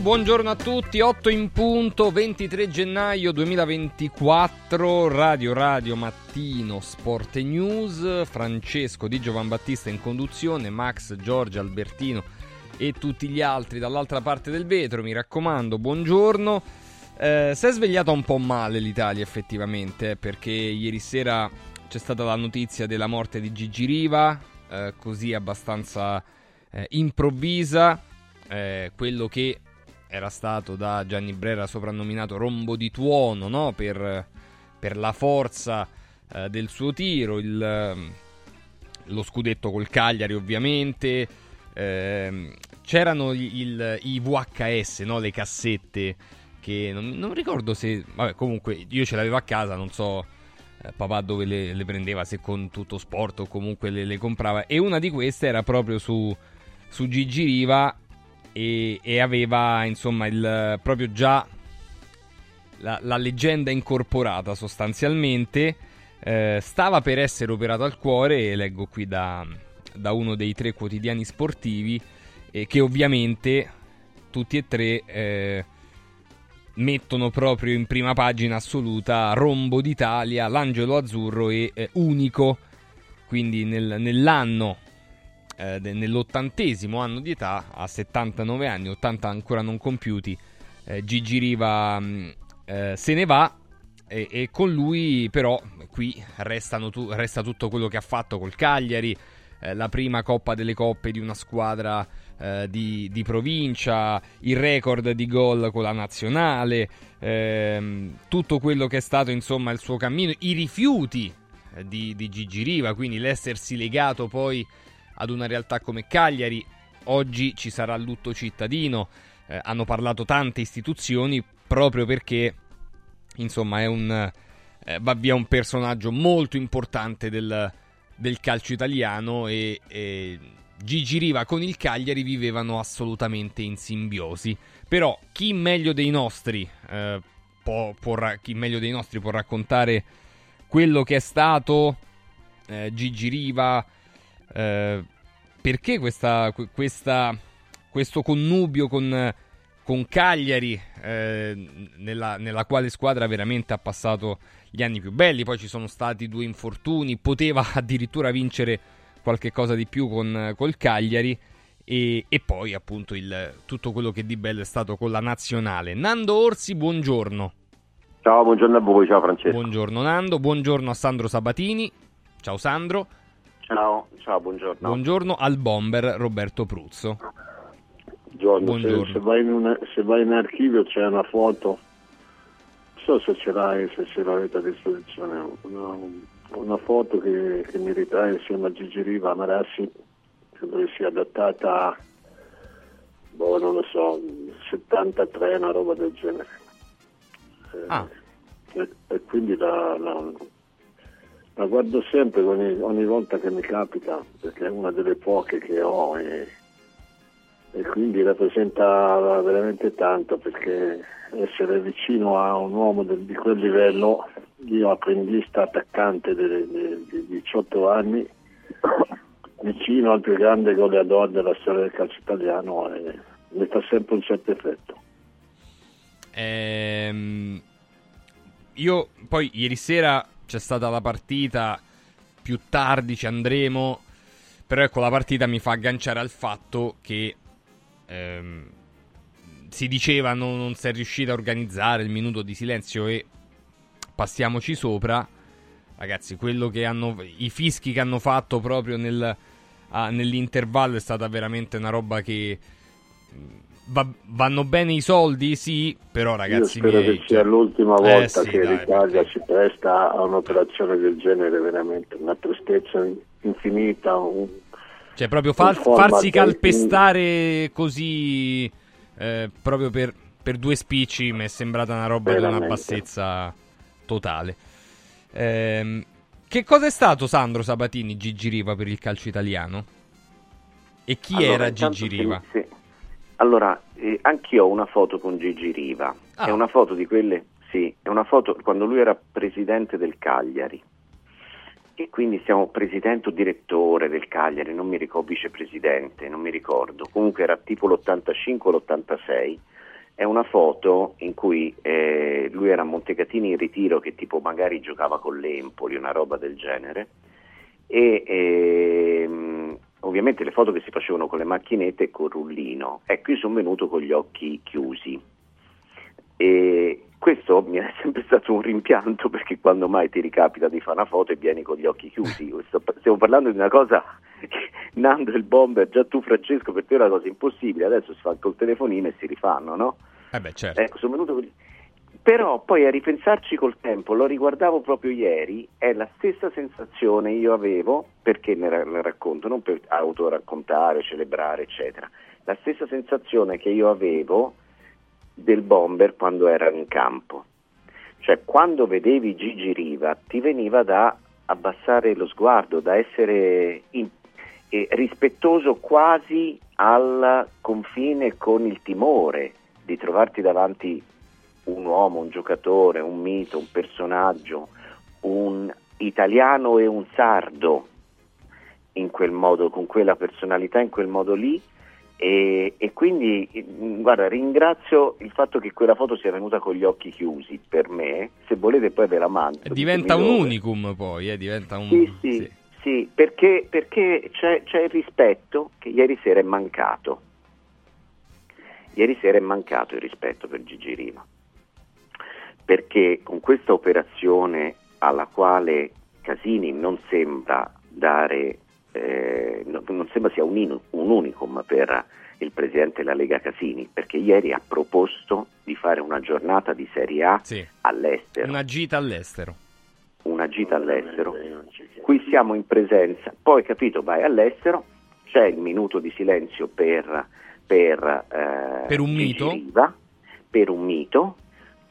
Buongiorno, a tutti, 8 in punto, 23 gennaio 2024, Radio Radio Mattino Sport News, Francesco Di Giovan Battista in conduzione, Max, Giorgio, Albertino e tutti gli altri dall'altra parte del vetro, mi raccomando, buongiorno. Eh, si è svegliata un po' male l'Italia effettivamente, perché ieri sera c'è stata la notizia della morte di Gigi Riva, eh, così abbastanza eh, improvvisa eh, quello che era stato da Gianni Brera soprannominato rombo di tuono no? per, per, la forza eh, del suo tiro, il, ehm, lo scudetto col Cagliari ovviamente, eh, c'erano il, i VHS, no? le cassette che non, non, ricordo se... Vabbè comunque io ce l'avevo a casa, non so eh, papà dove le, le, prendeva, se con tutto sport o comunque le, le comprava e una di queste era proprio su, su Gigi Riva e, e aveva insomma il, proprio già la, la leggenda incorporata sostanzialmente. Eh, stava per essere operato al cuore, e leggo qui da, da uno dei tre quotidiani sportivi, eh, che ovviamente tutti e tre eh, mettono proprio in prima pagina assoluta Rombo d'Italia, l'Angelo Azzurro e eh, Unico. Quindi nel, nell'anno eh, nell'ottantesimo anno di età, a 79 anni, 80 ancora non compiuti, eh, Gigi Riva mm, eh, se ne va e, e, con lui però qui tu, resta tutto quello che ha fatto col Cagliari, eh, la prima Coppa delle Coppe di una squadra eh, di, di, provincia, il record di gol con la nazionale, ehm, tutto quello che è stato insomma il suo cammino, i rifiuti eh, di, di Gigi Riva, quindi l'essersi legato poi ad una realtà come Cagliari. Oggi ci sarà il lutto cittadino. Eh, hanno parlato tante istituzioni proprio perché, insomma, è un, eh, va via un personaggio molto importante del, del calcio italiano e, e Gigi Riva con il Cagliari vivevano assolutamente in simbiosi. Però chi meglio dei nostri, eh, può, può, chi meglio dei nostri può raccontare quello che è stato eh, Gigi Riva, eh, perché questa, questa, questo connubio con, con Cagliari, eh, nella, nella, quale squadra veramente ha passato gli anni più belli, poi ci sono stati due infortuni, poteva addirittura vincere qualche cosa di più con, col Cagliari. E, e, poi appunto il, tutto quello che di bello è stato con la nazionale. Nando Orsi, buongiorno. Ciao, buongiorno a voi, ciao Francesco. Buongiorno Nando, buongiorno a Sandro Sabatini. Ciao Sandro. Ciao, ciao, buongiorno. Buongiorno al bomber Roberto Pruzzo. Buongiorno, buongiorno. Se, se, vai una, se, vai in archivio c'è una foto, non so se ce l'hai, se ce l'avete a disposizione, una, una foto che, che, mi ritrae insieme a Gigi Riva a Marassi, credo che sia adattata, boh, non lo so, 73, una roba del genere. Ah. E, e, quindi la, la la guardo sempre ogni, ogni, volta che mi capita, perché è una delle poche che ho e, e quindi rappresenta veramente tanto perché essere vicino a un uomo del, di quel livello, io apprendista attaccante di 18 anni, vicino al più grande goleador della storia del calcio italiano, mi fa sempre un certo effetto. Ehm, io poi ieri sera c'è stata la partita, più tardi ci andremo, però ecco la partita mi fa agganciare al fatto che ehm, si diceva non, non si è riuscito a organizzare il minuto di silenzio e passiamoci sopra. Ragazzi, quello che hanno, i fischi che hanno fatto proprio nel, ah, nell'intervallo è stata veramente una roba che Va, vanno bene i soldi, sì, però ragazzi Io spero miei, che sia l'ultima eh, volta eh, sì, che dai, l'Italia si presta a un'operazione del genere, veramente una tristezza infinita. Un, cioè, proprio far, farsi calpestare in... così eh, proprio per, per, due spicci mi è sembrata una roba veramente. di una bassezza totale. Eh, che cosa è stato Sandro Sabatini, Gigi Riva per il calcio italiano? E chi allora, era Gigi Riva? Sì, sì. Allora, eh, anch'io ho una foto con Gigi Riva. Ah. È una foto di quelle, sì, è una foto quando lui era presidente del Cagliari. e quindi siamo presidente o direttore del Cagliari, non mi ricordo, vicepresidente, non mi ricordo, comunque era tipo l'85 o l'86, è una foto in cui eh, lui era a Montecatini in ritiro che tipo magari giocava con l'Empoli, una roba del genere, e ehm, ovviamente le foto che si facevano con le macchinette e col rullino, ecco io sono venuto con gli occhi chiusi. E questo mi è sempre stato un rimpianto perché quando mai ti ricapita di fare una foto e vieni con gli occhi chiusi. Stiamo parlando di una cosa che Nando il bomber, già tu Francesco, per te è una cosa impossibile, adesso si fa col telefonino e si rifanno, no? Eh beh, certo. Ecco, sono venuto con... Però poi a ripensarci col tempo, lo riguardavo proprio ieri, è la stessa sensazione io avevo, perché ne, ne racconto, non per autoraccontare, celebrare, eccetera, la stessa sensazione che io avevo del bomber quando erano in campo. Cioè quando vedevi Gigi Riva ti veniva da abbassare lo sguardo, da essere in, eh, rispettoso quasi al confine con il timore di trovarti davanti un uomo, un giocatore, un mito, un personaggio, un italiano e un sardo in quel modo, con quella personalità, in quel modo lì e, e, quindi guarda, ringrazio il fatto che quella foto sia venuta con gli occhi chiusi per me. Se volete, poi ve la mando. Diventa un unicum, poi, eh, diventa un. Sì, sì, sì. sì perché, perché c'è, c'è, il rispetto che ieri sera è mancato. Ieri sera è mancato il rispetto per Gigi Riva. Perché con questa operazione alla quale Casini non sembra dare eh, non sembra sia un, in, un, unicum per il presidente della Lega Casini, perché ieri ha proposto di fare una giornata di Serie A sì. all'estero. Una gita all'estero. Una gita all'estero. Qui siamo in presenza, poi capito, vai all'estero, c'è il minuto di silenzio per, per, eh, per un mito. Riva, per un mito,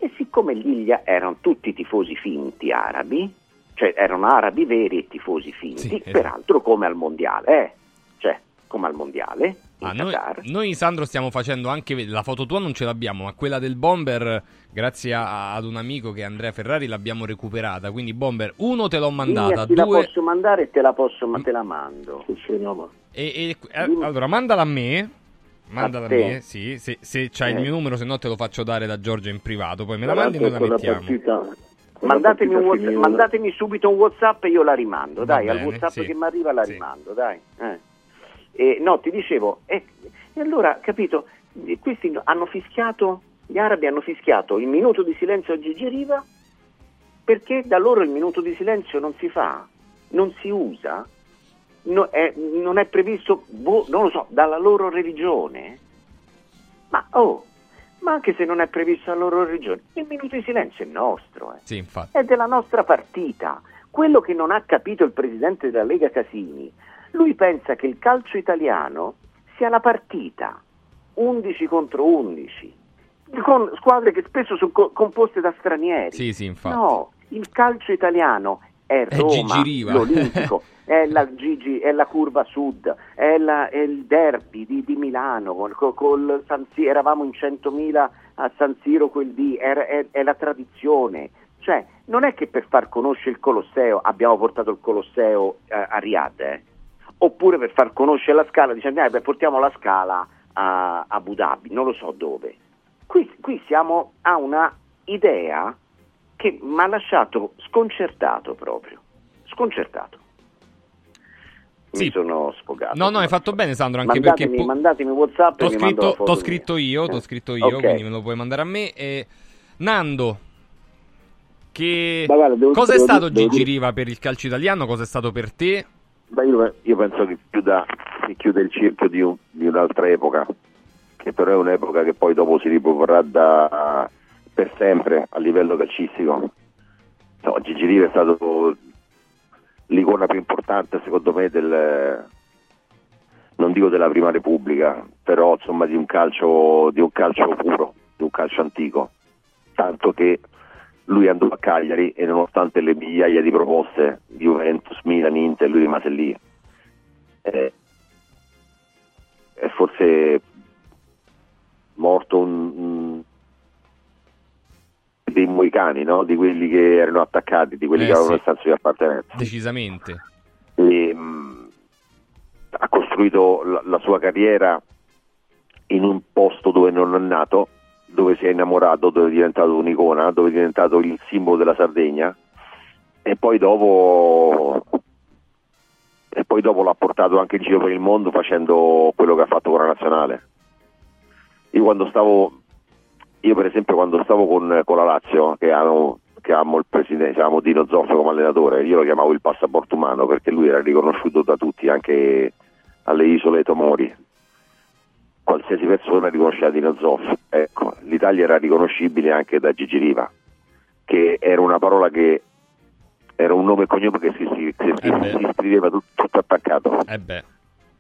e siccome gli erano tutti tifosi finti arabi, cioè erano arabi veri e tifosi finti, sì, esatto. peraltro come al mondiale, eh? cioè come al mondiale. Ah, noi, noi, Sandro stiamo facendo anche la foto tua non ce l'abbiamo, ma quella del bomber, grazie a, ad un amico che è Andrea Ferrari, l'abbiamo recuperata. Quindi, bomber, uno te l'ho mandata. Sì, due... la posso mandare e te la posso, ma te la mando. Sì, no, e, e, eh, allora, mandala a me. Mandala a, me, sì, se, se c'hai eh. il mio numero, se no te lo faccio dare da Giorgio in privato. Poi me la mandi e noi la mettiamo. Partita Mandatemi, WhatsApp, mandatemi, subito un WhatsApp e io la rimando, dai, bene, al WhatsApp sì. che mi arriva la sì. rimando, dai. Eh. E, no, ti dicevo, eh, e allora, capito, questi hanno fischiato, gli arabi hanno fischiato il minuto di silenzio a Gigi Riva perché da loro il minuto di silenzio non si fa, non si usa, no, è, non è previsto, boh, non lo so, dalla loro religione. Ma oh, ma anche se non è previsto alla loro regione, il minuto di silenzio è nostro, eh. sì, è della nostra partita. Quello che non ha capito il presidente della Lega Casini, lui pensa che il calcio italiano sia la partita 11 contro 11, con squadre che spesso sono co- composte da stranieri. Sì, sì. No, il calcio italiano è Roma, è l'Olimpico, è la, Gigi, è la curva sud, è, la, è il derby di, di Milano, col, col Siro, eravamo in 100.000 a San Siro quel dì, è, è, è, la tradizione. Cioè, non è che per far conoscere il Colosseo abbiamo portato il Colosseo eh, a Riyadh, eh? oppure per far conoscere la scala diciamo, eh, portiamo la scala a Abu Dhabi, non lo so dove. Qui, qui siamo a una idea che mi ha lasciato sconcertato proprio, sconcertato. Sì. Mi sono sfogato. No, no, hai fatto bene Sandro, anche mandatemi, perché... Mandatemi Whatsapp t'ho scritto, t'ho scritto io, t'ho scritto io, okay. quindi me lo puoi mandare a me. E... Nando, che... Guarda, cosa è stato devo Gigi. Riva per il calcio italiano? Cosa è stato per te? Beh, io, io, penso che chiuda, che chiude il cerchio di, un, di, un'altra epoca, che però è un'epoca che poi dopo si riproporrà da, per sempre a livello calcistico. No, Gigi Riva è stato l'icona più importante secondo me del, non dico della prima repubblica, però insomma di un calcio, di un calcio puro, di un calcio antico. Tanto che lui andò a Cagliari e nonostante le migliaia di proposte di Juventus, Milan, Inter, lui rimase lì. Eh, è forse morto un, un dei moicani, no? di quelli che erano attaccati, di quelli Eh, che avevano sì. il senso di appartenenza. Decisamente. E, mh, ha costruito la, la sua carriera in un posto dove non è nato, dove si è innamorato, dove è diventato un'icona, dove è diventato il simbolo della Sardegna e poi dopo e poi dopo l'ha portato anche in giro per il mondo facendo quello che ha fatto con la nazionale. Io quando stavo io per esempio quando stavo con, con la Lazio, che avevamo, che avevamo il presidente, avevamo Dino Zoffio come allenatore, io lo chiamavo il passaporto umano perché lui era riconosciuto da tutti, anche alle isole Tomori. Qualsiasi persona riconosceva Dino Zoffio. Ecco, l'Italia era riconoscibile anche da Gigi Riva, che era una parola che era un nome e cognome che si, si- si- Eh si scriveva tut- tutto attaccato Eh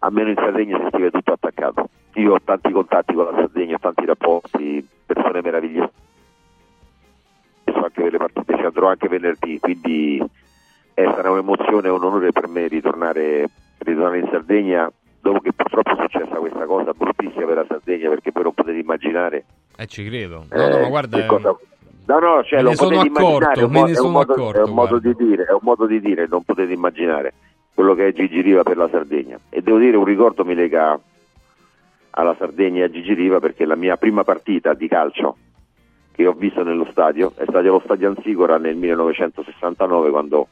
almeno in Sardegna si scrive tutto attaccato. Io ho tanti contatti con la Sardegna, ho tanti rapporti, persone meravigliose. So anche per le partite, ci andrò anche venerdì, quindi eh, sarà un'emozione e un onore per me ritornare, ritornare in Sardegna dopo che purtroppo è successa questa cosa bruttissima per la Sardegna perché voi non potete immaginare Eh, ci credo. No, no, eh, ma guarda... cosa- No, no, cioè, Me lo ne sono potete immaginare, me ne sono modo- accorto, È un modo di dire, è un modo di dire, non potete immaginare quello che è Gigi Riva per la Sardegna. E devo dire, un ricordo mi lega alla Sardegna e a Gigi Riva perché la mia prima partita di calcio che ho visto nello stadio è stata allo stadio Ansicora nel 1969 quando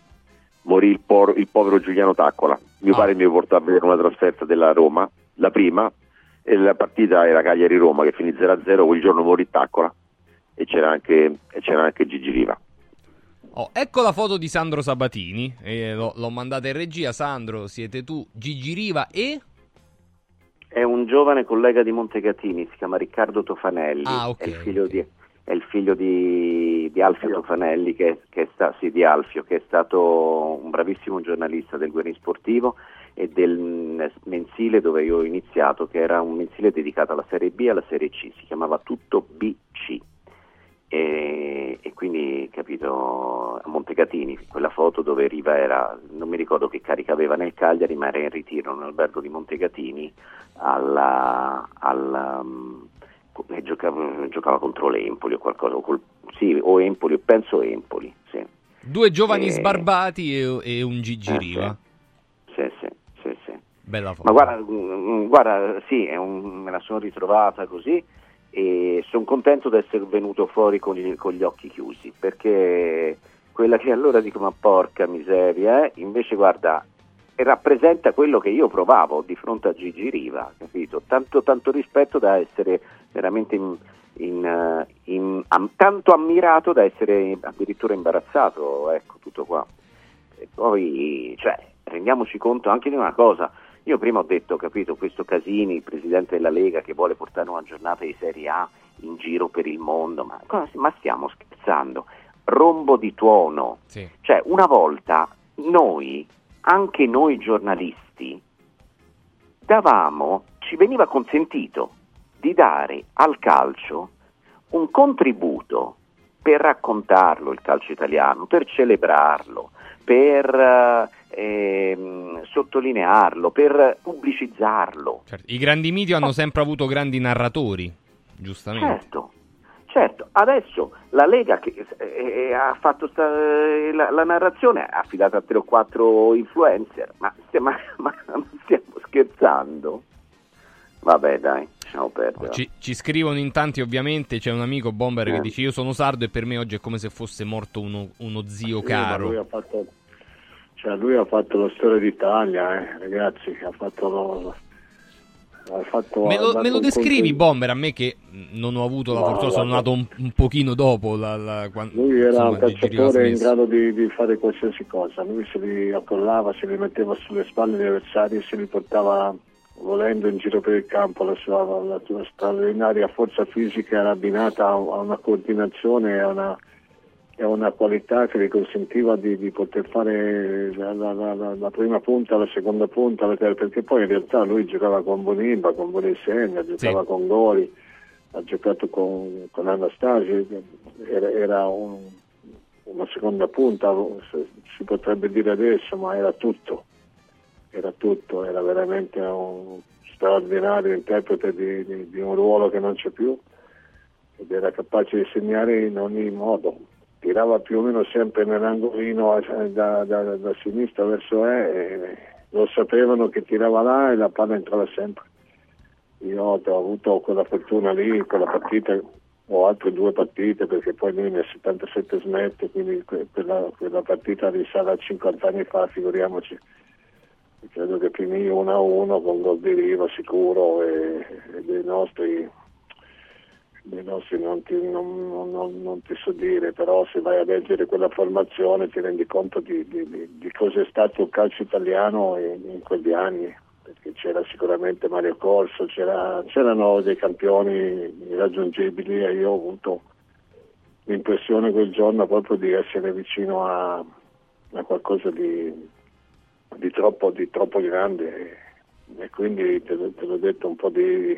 morì il, por- il povero Giuliano Taccola. Mio Ah. padre mi portò a vedere una trasferta della Roma, la prima, e la partita era Cagliari-Roma che finì 0-0, quel giorno morì Taccola e c'era anche, e c'era anche Gigi Riva. Oh, ecco la foto di Sandro Sabatini. eh, l'ho, l'ho mandata in regia. Sandro, siete tu, Gigi Riva e... È un giovane collega di Montecatini, si chiama Riccardo Tofanelli, Ah, ok, è il figlio, ok. di, è il figlio di, di Alfio Tofanelli, che, che è sta- sì, di Alfio, che è stato un bravissimo giornalista del Guerin Sportivo e del mensile dove io ho iniziato, che era un mensile dedicato alla Serie B e alla Serie C, si chiamava Tutto BC. E, e quindi capito a Montecatini quella foto dove Riva era non mi ricordo che carica aveva nel Cagliari ma era in ritiro nell'albergo di Montecatini alla, alla, um, e giocava, giocava contro l'Empoli o qualcosa o col- sì, o Empoli penso Empoli sì. Due giovani Eh. sbarbati e, e un Gigi Eh, Riva. sì, sì, sì, sì. Bella foto. Ma guarda, mm, guarda sì, un- me la sono ritrovata così e sono contento di essere venuto fuori con, gli- con gli occhi chiusi, perché quella che allora dico ma porca miseria, eh, invece guarda, rappresenta quello che io provavo di fronte a Gigi Riva, capito? Tanto, tanto rispetto da essere veramente in- in, eh, in- am- tanto ammirato da essere addirittura imbarazzato, ecco, tutto qua. E poi, cioè, rendiamoci conto anche di una cosa. Io prima ho detto, capito, questo Casini, il presidente della Lega, che vuole portare una giornata di Serie A in giro per il mondo, ma, ma stiamo scherzando? Rombo di tuono. Sì. Cioè, una volta noi, anche noi giornalisti, davamo, ci veniva consentito di dare al calcio un contributo per raccontarlo il calcio italiano, per celebrarlo, per eh, ehm, sottolinearlo, per pubblicizzarlo. Certo, I grandi media hanno sempre avuto grandi narratori, giustamente. Certo, certo. Adesso la Lega che eh, eh, ha fatto sta- eh, la, la narrazione è affidata a tre o quattro influencer, ma stiamo, ma stiamo scherzando? Vabbè dai, lasciamo perdere. Ci, ci scrivono in tanti ovviamente, c'è un amico Bomber che Eh. dice io sono sardo e per me oggi è come se fosse morto uno, uno zio Sì, ma Lui caro. ha fatto, cioè lui ha fatto la storia d'Italia, eh, ragazzi, ha fatto, lo- ha fatto Me lo, me lo descrivi. Bomber? A me che non ho avuto la No, fortuna, sono nato un, un pochino dopo la, la- quan- Lui era insomma, un calciatore in grado di, di fare qualsiasi cosa, lui se li accollava, se li metteva sulle spalle degli avversari e se li portava volendo in giro per il campo, la sua, la sua straordinaria forza fisica era abbinata a, a una coordinazione e a una, e una qualità che gli consentiva di, di poter fare la, la- la- la- prima punta, la seconda punta, la terza, perché poi in realtà lui giocava con Bonimba, con Bonisegna, giocava Sì. con Goli, ha giocato con, con Anastasio, era, era un- una seconda punta, si potrebbe dire adesso, ma era tutto, era tutto, era veramente un straordinario interprete di, di- di un ruolo che non c'è più ed era capace di segnare in ogni modo. Tirava più o meno sempre nell'angolino da, da, da sinistra verso E, lo sapevano che tirava là e la palla entrava sempre. Io ho avuto quella fortuna lì, quella partita, o altre due partite perché poi lui nel 77 smette, quindi quella, quella partita risale a 50 anni fa, figuriamoci. Credo che finì 1 a 1 con gol di riva sicuro e, e dei nostri dei nostri non ti, non, non, non ti, so dire, però se vai a leggere quella formazione ti rendi conto di, di, di cosa è stato il calcio italiano in, in, quegli anni, perché c'era sicuramente Mario Corso, c'era, c'erano dei campioni irraggiungibili e io ho avuto l'impressione quel giorno proprio di essere vicino a, a qualcosa di, di, troppo, di troppo grande. E quindi te, te l'ho detto un po' di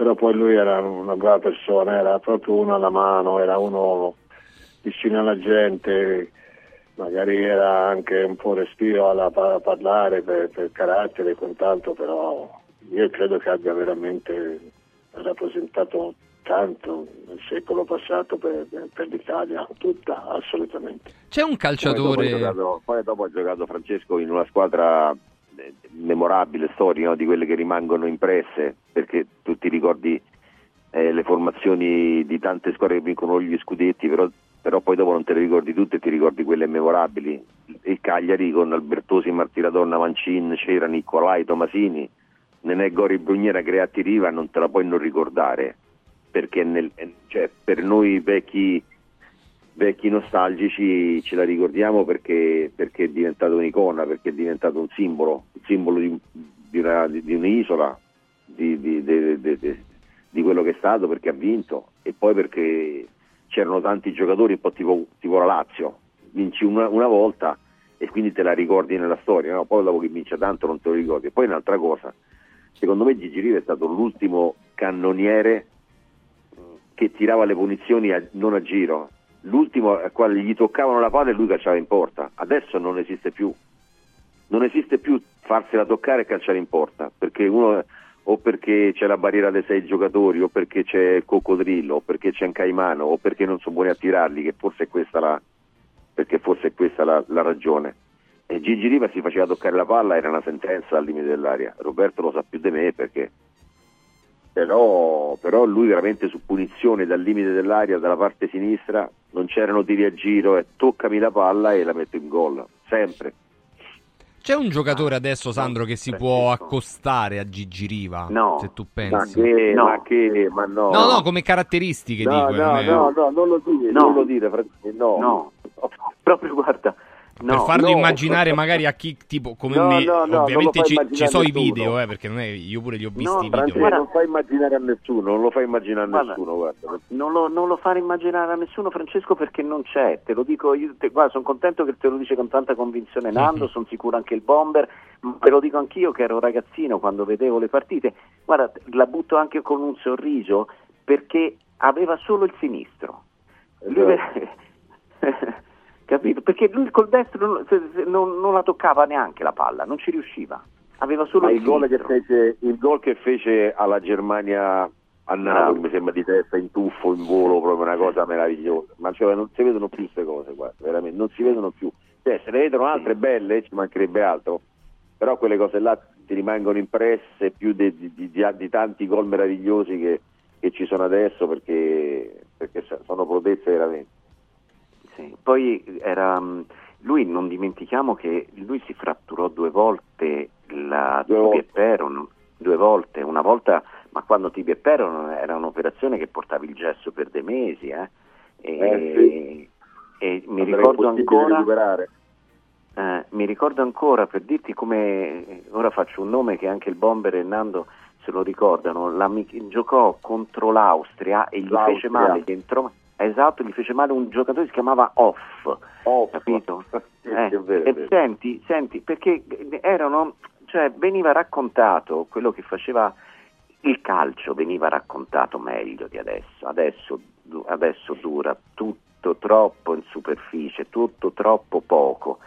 però poi lui era una brava persona, era proprio uno alla mano, era uno vicino alla gente, magari era anche un po' respiro a parlare per, per carattere e quant'altro, però io credo che abbia veramente rappresentato tanto nel secolo passato per, per, l'Italia, tutta assolutamente. C'è un calciatore... Poi dopo, giocato, poi dopo ha giocato Francesco in una squadra memorabile, storie no? di quelle che rimangono impresse, perché tu ti ricordi eh, le formazioni di tante squadre che vincono gli scudetti, però, però, poi dopo non te le ricordi tutte e ti ricordi quelle memorabili. Il Cagliari con Albertosi, Martiradonna, Mancin, c'era Nicolai, Tomasini, Nenè Gori Brugnera, Creati Riva, non te la puoi non ricordare, perché nel, cioè, per noi vecchi vecchi nostalgici ce la ricordiamo perché, perché, è diventato un'icona, perché è diventato un simbolo, un simbolo di, di, una, di un'isola, di, di, quello che è stato, perché ha vinto e poi perché c'erano tanti giocatori, un po' tipo, tipo la Lazio, vinci una, una, volta e quindi te la ricordi nella storia, no? poi dopo che vince tanto non te lo ricordi. E poi un'altra cosa, secondo me Gigi Riva è stato l'ultimo cannoniere che tirava le punizioni a, non a giro, l'ultimo al quale gli toccavano la palla e lui calciava in porta. Adesso non esiste più. Non esiste più farsela toccare e calciare in porta, perché uno o perché c'è la barriera dei sei giocatori, o perché c'è il coccodrillo, o perché c'è un caimano, o perché non sono buoni a tirarli, che forse è questa la, è questa la, la ragione. E Gigi Riva si faceva toccare la palla, era una sentenza al limite dell'aria. Roberto lo sa più di me perché però, però, lui veramente su punizione dal limite dell'aria, dalla parte sinistra, non c'erano tiri a giro e toccami la palla e la metto in gol, sempre. C'è un giocatore adesso, Sandro, che si può accostare a Gigi Riva? No. Se tu pensi. Ma che, no. ma che, ma no. No, no, come caratteristiche no, dico. No, no, no, non lo dire, no. non lo dire, no. No, proprio guarda, No, per farlo no, immaginare magari a chi tipo come no, me no, ovviamente ci, ci so i video eh, perché non è, io pure li ho visti i video. Guarda, non lo fai immaginare a nessuno non lo fai immaginare a guarda, nessuno guarda. Non, lo, non lo fare immaginare a nessuno Francesco perché non c'è te lo dico io te, guarda, sono contento che te lo dice con tanta convinzione Nando sono sicuro anche il bomber ma te lo dico anch'io che ero ragazzino quando vedevo le partite guarda la butto anche con un sorriso perché aveva solo il sinistro. Lui, esatto. Perché lui col destro non, non, la toccava neanche la palla, non ci riusciva. Aveva solo Ma il, gol che fece, il gol che fece alla Germania a Napoli, mi sembra di testa in tuffo, in volo, proprio una cosa meravigliosa. Ma cioè, non si vedono più queste cose, guarda, veramente, non si vedono più. Cioè, se ne vedono altre belle, ci mancherebbe altro, però quelle cose là ti rimangono impresse più di, di, di, di tanti gol meravigliosi che, che, ci sono adesso perché, perché sono prodezze veramente. Sì. Poi era, mm, lui non dimentichiamo che lui si fratturò due volte la due tibia e perono, due volte, una volta, ma quando tibia e perono era un'operazione che portava il gesso per dei mesi, eh? E, eh sì. e mi ricordo ancora eh, mi ricordo ancora per dirti come ora faccio un nome che anche il Bomber e Nando se lo ricordano, la, giocò contro l'Austria e gli L'Austria. fece male, gli entrò, esatto, gli fece male un giocatore che si chiamava Off, Off. capito? eh, vero, e senti, senti, perché erano, cioè, veniva raccontato quello che faceva il calcio, veniva raccontato meglio di adesso, adesso, adesso dura tutto troppo in superficie, tutto troppo poco.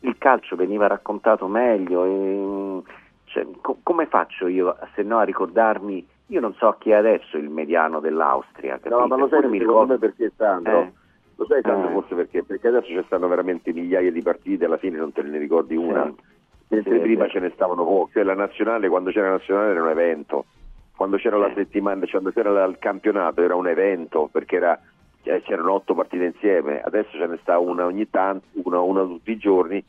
Il calcio veniva raccontato meglio, e, cioè, co- come faccio io se no a ricordarmi io non so chi è adesso il mediano dell'Austria. Capite? No, ma lo sai mi ricordo perché Sandro? Eh. Lo sai Sandro Eh. forse perché? Perché adesso ci stanno veramente migliaia di partite, alla fine non te ne ricordi una. Sì. Mentre Sì, prima sì. ce ne stavano poche, Cioè, la nazionale, quando c'era la nazionale era un evento, quando c'era la settimana, cioè, quando c'era il campionato era un evento, perché era- eh, c'erano otto partite insieme, adesso ce ne sta una ogni tanto, una, una tutti i giorni,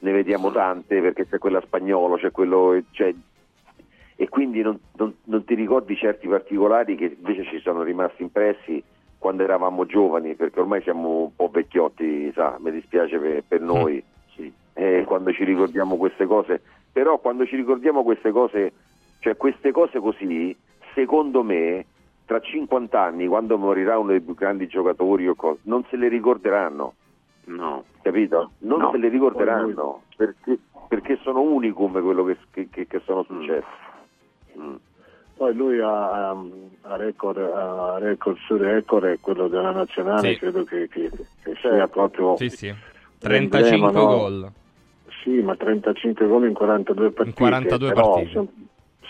ne vediamo tante perché c'è quella spagnolo, c'è quello, cioè, e quindi non, non- non ti ricordi certi particolari che invece ci sono rimasti impressi quando eravamo giovani, perché ormai siamo un po' vecchiotti, sa, mi dispiace per, per noi, Sì. eh, quando ci ricordiamo queste cose, però quando ci ricordiamo queste cose, cioè queste cose così, secondo me, tra 50 anni, quando morirà uno dei più grandi giocatori o cose, non se le ricorderanno, No. capito? Non No. se le ricorderanno, perché, perché sono unicum quello che, che- che- sono successi. Mm. Poi lui ha, ha- record, ha record su record e quello della nazionale Sì. credo che, che- che sia proprio Sì, sì. 35 l'emblema, no? gol. Sì, ma 35 gol in 42 partite. 42 però partite. son-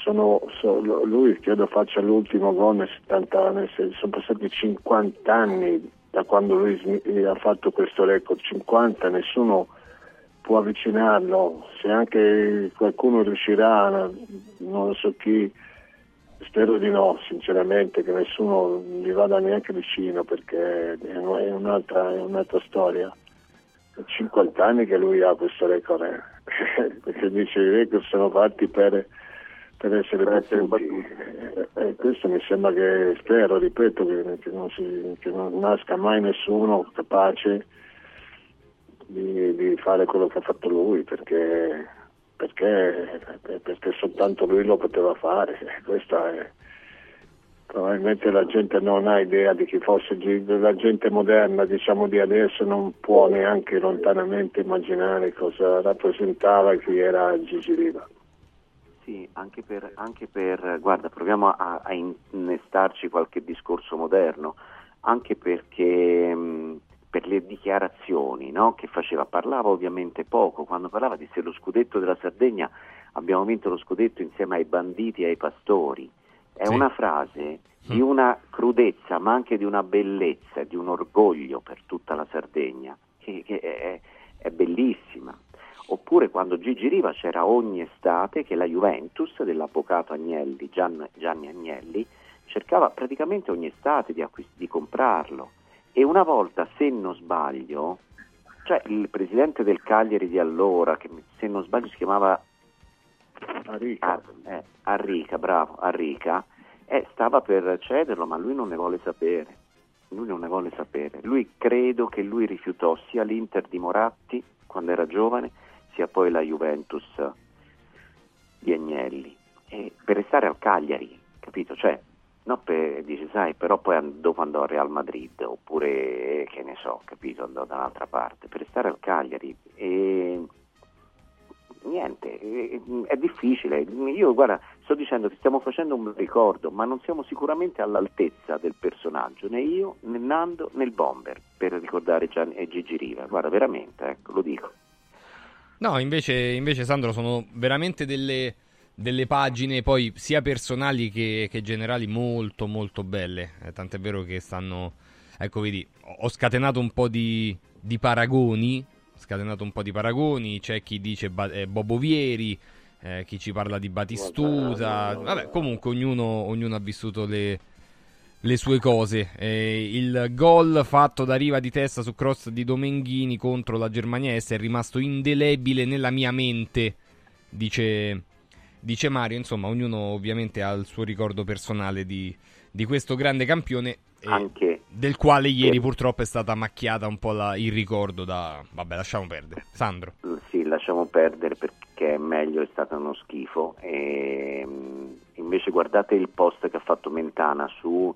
Sono, so- lui credo faccia l'ultimo gol nel 70, nel sono passati 50 anni da quando lui ha fatto questo record, 50, nessuno può avvicinarlo, se anche qualcuno riuscirà, non so chi, spero di no, sinceramente, che nessuno gli vada neanche vicino perché è un- è un'altra, è un'altra storia. 50 anni che lui ha questo record, eh. perché dice i record sono fatti per, per essere Per essere battuti. Eh, eh, questo mi sembra che, spero, ripeto, che, che non, si- che non nasca mai nessuno capace di, di fare quello che ha fatto lui, perché, perché, perché soltanto lui lo poteva fare. Questa è, probabilmente la gente non ha idea di chi fosse la gente moderna diciamo di adesso non può neanche lontanamente immaginare cosa rappresentava chi era Gigi Riva Sì, anche per, anche per- guarda, proviamo a, a innestarci qualche discorso moderno, anche perché mh, per le dichiarazioni no, che faceva, parlava ovviamente poco, quando parlava disse lo scudetto della Sardegna, abbiamo vinto lo scudetto insieme ai banditi e ai pastori, è Sì. una frase di una crudezza ma anche di una bellezza, di un orgoglio per tutta la Sardegna, che, che è, è bellissima. Oppure quando Gigi Riva c'era ogni estate che la Juventus dell'avvocato Agnelli, Gian- Gianni Agnelli, cercava praticamente ogni estate di, acquist- di comprarlo. E una volta, se non sbaglio, cioè il presidente del Cagliari di allora, che se non sbaglio si chiamava Arica. Ah, eh, Arrica, bravo, Arrica, eh, stava per cederlo, ma lui non ne vuole sapere. Lui non ne vuole sapere. Lui credo che lui rifiutò sia l'Inter di Moratti quando era giovane, sia poi la Juventus di Agnelli. E per restare al Cagliari, capito? Cioè, no per, dice, sai, però poi dopo andò al Real Madrid, oppure, che ne so, capito, andò da un'altra parte. Per restare al Cagliari. E niente, è difficile. Io guarda, sto dicendo che stiamo facendo un ricordo, ma non siamo sicuramente all'altezza del personaggio, né io, né Nando, né il Bomber, per ricordare Gian- Gigi Riva. Guarda, veramente, ecco, lo dico. No, invece, invece Sandro, sono veramente delle, delle pagine poi sia personali che, che generali molto molto belle. Eh, tant'è vero che stanno... Ecco, vedi, ho- scatenato un po' di, di paragoni. Scatenato un po' di paragoni. C'è chi dice Ba- eh, Bobo Vieri, eh, chi ci parla di Batistuta. Vabbè, comunque ognuno, ognuno ha vissuto le, le sue cose. Eh, il gol fatto da riva di testa su cross di Domenghini contro la Germania Est è rimasto indelebile nella mia mente, dice, dice Mario. Insomma, ognuno ovviamente ha il suo ricordo personale di, di questo grande campione. eh, Anche del quale ieri Sì. purtroppo è stata macchiata un po' la- il ricordo da... Vabbè, lasciamo perdere. Sandro. Sì, lasciamo perdere perché è meglio, è stato uno schifo. E, mh, invece guardate il post che ha fatto Mentana su,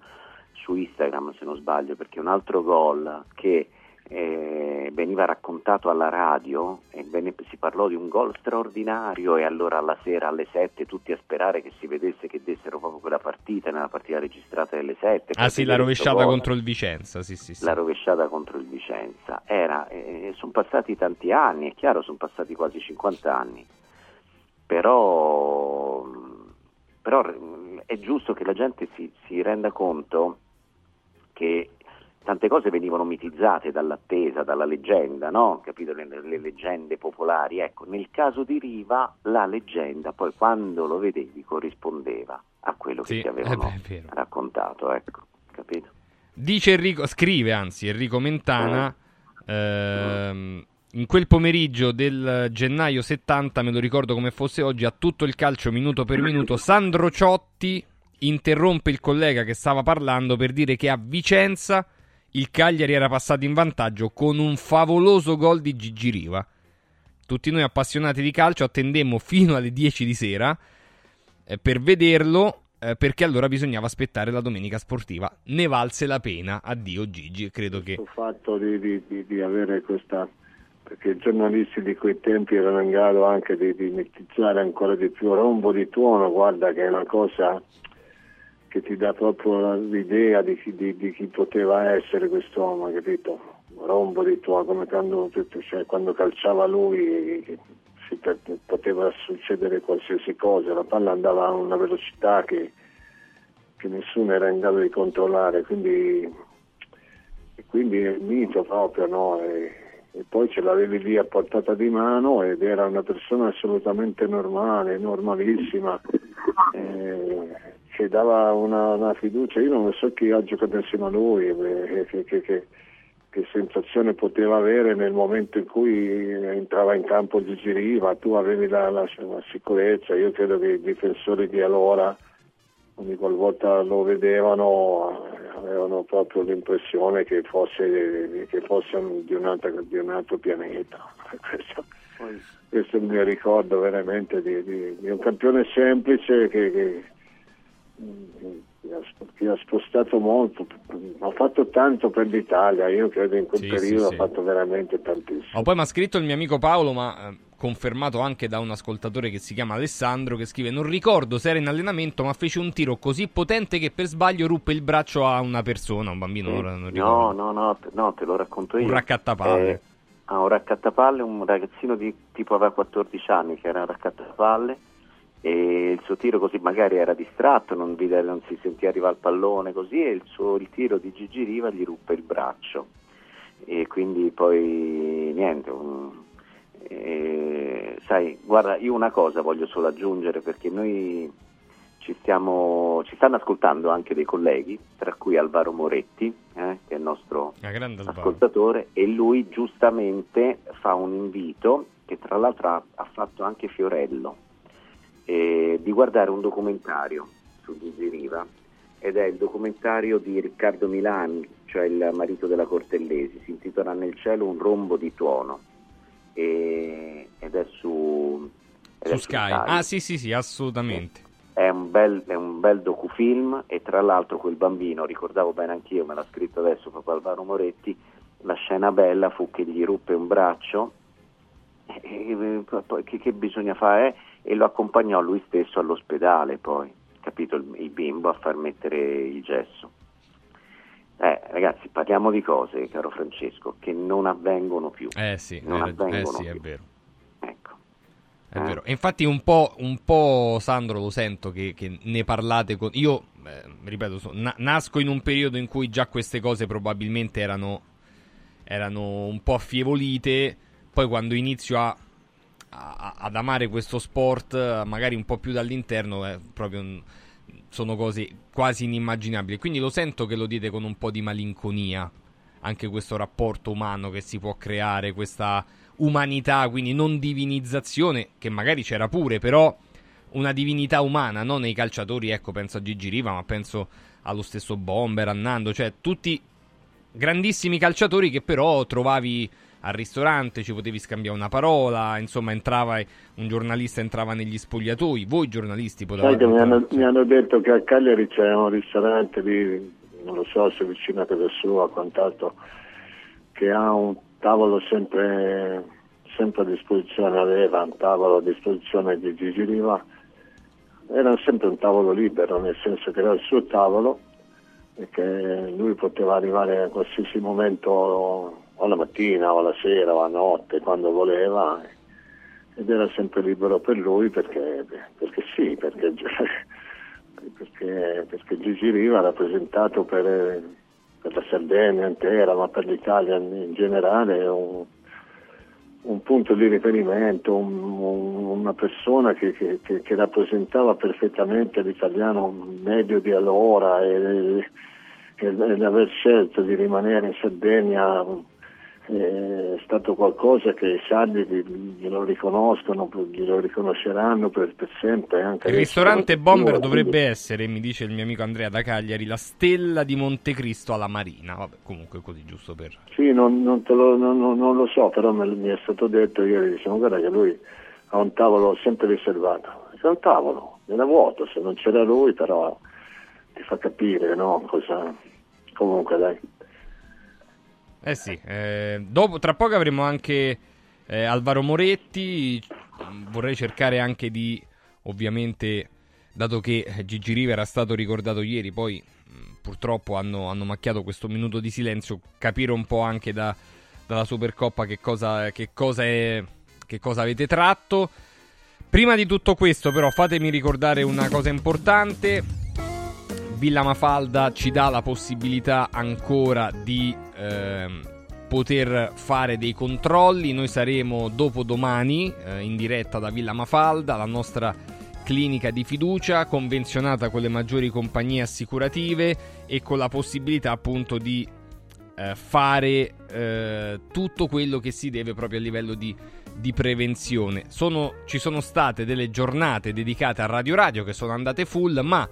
su Instagram, se non sbaglio, perché un altro gol che eh, veniva raccontato alla radio e venne- si parlò di un gol straordinario e allora alla sera alle 7 tutti a sperare che si vedesse che dessero proprio quella partita nella partita registrata alle 7. Ah sì, la rovesciata contro il Vicenza. Sì, sì, sì. la rovesciata contro il Vicenza. Era, eh, sono passati tanti anni, è chiaro, sono passati quasi 50 anni, però, però è giusto che la gente si, si renda conto che tante cose venivano mitizzate dall'attesa, dalla leggenda, no? Capito? Le, le, leggende popolari. Ecco, nel caso di Riva la leggenda poi quando lo vedevi corrispondeva a quello che Sì, ti avevano eh beh, è vero. raccontato, ecco, capito? Dice Enrico, scrive anzi Enrico Mentana, ehm, in quel pomeriggio del gennaio 70, me lo ricordo come fosse oggi, a tutto il calcio minuto per minuto, Sandro Ciotti interrompe il collega che stava parlando per dire che a Vicenza il Cagliari era passato in vantaggio con un favoloso gol di Gigi Riva. Tutti noi appassionati di calcio attendemmo fino alle 10 di sera eh, per vederlo eh, perché allora bisognava aspettare la domenica sportiva. Ne valse la pena. Addio Gigi, credo che... Il fatto di, di- di- avere questa perché i giornalisti di quei tempi erano in grado anche di, di mitizzare ancora di più rombo di tuono, guarda che è una cosa che ti dà proprio l'idea di chi, di- di chi poteva essere quest'uomo, capito? Rombo di tuono, come quando, cioè, quando calciava lui si poteva succedere qualsiasi cosa, la palla andava a una velocità che, che nessuno era in grado di controllare, quindi quindi è mito proprio, no? E, e poi ce l'avevi lì a portata di mano ed era una persona assolutamente normale, normalissima, eh, che dava una, una fiducia. Io non so chi ha giocato insieme a lui, eh, che, che- che- che sensazione poteva avere nel momento in cui entrava in campo Gigi Riva, tu avevi la, la- la sicurezza, io credo che i difensori di allora ogni qualvolta lo vedevano avevano proprio l'impressione che fosse, che fosse di, un altro, di un altro pianeta. Questo, questo è il mio ricordo veramente di, di- di un campione semplice che, che- che ha, spostato molto, ha fatto tanto per l'Italia, io credo in quel Sì, periodo sì, ha fatto veramente tantissimo. Oh, poi mi ha scritto il mio amico Paolo, ma eh, confermato anche da un ascoltatore che si chiama Alessandro, che scrive: Non ricordo se era in allenamento, ma fece un tiro così potente che per sbaglio ruppe il braccio a una persona, un bambino. ora non no, ricordo. no, no, no, te lo racconto io. Un raccattapalle. Eh, ah, un raccattapalle, un ragazzino di tipo aveva 14 anni che era un raccattapalle e il suo tiro così magari era distratto, non, vide, non si sentiva arrivare il pallone così e il, suo, il tiro di Gigi Riva gli ruppe il braccio e quindi poi niente. un- eh, sai, guarda, io una cosa voglio solo aggiungere perché noi ci, stiamo, ci stanno ascoltando anche dei colleghi, tra cui Alvaro Moretti, eh, che è il nostro Alvaro. ascoltatore, e lui giustamente fa un invito, che tra l'altro ha, ha fatto anche Fiorello, eh, di guardare un documentario su Gigi Riva, ed è il documentario di Riccardo Milani, cioè il marito della Cortellesi, si intitola Nel cielo un rombo di tuono, e- ed è su... ed Su è Sky. Ah, sì, sì, sì, assolutamente. è un, bel, è un bel docufilm e tra l'altro quel bambino, ricordavo bene anch'io, me l'ha scritto adesso proprio Alvaro Moretti, la scena bella fu che gli ruppe un braccio, e, e, che, che bisogna fare? E lo accompagnò lui stesso all'ospedale poi, capito, il, il bimbo a far mettere il gesso. Eh, ragazzi, parliamo di cose, caro Francesco, che non avvengono più. Eh sì, Non rag- eh avvengono sì, è più. vero. Ecco. È Eh. vero. E infatti un po', un po', Sandro, lo sento che, che ne parlate con... Io, eh, ripeto, so- na- nasco in un periodo in cui già queste cose probabilmente erano, erano un po' affievolite, poi quando inizio a, a- ad amare questo sport, eh, magari un po' più dall'interno, è proprio un- sono cose quasi inimmaginabili. Quindi lo sento che lo dite con un po' di malinconia, anche questo rapporto umano che si può creare, questa umanità, quindi non divinizzazione, che magari c'era pure, però una divinità umana, non nei calciatori, ecco, penso a Gigi Riva, ma penso allo stesso Bomber, a Nando, cioè tutti grandissimi calciatori che però trovavi al ristorante, ci potevi scambiare una parola, insomma entrava un giornalista entrava negli spogliatoi, voi giornalisti potevate Sai che mi hanno, entrare- mi hanno detto che a Cagliari c'è un ristorante lì, non lo so se vicino a casa sua o quant'altro, che ha un tavolo sempre, sempre a disposizione, aveva un tavolo a disposizione di Gigi Riva, era sempre un tavolo libero, nel senso che era il suo tavolo e che lui poteva arrivare a qualsiasi momento o la mattina o la sera o a notte quando voleva ed era sempre libero per lui perché, perché sì, perché perché, perché Gigi Riva ha rappresentato per, per, la Sardegna intera, ma per l'Italia in generale, un, un punto di riferimento, un, un, una persona che, che, che, rappresentava perfettamente l'italiano medio di allora e, e, e l'aver scelto di rimanere in Sardegna è stato qualcosa che i sardi glielo riconoscono, glielo riconosceranno per, per sempre. il ristorante Bomber dovrebbe essere, mi dice il mio amico Andrea da Cagliari, la stella di Montecristo alla Marina. Vabbè, comunque così giusto per... Sì, non, non, lo, non, non lo, so, però mi è stato detto ieri, diciamo, guarda che lui ha un tavolo sempre riservato. C'è un tavolo, era vuoto, se non c'era lui, però ti fa capire, no? Cosa... Comunque dai. Eh sì, eh, dopo, tra poco avremo anche eh, Alvaro Moretti, vorrei cercare anche di, ovviamente, dato che Gigi Riva era stato ricordato ieri, poi purtroppo hanno, hanno, macchiato questo minuto di silenzio, capire un po' anche da, dalla Supercoppa che cosa, che, cosa è, che cosa avete tratto. Prima di tutto questo, però, fatemi ricordare una cosa importante. Villa Mafalda ci dà la possibilità ancora di ehm, poter fare dei controlli. Noi saremo dopodomani eh, in diretta da Villa Mafalda, la nostra clinica di fiducia, convenzionata con le maggiori compagnie assicurative e con la possibilità appunto di eh, fare eh, tutto quello che si deve proprio a livello di, di prevenzione. Sono, ci sono state delle giornate dedicate a Radio Radio che sono andate full, ma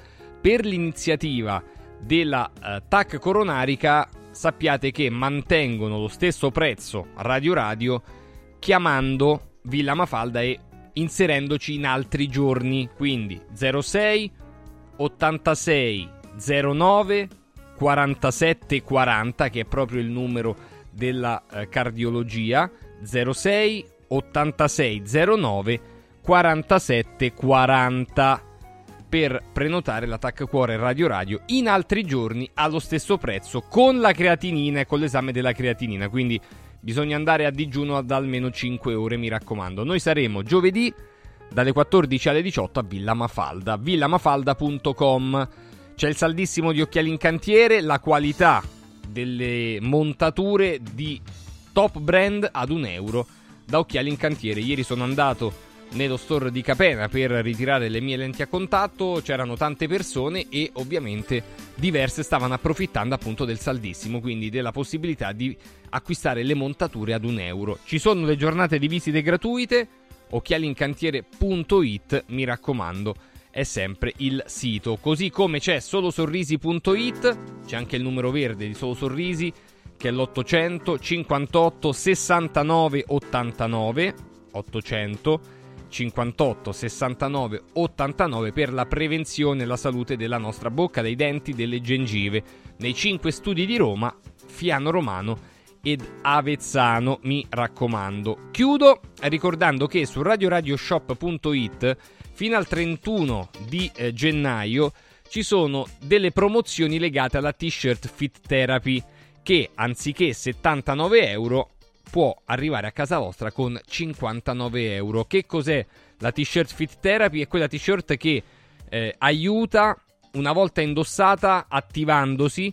per l'iniziativa della uh, TAC coronarica sappiate che mantengono lo stesso prezzo Radio Radio chiamando Villa Mafalda e inserendoci in altri giorni, quindi 06 86 09 47 40 che è proprio il numero della uh, cardiologia. 06 86 09 47 40 per prenotare l'attacco cuore Radio Radio in altri giorni allo stesso prezzo con la creatinina e con l'esame della creatinina. Quindi bisogna andare a digiuno ad almeno 5 ore, mi raccomando. Noi saremo giovedì dalle 14 alle 18 a Villa Mafalda, villamafalda.com. C'è il saldissimo di occhiali in cantiere, la qualità delle montature di top brand ad un euro da occhiali in cantiere. Ieri sono andato nello store di Capena per ritirare le mie lenti a contatto, c'erano tante persone e ovviamente diverse stavano approfittando appunto del saldissimo, quindi della possibilità di acquistare le montature ad un euro. Ci sono le giornate di visite gratuite, occhialincantiere.it, mi raccomando, è sempre il sito. Così come c'è solosorrisi.it, c'è anche il numero verde di Solo Sorrisi che è l'800 58 69 89 800 58 69 89 per la prevenzione e la salute della nostra bocca, dei denti, delle gengive. Nei 5 studi di Roma, Fiano Romano ed Avezzano, mi raccomando. Chiudo ricordando che su radioradioshop.it fino al 31 di eh, gennaio ci sono delle promozioni legate alla t-shirt Fit Therapy che anziché 79 euro può arrivare a casa vostra con 59 euro. Che cos'è la t-shirt Fit Therapy? È quella t-shirt che eh, aiuta una volta indossata attivandosi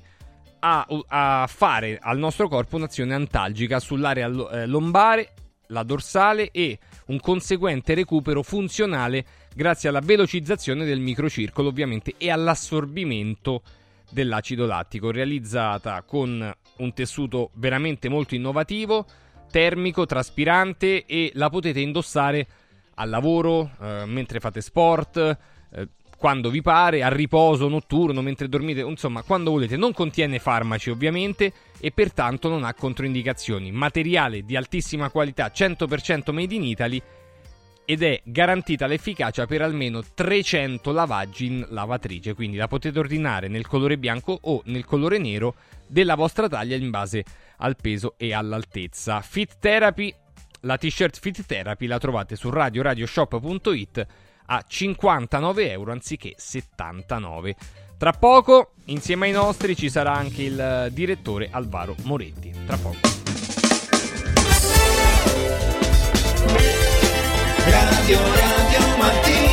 a, a, fare al nostro corpo un'azione antalgica sull'area eh, lombare, la dorsale e un conseguente recupero funzionale grazie alla velocizzazione del microcircolo ovviamente e all'assorbimento dell'acido lattico realizzata con un tessuto veramente molto innovativo termico, traspirante e la potete indossare al lavoro, eh, mentre fate sport, eh, quando vi pare, a riposo notturno, mentre dormite, insomma, quando volete. Non contiene farmaci ovviamente e pertanto non ha controindicazioni. Materiale di altissima qualità, 100% made in Italy ed è garantita l'efficacia per almeno 300 lavaggi in lavatrice, quindi la potete ordinare nel colore bianco o nel colore nero della vostra taglia in base a al peso e all'altezza. Fit Therapy, la t-shirt Fit Therapy la trovate su radioradioshop.it a 59 euro anziché 79. Tra poco, insieme ai nostri, ci sarà anche il direttore Alvaro Moretti. Tra poco. Radio Radio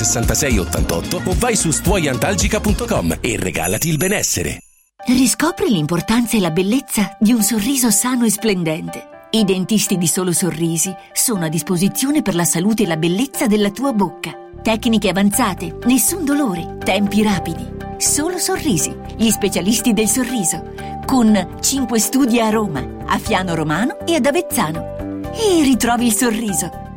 82 66 88 o vai su stuoiantalgica.com e regalati il benessere. Riscopri l'importanza e la bellezza di un sorriso sano e splendente. I dentisti di Solo Sorrisi sono a disposizione per la salute e la bellezza della tua bocca. Tecniche avanzate, nessun dolore, tempi rapidi. Solo Sorrisi, gli specialisti del sorriso. Con 5 studi a Roma, a Fiano Romano e ad Avezzano. E ritrovi il sorriso.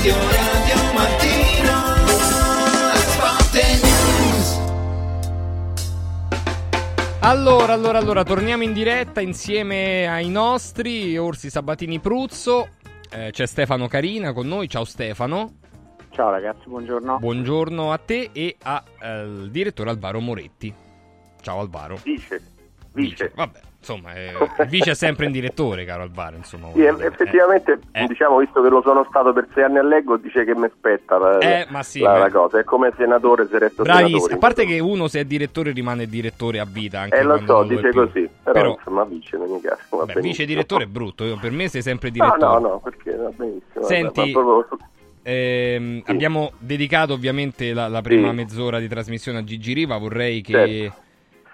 Radio Radio Mattino Sport News Allora, allora, allora, torniamo in diretta insieme ai nostri Orsi Sabatini Pruzzo. Eh, c'è Stefano Carina con noi. Ciao Stefano. Ciao ragazzi, buongiorno. Buongiorno a te e al direttore Alvaro Moretti. Ciao Alvaro. Vice. Vice. Vabbè, insomma, eh, il vice è sempre in direttore, caro Alvaro. Insomma, Sì, effettivamente, Eh. diciamo, visto che lo sono stato per sei anni a Leggo, dice che mi spetta la, Eh, ma sì, la- la cosa. È come senatore se resto Bravissimo. senatore. A parte che uno, se è direttore, rimane direttore a vita. Anche Eh, lo so, dice più. così. Però, Però- insomma, vice in ogni caso. Beh, vice direttore è brutto. Io- per me sei sempre No, direttore. no, no, perché va benissimo. Senti- vabbè, proprio ehm, abbiamo dedicato ovviamente la, la prima Sì. mezz'ora di trasmissione a Gigi Riva, vorrei che, Certo.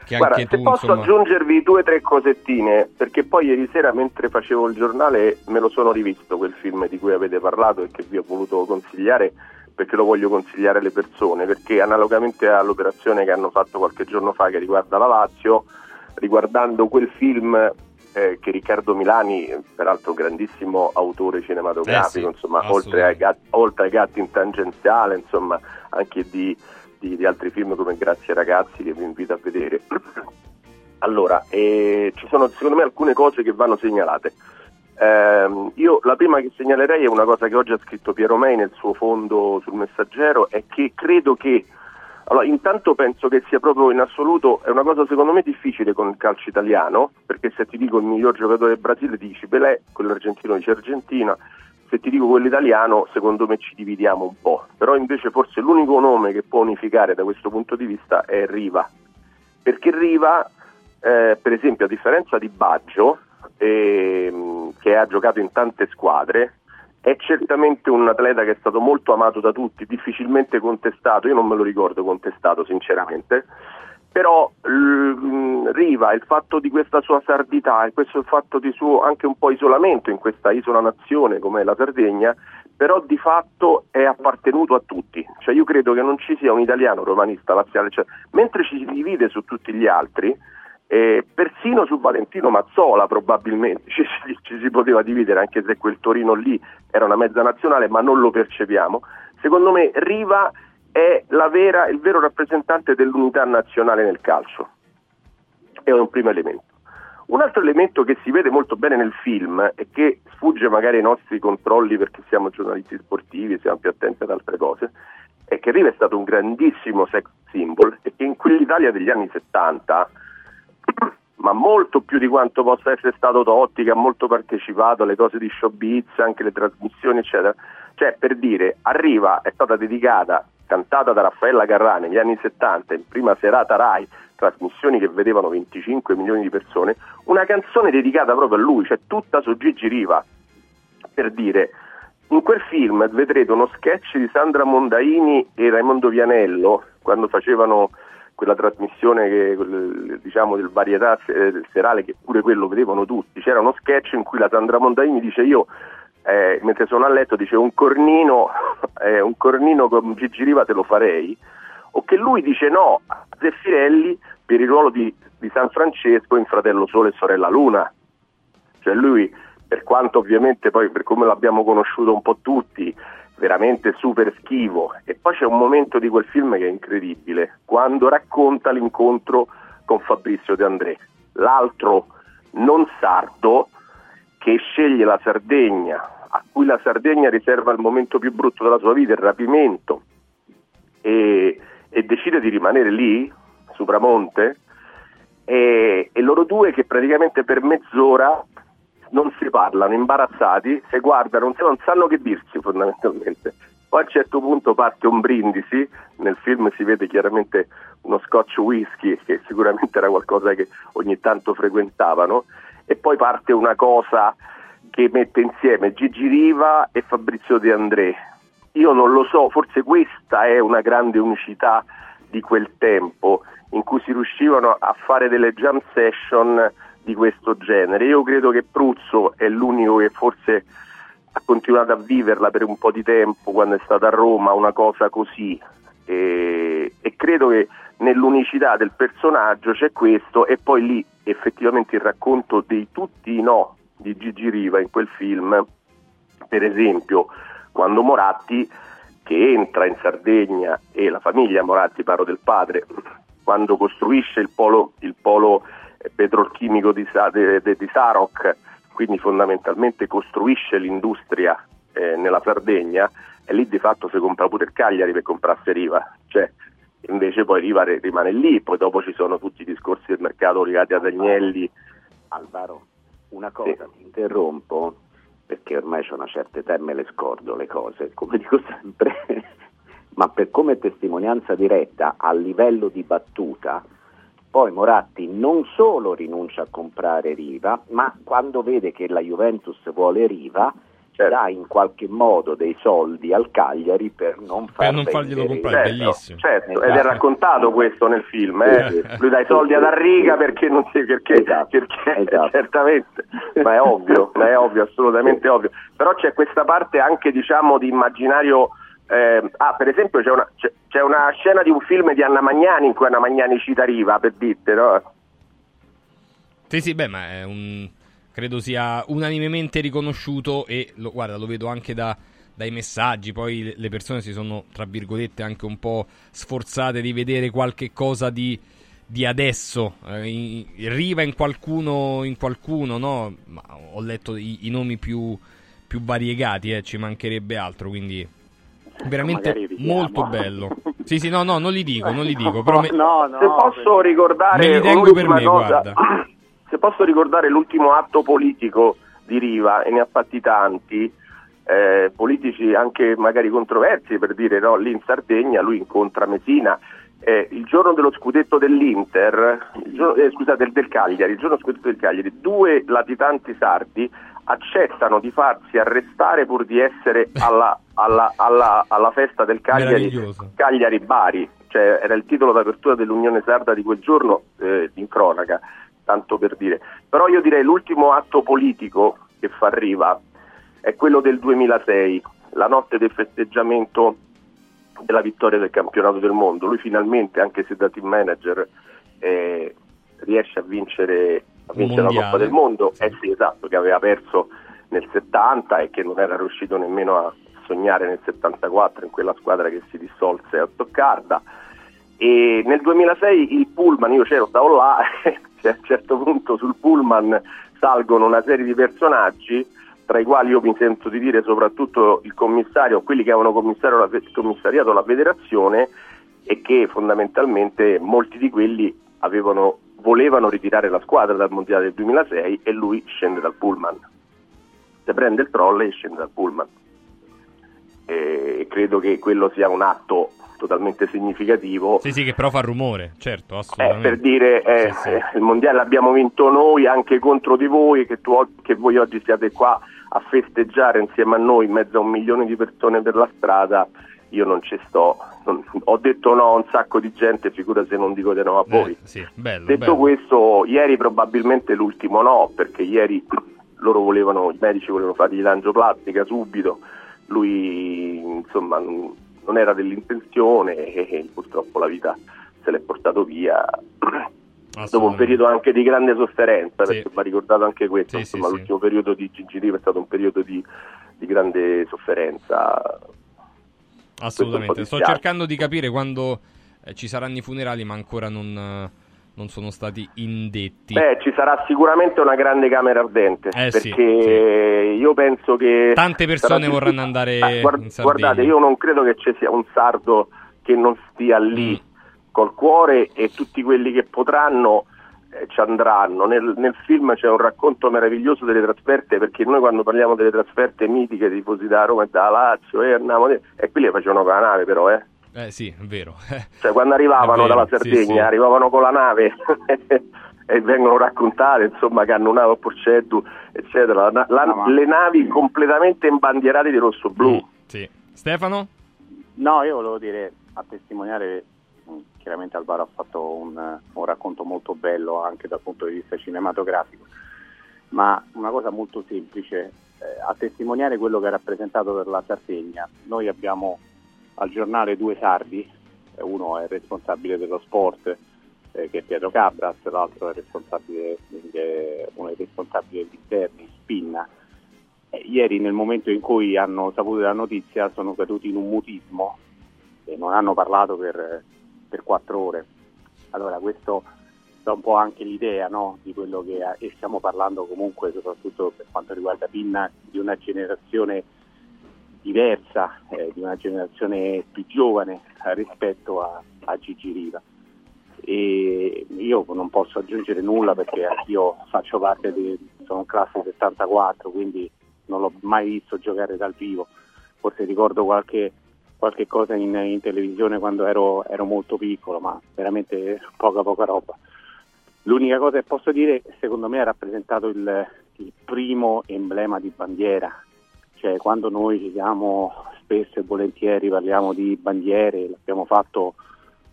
Che Guarda, se tu posso insomma... aggiungervi due o tre cosettine, perché poi ieri sera mentre facevo il giornale me lo sono rivisto quel film di cui avete parlato e che vi ho voluto consigliare perché lo voglio consigliare alle persone, perché analogamente all'operazione che hanno fatto qualche giorno fa che riguarda la Lazio, riguardando quel film eh, che Riccardo Milani, peraltro grandissimo autore cinematografico, Eh sì, insomma, oltre ai, gatti, oltre ai gatti in tangenziale, insomma, anche di, di- di altri film come Grazie ragazzi che vi invito a vedere. Allora, eh, ci sono secondo me alcune cose che vanno segnalate. Ehm, io la prima che segnalerei è una cosa che oggi ha scritto Piero Mei nel suo fondo sul messaggero, è che credo che allora, intanto penso che sia proprio in assoluto, è una cosa secondo me difficile con il calcio italiano, perché se ti dico il miglior giocatore del Brasile dici Pelé, quello argentino dice Argentina, se ti dico quello italiano secondo me ci dividiamo un po', però invece forse l'unico nome che può unificare da questo punto di vista è Riva, perché Riva, eh, per esempio a differenza di Baggio, ehm, che ha giocato in tante squadre, è certamente un atleta che è stato molto amato da tutti, difficilmente contestato, io non me lo ricordo contestato sinceramente, però l- Riva, il fatto di questa sua sardità e questo il fatto di suo anche un po' isolamento in questa isola nazione come la Sardegna, però di fatto è appartenuto a tutti, cioè io credo che non ci sia un italiano romanista laziale, cioè, mentre ci si divide su tutti gli altri, eh, persino su Valentino Mazzola probabilmente ci- ci si poteva dividere anche se quel Torino lì era una mezza nazionale ma non lo percepiamo. Secondo me Riva è vera, il vero rappresentante dell'unità nazionale nel calcio. È un primo elemento. Un altro elemento che si vede molto bene nel film e che sfugge magari ai nostri controlli perché siamo giornalisti sportivi, siamo più attenti ad altre cose, è che Riva è stato un grandissimo sex symbol e che in quell'Italia degli anni 70 ma molto più di quanto possa essere stato Totti che ha molto partecipato alle cose di showbiz, anche le trasmissioni eccetera. Cioè per dire Arriva è stata dedicata cantata da Raffaella Carrà negli anni 70 in prima serata Rai trasmissioni che vedevano 25 milioni di persone una canzone dedicata proprio a lui cioè tutta su Gigi Riva. Per dire in quel film vedrete uno sketch di Sandra Mondaini e Raimondo Vianello quando facevano quella trasmissione che, diciamo del varietà del serale che pure quello vedevano tutti. C'era uno sketch in cui la Sandra Mondaini dice io eh, mentre sono a letto dice un cornino eh, un cornino con Gigi Riva te lo farei? O che lui dice no a Zeffirelli per il ruolo di, di San Francesco in Fratello Sole e Sorella Luna. Cioè lui per quanto ovviamente poi per come l'abbiamo conosciuto un po' tutti veramente super schivo. E poi c'è un momento di quel film che è incredibile quando racconta l'incontro con Fabrizio De André. L'altro non sardo che sceglie la Sardegna a cui la Sardegna riserva il momento più brutto della sua vita il rapimento e, e decide di rimanere lì Supramonte e, e loro due che praticamente per mezz'ora non si parlano, imbarazzati, si guardano, non, sanno che dirsi fondamentalmente. Poi a un certo punto parte un brindisi, nel film si vede chiaramente uno scotch whisky che sicuramente era qualcosa che ogni tanto frequentavano e poi parte una cosa che mette insieme Gigi Riva e Fabrizio De André. Io non lo so, forse questa è una grande unicità di quel tempo in cui si riuscivano a fare delle jam session di questo genere. Io credo che Pruzzo è l'unico che forse ha continuato a viverla per un po' di tempo quando è stato a Roma, una cosa così. E, e credo che nell'unicità del personaggio c'è questo e poi lì effettivamente il racconto dei tutti i no di Gigi Riva in quel film, per esempio quando Moratti che entra in Sardegna e la famiglia Moratti, parlo del padre, quando costruisce il polo, il polo eh, petrolchimico di, de- di Saroc, quindi fondamentalmente costruisce l'industria eh, nella Sardegna e lì di fatto si compra pure il Cagliari per comprarsi Riva, cioè invece poi Riva rimane lì, poi dopo ci sono tutti i discorsi del mercato legati ad Agnelli. Alvaro, una cosa, ti interrompo perché ormai c'è una certa età e me le scordo le cose, come dico sempre, ma per come testimonianza diretta a livello di battuta, poi Moratti non solo rinuncia a comprare Riva, ma quando vede che la Juventus vuole Riva, dà in qualche modo dei soldi al Cagliari per non, Per non farglielo comprare, Certo, bellissimo. certo, ed è Esatto. raccontato questo nel film. eh. Lui dà i soldi ad Arriga perché non si. Perché, perché certamente, ma è ovvio, ma è ovvio, assolutamente ovvio. Però c'è questa parte anche, diciamo, di immaginario. eh, ah, per esempio, c'è una, c'è, c'è una scena di un film di Anna Magnani in cui Anna Magnani cita Riva, per dirte, no? Sì, sì, beh, ma è un... credo sia unanimemente riconosciuto e lo, guarda, lo vedo anche da- dai messaggi, poi le- persone si sono, tra virgolette, anche un po' sforzate di vedere qualche cosa di, di adesso. Eh, in- Riva in qualcuno, in qualcuno, no? Ma ho letto i, i nomi più, più variegati, eh, ci mancherebbe altro, quindi veramente Magari richiamo. molto bello. Sì, sì, no, no, non li dico, non li dico, però me- no, no, Se posso ricordare me li tengo per me, cosa, guarda. Se posso ricordare l'ultimo atto politico di Riva, e ne ha fatti tanti, eh, politici anche magari controversi, per dire no, lì in Sardegna lui incontra Mesina. eh, il giorno dello scudetto dell'Inter, giorno- eh, scusate, del, del Cagliari, il giorno dello scudetto del Cagliari, due latitanti sardi accettano di farsi arrestare pur di essere alla, alla- alla- alla festa del Cagliari. Cagliari Bari, cioè era il titolo d'apertura dell'Unione Sarda di quel giorno eh, in cronaca, tanto per dire. Però io direi l'ultimo atto politico che fa Riva è quello del 2006, la notte del festeggiamento della vittoria del campionato del mondo. Lui finalmente, anche se da team manager, eh, riesce a vincere, a vincere la. Coppa del Mondo. Eh sì, esatto, che aveva perso nel 70 e che non era riuscito nemmeno a sognare nel 74 in quella squadra che si dissolse a Stoccarda. E nel 2006 il pullman, io c'ero, stavo là, e a un certo punto sul pullman salgono una serie di personaggi, tra i quali io mi sento di dire soprattutto il commissario, quelli che avevano commissariato la federazione e che fondamentalmente molti di quelli avevano, volevano ritirare la squadra dal mondiale del 2006 e lui scende dal pullman. Se prende il trolley e scende dal pullman. E credo che quello sia un atto totalmente significativo Sì, sì, che però fa rumore, certo, eh, assolutamente. per dire eh, Sì, sì. eh, il mondiale l'abbiamo vinto noi anche contro di voi che, tu, che voi oggi siate qua a festeggiare insieme a noi in mezzo a un milione di persone per la strada io non ci sto Non- ho detto no a un sacco di gente figura se non dico di no a voi Eh, sì, bello, detto bello. questo ieri probabilmente l'ultimo no perché ieri loro volevano i medici volevano fargli l'angioplastica subito lui insomma non era dell'intenzione e purtroppo la vita se l'è portato via dopo un periodo anche di grande sofferenza Sì. perché va ricordato anche questo Sì, insomma sì. l'ultimo periodo di Gigi Riva è stato un periodo di, di grande sofferenza Assolutamente. Sto cercando di capire quando eh, ci saranno i funerali, ma ancora non, eh, non sono stati indetti. Beh, ci sarà sicuramente una grande camera ardente Eh, perché sì, io penso che Tante persone vorranno andare Eh, guard- guardate, io non credo che ci sia un sardo che non stia lì Mm. col cuore e tutti quelli che potranno eh, ci andranno. Nel, nel film c'è un racconto meraviglioso delle trasferte perché noi quando parliamo delle trasferte mitiche tifosi da Roma e da Lazio e andiamo e quelli le facevano con la nave però eh. Eh sì, è vero. Cioè, quando arrivavano vero, dalla sì, Sardegna, sì. arrivavano con la nave e vengono raccontate, insomma, che hanno unato a Porceddu, eccetera. La- la- No, ma- Le navi completamente imbandierate di rosso-blu. Sì. Stefano? No, io volevo dire, a testimoniare, mh, chiaramente Alvaro ha fatto un, un racconto molto bello anche dal punto di vista cinematografico, ma una cosa molto semplice, eh, a testimoniare quello che ha rappresentato per la Sardegna. Noi abbiamo al giornale due sardi, eh, uno è il responsabile dello sport, eh, che è Pietro Cabras, l'altro è il responsabile, eh, uno dei responsabili degli interni, Spinna. Eh, ieri nel momento in cui hanno saputo la notizia sono caduti in un mutismo e non hanno parlato per, per quattro ore. Allora questo dà un po' anche l'idea no, di quello che e stiamo parlando comunque soprattutto per quanto riguarda Pinna di una generazione diversa, eh, di una generazione più giovane eh, rispetto a, a Gigi Riva. E io non posso aggiungere nulla perché io faccio parte di, sono classe 74, quindi non l'ho mai visto giocare dal vivo. Forse ricordo qualche, qualche cosa in, in televisione quando ero, ero molto piccolo, ma veramente poca poca roba. L'unica cosa che posso dire, secondo me ha rappresentato il, il primo emblema di bandiera Cioè, quando noi ci siamo spesso e volentieri parliamo di bandiere, l'abbiamo fatto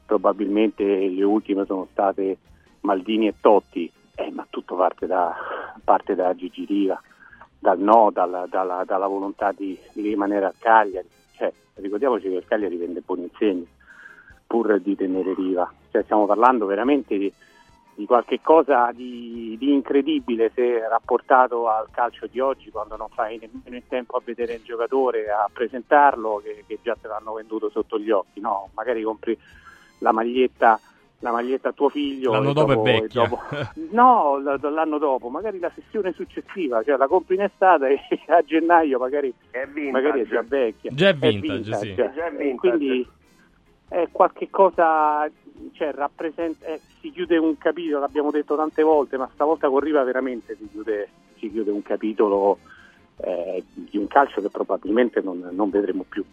probabilmente le ultime sono state Maldini e Totti, eh, ma tutto parte da, parte da Gigi Riva, dal no, dalla, dalla, dalla volontà di, di, rimanere a Cagliari. Cioè, ricordiamoci che il Cagliari vende buoni insegni pur di tenere Riva. Cioè, stiamo parlando veramente di, di qualche cosa di, di, incredibile se rapportato al calcio di oggi quando non fai nemmeno in tempo a vedere il giocatore, a presentarlo che, che già te l'hanno venduto sotto gli occhi, no? Magari compri la maglietta la maglietta a tuo figlio. L'anno dopo, dopo, è vecchia. Dopo, no, l'anno dopo, magari la sessione successiva, cioè la compri in estate e a gennaio magari è, magari è già vecchia. Già è vintage, è vintage, sì. È già vintage. Quindi è qualche cosa, cioè rappresenta, eh, si chiude un capitolo, l'abbiamo detto tante volte, ma stavolta con Riva veramente si chiude, si chiude un capitolo eh, di un calcio che probabilmente non, non vedremo più.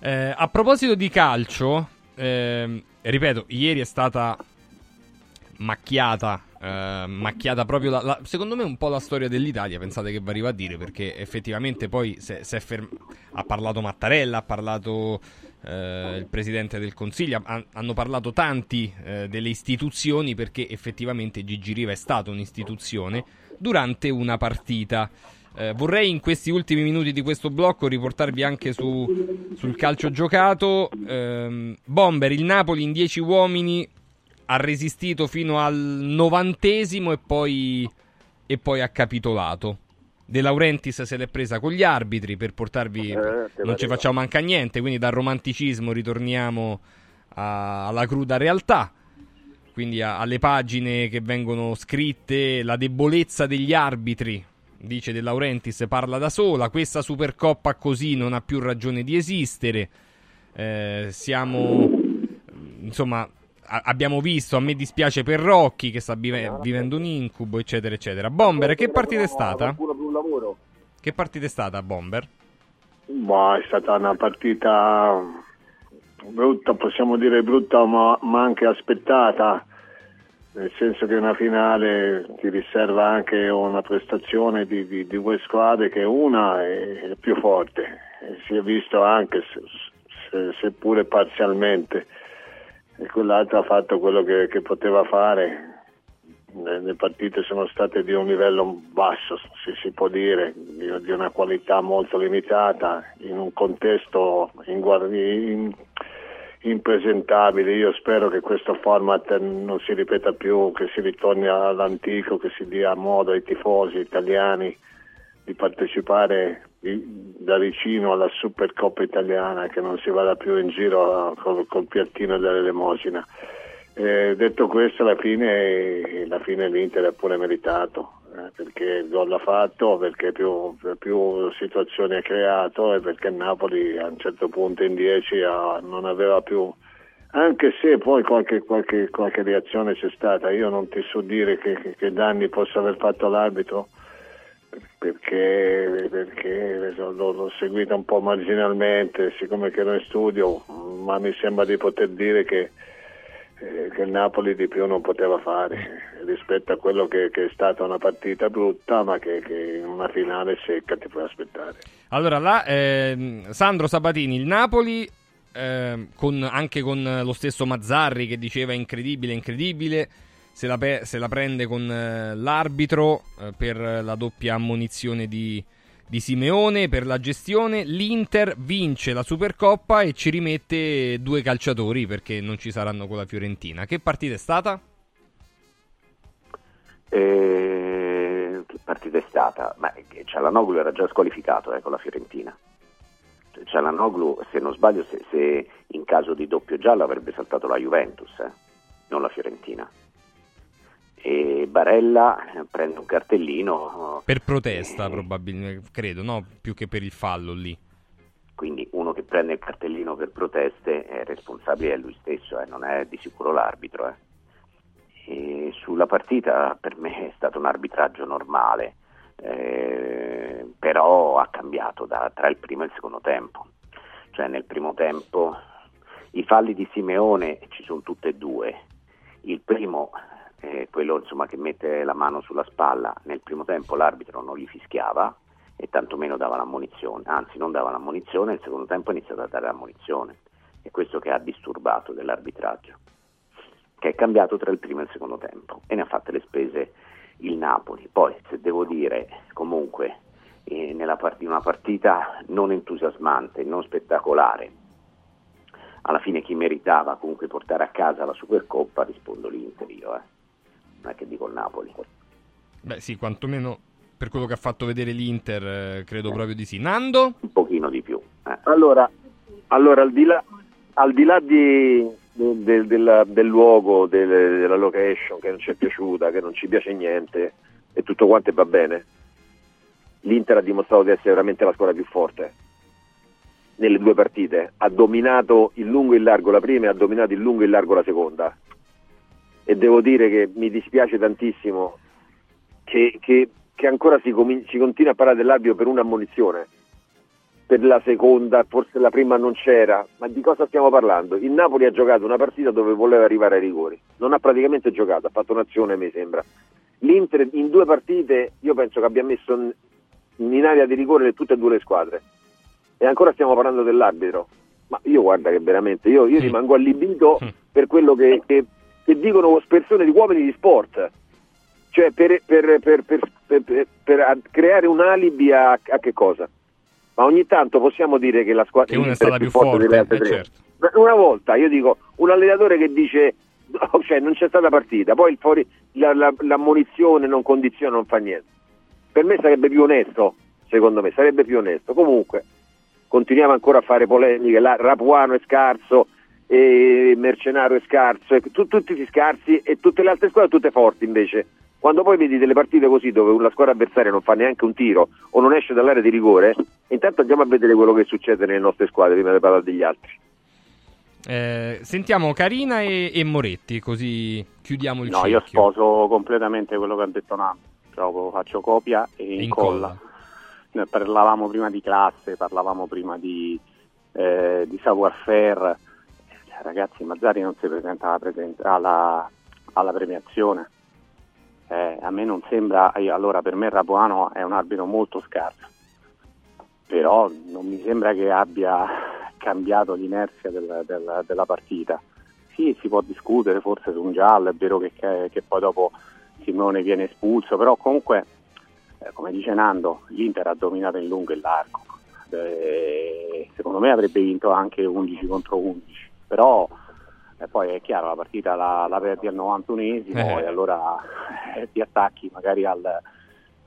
Eh, a proposito di calcio, eh, ripeto, ieri è stata macchiata, eh, macchiata proprio la, la, secondo me un po' la storia dell'Italia, pensate che arriva a dire, perché effettivamente poi se, se ferm- ha parlato Mattarella, ha parlato eh, il Presidente del Consiglio, ha, hanno parlato tanti eh, delle istituzioni perché effettivamente Gigi Riva è stata un'istituzione durante una partita. Eh, vorrei in questi ultimi minuti di questo blocco riportarvi anche su, sul calcio giocato. Eh, Bomber, il Napoli in 10 uomini ha resistito fino al novantesimo e poi, e poi ha capitolato. De Laurentiis se l'è presa con gli arbitri per portarvi. Eh, non ci facciamo manca niente, quindi dal romanticismo ritorniamo a, alla cruda realtà. Quindi a, alle pagine che vengono scritte, la debolezza degli arbitri dice De Laurentiis, parla da sola. Questa Supercoppa così non ha più ragione di esistere. Eh, siamo, insomma, a- abbiamo visto. A me dispiace per Rocchi che sta vive- vivendo un incubo, eccetera, eccetera. Bomber, che partita è stata? Che partita è stata, Bomber? Boh, è stata una partita brutta, possiamo dire brutta, ma, ma anche aspettata nel senso che una finale ti riserva anche una prestazione di, di, di due squadre che una è, più forte, e si è visto anche, se, se, seppure parzialmente, e quell'altra ha fatto quello che, che poteva fare. Le, le, partite sono state di un livello basso, se si può dire, di, di una qualità molto limitata, in un contesto in, in, impresentabili. Io spero che questo format non si ripeta più, che si ritorni all'antico, che si dia modo ai tifosi italiani di partecipare da vicino alla Supercoppa italiana, che non si vada più in giro col, col piattino dell'elemosina. Eh, detto questo, alla fine, alla fine l'Inter è pure meritato eh, perché il gol l'ha fatto, perché più, più, situazioni ha creato e perché Napoli a un certo punto in 10 non aveva più, anche se poi qualche, qualche, qualche, reazione c'è stata, io non ti so dire che, che, che danni possa aver fatto l'arbitro perché, perché l'ho, seguita un po' marginalmente, siccome che ero in studio, ma mi sembra di poter dire che eh, che il Napoli di più non poteva fare rispetto a quello che, che è stata una partita brutta ma che, che, in una finale secca ti puoi aspettare. Allora, là, eh, Sandro Sabatini, il Napoli eh, con, anche con lo stesso Mazzarri che diceva incredibile, incredibile, se la, pe- se la prende con eh, l'arbitro eh, per la doppia ammonizione di, di Simeone per la gestione. L'Inter vince la Supercoppa e ci rimette due calciatori perché non ci saranno con la Fiorentina. Che partita è stata? Eh, che partita è stata? Ma Cialanoglu era già squalificato eh, con la Fiorentina. Cialanoglu, se non sbaglio, se, se, in caso di doppio giallo avrebbe saltato la Juventus, eh, non la Fiorentina e Barella prende un cartellino per protesta e... probabilmente credo no? Più che per il fallo lì. Quindi uno che prende il cartellino per proteste è responsabile lui stesso eh, non è di sicuro l'arbitro eh. sulla partita per me è stato un arbitraggio normale eh, però ha cambiato da, tra il primo e il secondo tempo. Cioè nel primo tempo i falli di Simeone ci sono tutti e due. Il primo eh, quello insomma, che mette la mano sulla spalla, nel primo tempo l'arbitro non gli fischiava e tantomeno dava l'ammonizione, anzi non dava l'ammonizione, nel secondo tempo ha iniziato a dare l'ammonizione. È questo che ha disturbato dell'arbitraggio, che è cambiato tra il primo e il secondo tempo e ne ha fatte le spese il Napoli. Poi, se devo dire, comunque, eh, nella part- una partita non entusiasmante, non spettacolare, alla fine chi meritava comunque portare a casa la Supercoppa rispondo l'Inter io, eh. Non è che dico il Napoli. Beh, sì, quantomeno per quello che ha fatto vedere l'Inter, eh, credo proprio di sì. Nando? Un pochino di più. eh. Allora, allora al di là, al di là di- del, del- della- del luogo, del- della location che non ci è piaciuta, che non ci piace niente e tutto quanto va bene, l'Inter ha dimostrato di essere veramente la squadra più forte nelle due partite. Ha dominato il lungo e il largo la prima e ha dominato il lungo e il largo la seconda. E devo dire che mi dispiace tantissimo che, che- che ancora si, comin- si continua a parlare dell'arbitro per un'ammonizione per la seconda, forse la prima non c'era, ma di cosa stiamo parlando? Il Napoli ha giocato una partita dove voleva arrivare ai rigori, non ha praticamente giocato, ha fatto un'azione mi sembra. L'Inter in due partite io penso che abbia messo in in area di rigore tutte e due le squadre e ancora stiamo parlando dell'arbitro. Ma io guarda che veramente, io, io rimango allibito per quello che, che- che dicono persone di uomini di sport, cioè per, per- per- per- creare un alibi a, a che cosa? Ma ogni tanto possiamo dire che la squadra Che una è stata più forte forte, delle altre eh, certo. Una volta, io dico, un allenatore che dice no, cioè non c'è stata partita, poi il fuori, la, la- l'ammonizione non condiziona, non fa niente. Per me sarebbe più onesto, secondo me, sarebbe più onesto. Comunque, continuiamo ancora a fare polemiche, la, Rapuano è scarso, e Mercenario è scarso, e tu- tutti si scarsi e tutte le altre squadre tutte forti invece. Quando poi vedi delle partite così dove la squadra avversaria non fa neanche un tiro o non esce dall'area di rigore, intanto andiamo a vedere quello che succede nelle nostre squadre prima di parlare degli altri. Eh, sentiamo Carina e, e Moretti, così chiudiamo il No, io cerchio. sposo completamente quello che ha detto Nando, Proprio faccio copia e incolla. Noi Parlavamo prima di classe, parlavamo prima di, eh, di savoir-faire. Eh, Ragazzi, Mazzari non si presenta alla, presen- alla- alla premiazione. Eh, a me non sembra, io- allora per me Rapuano è un arbitro molto scarso, però non mi sembra che abbia cambiato l'inerzia del- del- della partita. Sì, si può discutere forse su un giallo, è vero che, che- che poi dopo Simone viene espulso, però comunque, eh, come dice Nando, l'Inter ha dominato in lungo e largo. Eh, secondo me avrebbe vinto anche 11 contro 11, però eh, poi è chiaro, la partita la, la perdi al 91esimo Eh. e allora eh, ti attacchi magari al,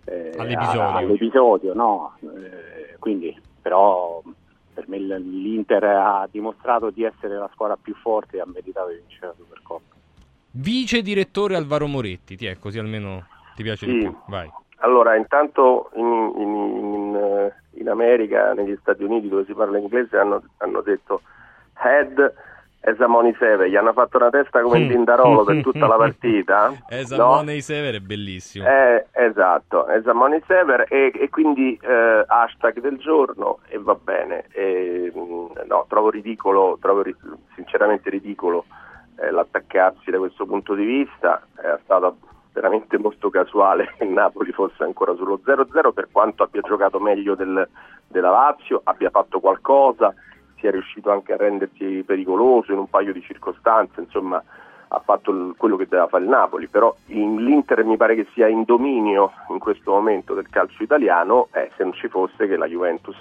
eh, All'episodio. a- all'episodio, no? Eh, quindi, però per me l'Inter ha dimostrato di essere la squadra più forte e ha meritato di vincere la Supercoppa. Vice direttore Alvaro Moretti, ti è così almeno ti piace di Sì. più. Vai. Allora, intanto in, in- in, eh, in America, negli Stati Uniti dove si parla inglese, hanno, hanno detto head as a money seven, gli hanno fatto una testa come in Tindarolo per tutta la partita. Esa no? Money Sever è bellissimo. Eh, esatto, as a money saver e, e quindi eh, hashtag del giorno e va bene. E, mh, no, trovo ridicolo, trovo ri- sinceramente ridicolo eh, l'attaccarsi da questo punto di vista, è stato veramente molto casuale che il Napoli fosse ancora sullo 0-0 per quanto abbia giocato meglio del- della Lazio, abbia fatto qualcosa, sia riuscito anche a rendersi pericoloso in un paio di circostanze, insomma ha fatto quello che doveva fare il Napoli, però in- l'Inter mi pare che sia in dominio in questo momento del calcio italiano, eh, se non ci fosse che la Juventus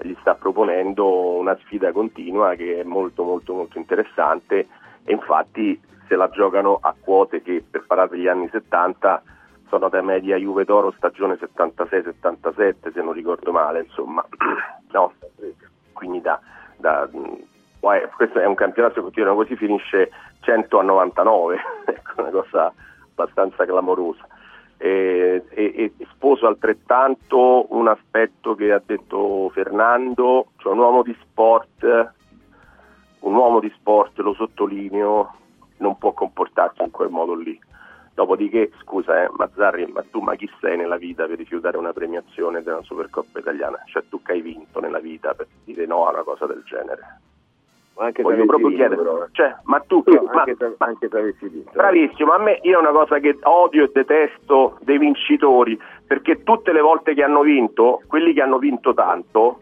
gli sta proponendo una sfida continua che è molto molto molto interessante e infatti se la giocano a quote che per parlare degli anni 70 sono da media Juve d'Oro stagione 76-77 se non ricordo male insomma no quindi da, da- poi questo è un campionato se continuano così finisce 100 a 99 ecco una cosa abbastanza clamorosa e, e- e sposo altrettanto un aspetto che ha detto Fernando cioè un uomo di sport un uomo di sport, lo sottolineo, non può comportarsi in quel modo lì. Dopodiché, scusa, eh, Mazzarri, ma tu ma chi sei nella vita per rifiutare una premiazione della Supercoppa italiana? Cioè tu che hai vinto nella vita per dire no a una cosa del genere? Anche se Voglio proprio chiedere, eh. cioè, ma tu No, che, ma- anche, se, anche se avessi vinto. Bravissimo, a me io è una cosa che odio e detesto dei vincitori, perché tutte le volte che hanno vinto, quelli che hanno vinto tanto,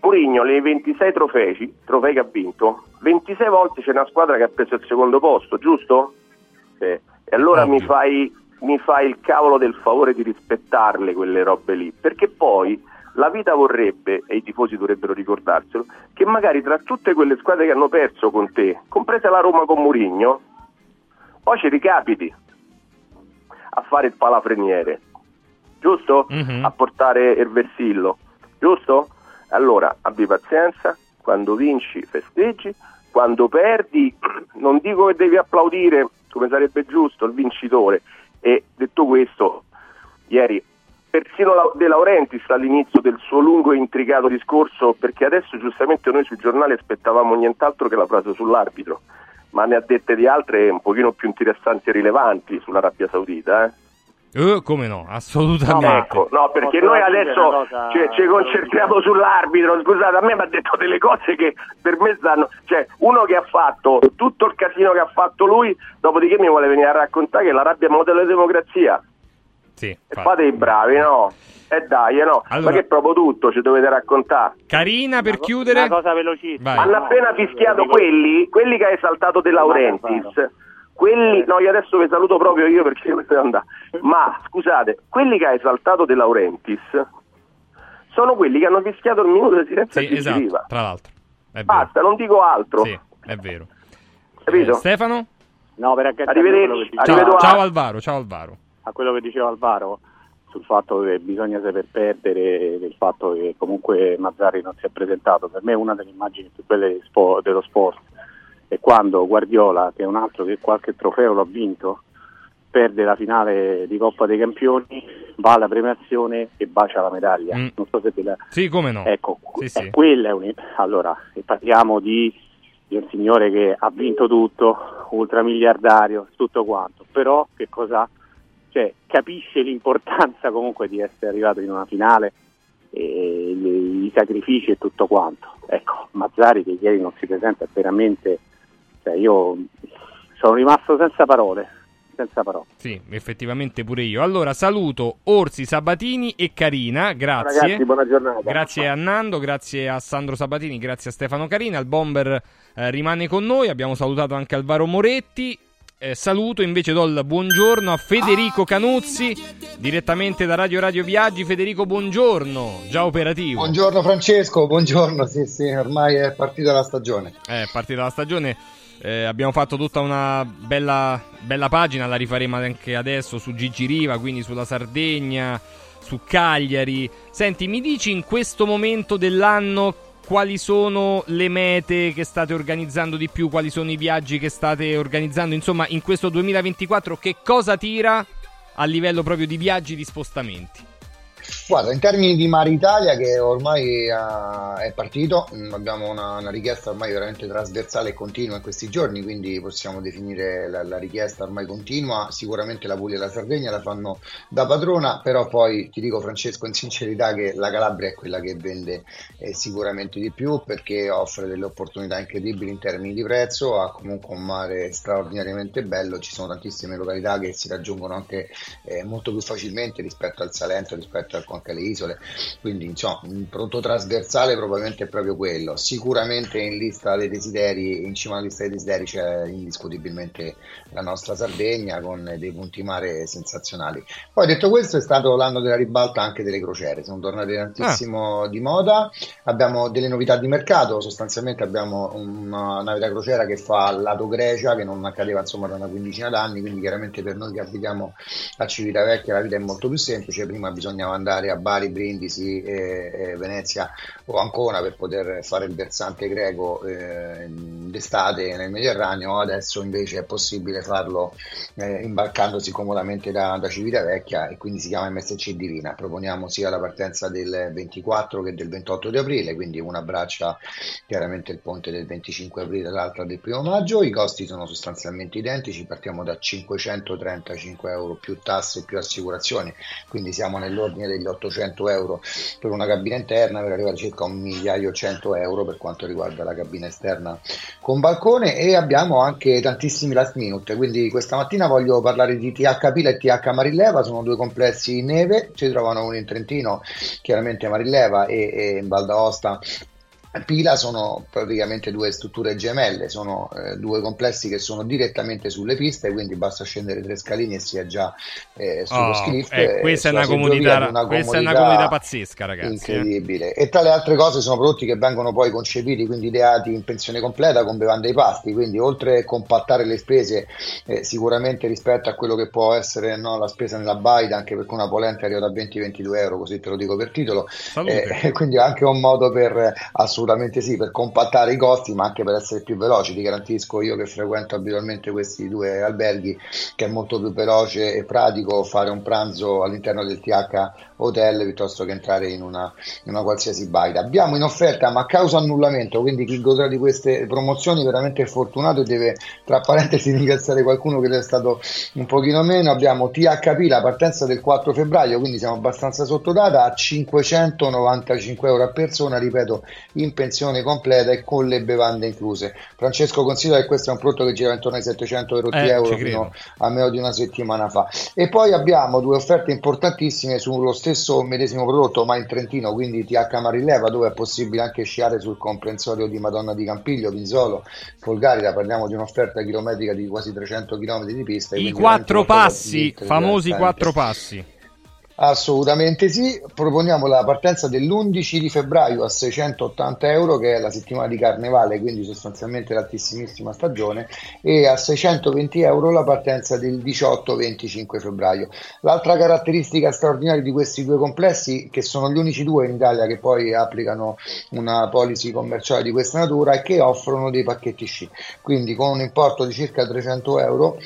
Mourinho nei 26 trofei, trofei che ha vinto, 26 volte c'è una squadra che ha preso il secondo posto, giusto? Sì. E allora mi fai, mi fai il cavolo del favore di rispettarle quelle robe lì, perché poi la vita vorrebbe, e i tifosi dovrebbero ricordarselo, che magari tra tutte quelle squadre che hanno perso con te, compresa la Roma con Mourinho, poi ci ricapiti a fare il palafreniere, giusto? A portare il vessillo, giusto? Allora abbi pazienza, quando vinci festeggi, quando perdi non dico che devi applaudire come sarebbe giusto il vincitore e detto questo, ieri persino De Laurentiis all'inizio del suo lungo e intricato discorso, perché adesso giustamente noi sui giornali aspettavamo nient'altro che la frase sull'arbitro, ma ne ha dette di altre un pochino più interessanti e rilevanti sull'Arabia Saudita. Eh? Eh, come no, assolutamente. Ecco, no, perché Posso noi adesso una cosa, cioè, ci concentriamo sull'arbitro. Scusate, a me mi ha detto delle cose che per me stanno. Cioè, uno che ha fatto tutto il casino che ha fatto lui, dopodiché mi vuole venire a raccontare che l'Arabia è un modello di democrazia. Sì, E fate i bravi, no? E dai, eh, no. Allora- Ma che proprio tutto ci dovete raccontare. Carina, per chiudere... Una cosa velocissima. Vai. Hanno appena fischiato quelli, quelli che hai saltato De Laurentiis. Quelli, no, io adesso vi saluto proprio io perché io devo andare. Ma scusate, quelli che hai saltato De Laurentiis sono quelli che hanno fischiato il minuto di silenzio Sì, esatto, tra l'altro. È vero. Basta, non dico altro. Sì, è vero. Capito? Eh, Stefano? No, per Arrivederci, Ciao, Arrivedo ciao a- Alvaro, ciao Alvaro. a quello che diceva Alvaro sul fatto che bisogna saper perdere, del fatto che comunque Mazzari non si è presentato. Per me una delle immagini più belle dello sport è quando Guardiola, che è un altro che qualche trofeo l'ha vinto, perde la finale di Coppa dei Campioni, va alla premiazione e bacia la medaglia. Mm. Non so se te la... Sì, come no. Ecco, Sì, eh, sì. quella è un... Allora, e parliamo di, di un signore che ha vinto tutto, ultramiliardario, tutto quanto, però che cosa cioè, capisce l'importanza comunque di essere arrivato in una finale, e le- i sacrifici e tutto quanto. Ecco, Mazzari che ieri non si presenta è veramente, cioè io sono rimasto senza parole, senza parole. Sì, effettivamente pure io. Allora, saluto Orsi, Sabatini e Carina, grazie. Ragazzi, buona giornata. Grazie a Nando, grazie a Sandro Sabatini, grazie a Stefano Carina. Il bomber eh, rimane con noi. Abbiamo salutato anche Alvaro Moretti. Eh, saluto invece do il buongiorno a Federico Canuzzi, direttamente da Radio Radio Viaggi. Federico, buongiorno, già operativo. Buongiorno Francesco, buongiorno, sì sì, ormai è partita la stagione. Eh, partita la stagione. Eh, abbiamo fatto tutta una bella, bella pagina, la rifaremo anche adesso su Gigi Riva, quindi sulla Sardegna, su Cagliari. Senti, mi dici in questo momento dell'anno quali sono le mete che state organizzando di più, quali sono i viaggi che state organizzando, insomma, in questo 2024 che cosa tira a livello proprio di viaggi di spostamenti? Guarda, in termini di Mare Italia che ormai ah, è partito, mm, abbiamo una, una richiesta ormai veramente trasversale e continua in questi giorni, quindi possiamo definire la, la richiesta ormai continua. Sicuramente la Puglia e la Sardegna la fanno da padrona, però poi ti dico Francesco in sincerità che la Calabria è quella che vende eh, sicuramente di più perché offre delle opportunità incredibili in termini di prezzo, ha comunque un mare straordinariamente bello, ci sono tantissime località che si raggiungono anche eh, molto più facilmente rispetto al Salento, rispetto al anche alle isole, quindi insomma un prodotto trasversale probabilmente è proprio quello. Sicuramente in lista dei desideri, in cima alla lista dei desideri c'è indiscutibilmente la nostra Sardegna con dei punti mare sensazionali. Poi detto questo è stato l'anno della ribalta anche delle crociere, sono tornate tantissimo di moda, abbiamo delle novità di mercato, sostanzialmente abbiamo una nave da crociera che fa lato Grecia che non accadeva insomma da una quindicina d'anni, quindi chiaramente per noi che abitiamo a Civitavecchia la vita è molto più semplice, prima bisognava andare a Bari, Brindisi, e, e Venezia o Ancona per poter fare il versante greco eh, d'estate nel Mediterraneo, adesso invece è possibile farlo eh, imbarcandosi comodamente da, da Civitavecchia e quindi si chiama MSC Divina. Proponiamo sia la partenza del 24 che del 28 di aprile, quindi una abbraccia chiaramente il ponte del 25 aprile e l'altra del primo maggio. I costi sono sostanzialmente identici, partiamo da 535 euro più tasse più assicurazioni, quindi siamo nell'ordine degli 800 euro per una cabina interna per arrivare circa a un migliaio e 100 euro per quanto riguarda la cabina esterna con balcone e abbiamo anche tantissimi last minute, quindi questa mattina voglio parlare di TH Pila e TH Marilleva, sono due complessi in neve, si trovano uno in Trentino, chiaramente Marilleva e, e in Val d'Aosta Pila sono praticamente due strutture gemelle, sono eh, due complessi che sono direttamente sulle piste, quindi basta scendere tre scalini e si è già eh, sullo Oh, lift. eh, questa, è una comunità, questa è una comunità pazzesca, ragazzi. eh. Incredibile. E tra le altre cose sono prodotti che vengono poi concepiti, quindi ideati in pensione completa con bevande e pasti, quindi oltre a compattare le spese eh, sicuramente rispetto a quello che può essere no, la spesa nella baita, anche perché una polenta arriva da 20-22 euro, così te lo dico per titolo, eh, quindi anche un modo per eh, assolutamente sì, per compattare i costi, ma anche per essere più veloci. Ti garantisco io che frequento abitualmente questi due alberghi che è molto più veloce e pratico fare un pranzo all'interno del TH hotel piuttosto che entrare in una, in una qualsiasi baita. Abbiamo in offerta, ma a causa annullamento, quindi chi godrà di queste promozioni veramente è fortunato e deve tra parentesi ringraziare qualcuno che le è stato un pochino meno. Abbiamo THP la partenza del 4 febbraio, quindi siamo abbastanza sottodata a 595 euro a persona, ripeto, in pensione completa e con le bevande incluse. Francesco considera che questo è un prodotto che gira intorno ai 700 euro, Eh, euro fino a meno di una settimana fa. E poi abbiamo due offerte importantissime sullo stesso medesimo prodotto, ma in Trentino, quindi TH Marilleva, dove è possibile anche sciare sul comprensorio di Madonna di Campiglio, Pinzolo, Folgarida. Parliamo di un'offerta chilometrica di quasi 300 km di pista. I quattro passi, famosi quattro passi. Assolutamente sì, proponiamo la partenza dell'11 di febbraio a 680 euro che è la settimana di carnevale, quindi sostanzialmente l'altissimissima stagione, e a 620 euro la partenza del 18-25 febbraio. L'altra caratteristica straordinaria di questi due complessi, che sono gli unici due in Italia che poi applicano una policy commerciale di questa natura, è che offrono dei pacchetti sci, quindi con un importo di circa 300 euro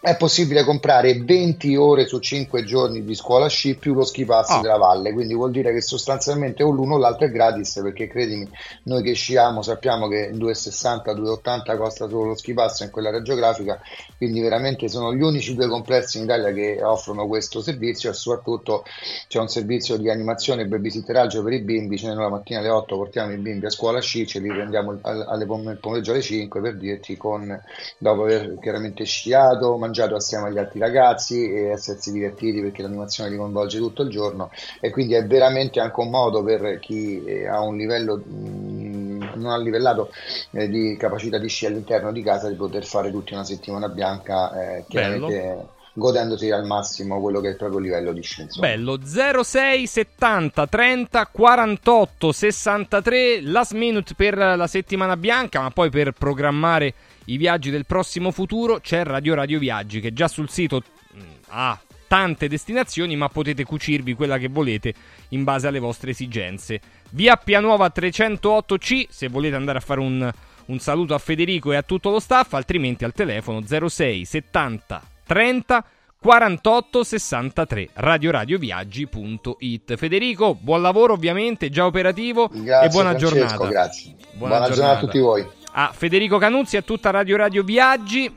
è possibile comprare 20 ore su 5 giorni di scuola sci più lo ski pass Ah. della valle, quindi vuol dire che sostanzialmente o l'uno o l'altro è gratis, perché credimi, noi che sciamo sappiamo che 2,60, 2,80 costa solo lo ski pass in quell'area geografica, quindi veramente sono gli unici due complessi in Italia che offrono questo servizio e soprattutto c'è un servizio di animazione e babysitteraggio per i bimbi, cioè noi la mattina alle 8 portiamo i bimbi a scuola sci, ce li prendiamo al- alle pom- pomeriggio alle 5 per dirti con dopo aver chiaramente sciato, mangiato assieme agli altri ragazzi e essersi divertiti perché l'animazione li coinvolge tutto il giorno. E quindi è veramente anche un modo per chi eh, ha un livello mh, non ha livellato eh, di capacità di sci all'interno di casa di poter fare tutta una settimana bianca eh, chiaramente godendosi al massimo quello che è il proprio livello di sci insomma. Bello 06 70 30 48 63 last minute per la settimana bianca, ma poi per programmare i viaggi del prossimo futuro c'è Radio Radio Viaggi che già sul sito mh, ha tante destinazioni, ma potete cucirvi quella che volete in base alle vostre esigenze. Via Pianuova 308C se volete andare a fare un, un saluto a Federico e a tutto lo staff, altrimenti al telefono 06 70 30 48 63 radioradioviaggi.it Federico, buon lavoro ovviamente, già operativo Grazie, e buona Francesco, giornata. grazie. Buona giornata a tutti voi. A Federico Canuzzi e a tutta Radio Radio Viaggi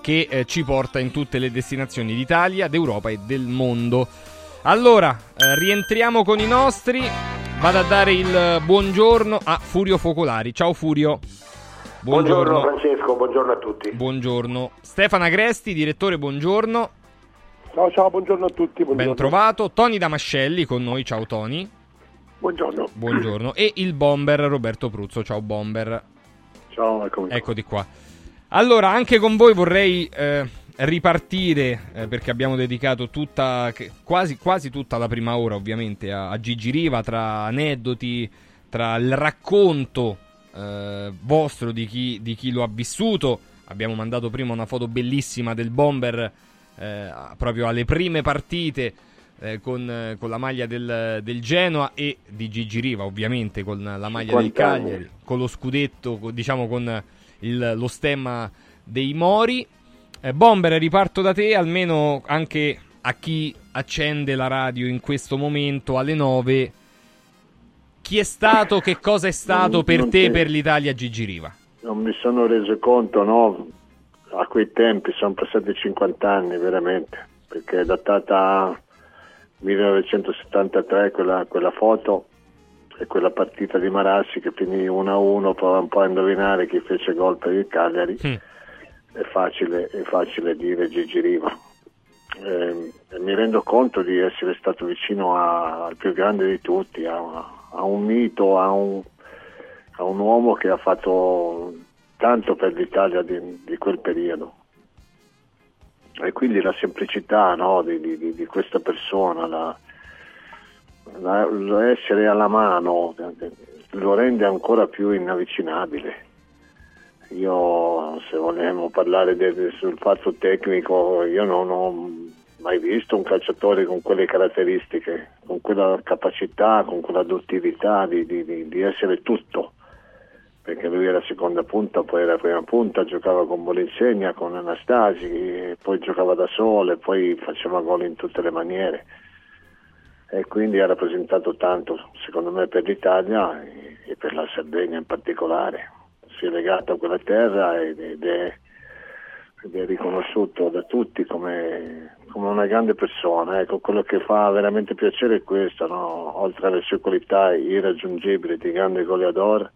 che eh, ci porta in tutte le destinazioni d'Italia, d'Europa e del mondo. Allora, eh, rientriamo con i nostri. Vado a dare il buongiorno a Furio Focolari. Ciao Furio. Buongiorno Francesco, buongiorno a tutti. Buongiorno. Stefana Gresti, direttore, buongiorno. Ciao ciao, buongiorno a tutti. Buongiorno. Ben trovato. Tony Damascelli con noi. Ciao Tony. Buongiorno. Buongiorno. E il bomber Roberto Pruzzo. Ciao bomber. Ciao, eccomi. Eccoti qua. Allora, anche con voi vorrei eh, ripartire eh, perché abbiamo dedicato tutta, quasi, quasi tutta la prima ora, ovviamente, a, a Gigi Riva, tra aneddoti, tra il racconto eh, vostro di chi, di chi lo ha vissuto. Abbiamo mandato prima una foto bellissima del bomber eh, proprio alle prime partite. Eh, con, eh, con la maglia del, del Genoa e di Gigi Riva, ovviamente con la maglia del 50 anni. Cagliari, con lo scudetto, con- diciamo con il- lo stemma dei Mori. Eh, Bomber, riparto da te, almeno anche a chi accende la radio in questo momento alle 9. Chi è stato, che cosa è stato Non- per non te, ti- per l'Italia, Gigi Riva? Non mi sono reso conto, no? A quei tempi sono passati 50 anni veramente, perché è datata 1973 quella, quella foto e quella partita di Marassi che finì 1-1, prova un po' a indovinare chi fece gol per il Cagliari, è, facile, è facile dire Gigi Riva. Eh, mi rendo conto di essere stato vicino a- al più grande di tutti, a, a un mito, a un, a un uomo che ha fatto tanto per l'Italia di, di quel periodo. E quindi la semplicità no, di, di- di- questa persona, la- la- l'essere alla mano, lo rende ancora più inavvicinabile. Io, se vogliamo parlare del- sul fatto tecnico, io non ho mai visto un calciatore con quelle caratteristiche, con quella capacità, con quella di- di- di essere tutto. Perché lui era seconda punta, poi era prima punta, giocava con Bolinsegna, con Anastasi, poi giocava da solo e poi faceva gol in tutte le maniere. E quindi ha rappresentato tanto, secondo me, per l'Italia e- per la Sardegna in particolare si è legato a quella terra ed ed è, ed è riconosciuto da tutti come, come una grande persona. Ecco, quello che fa veramente piacere è questo, no? oltre alle sue qualità irraggiungibili di grande goleador,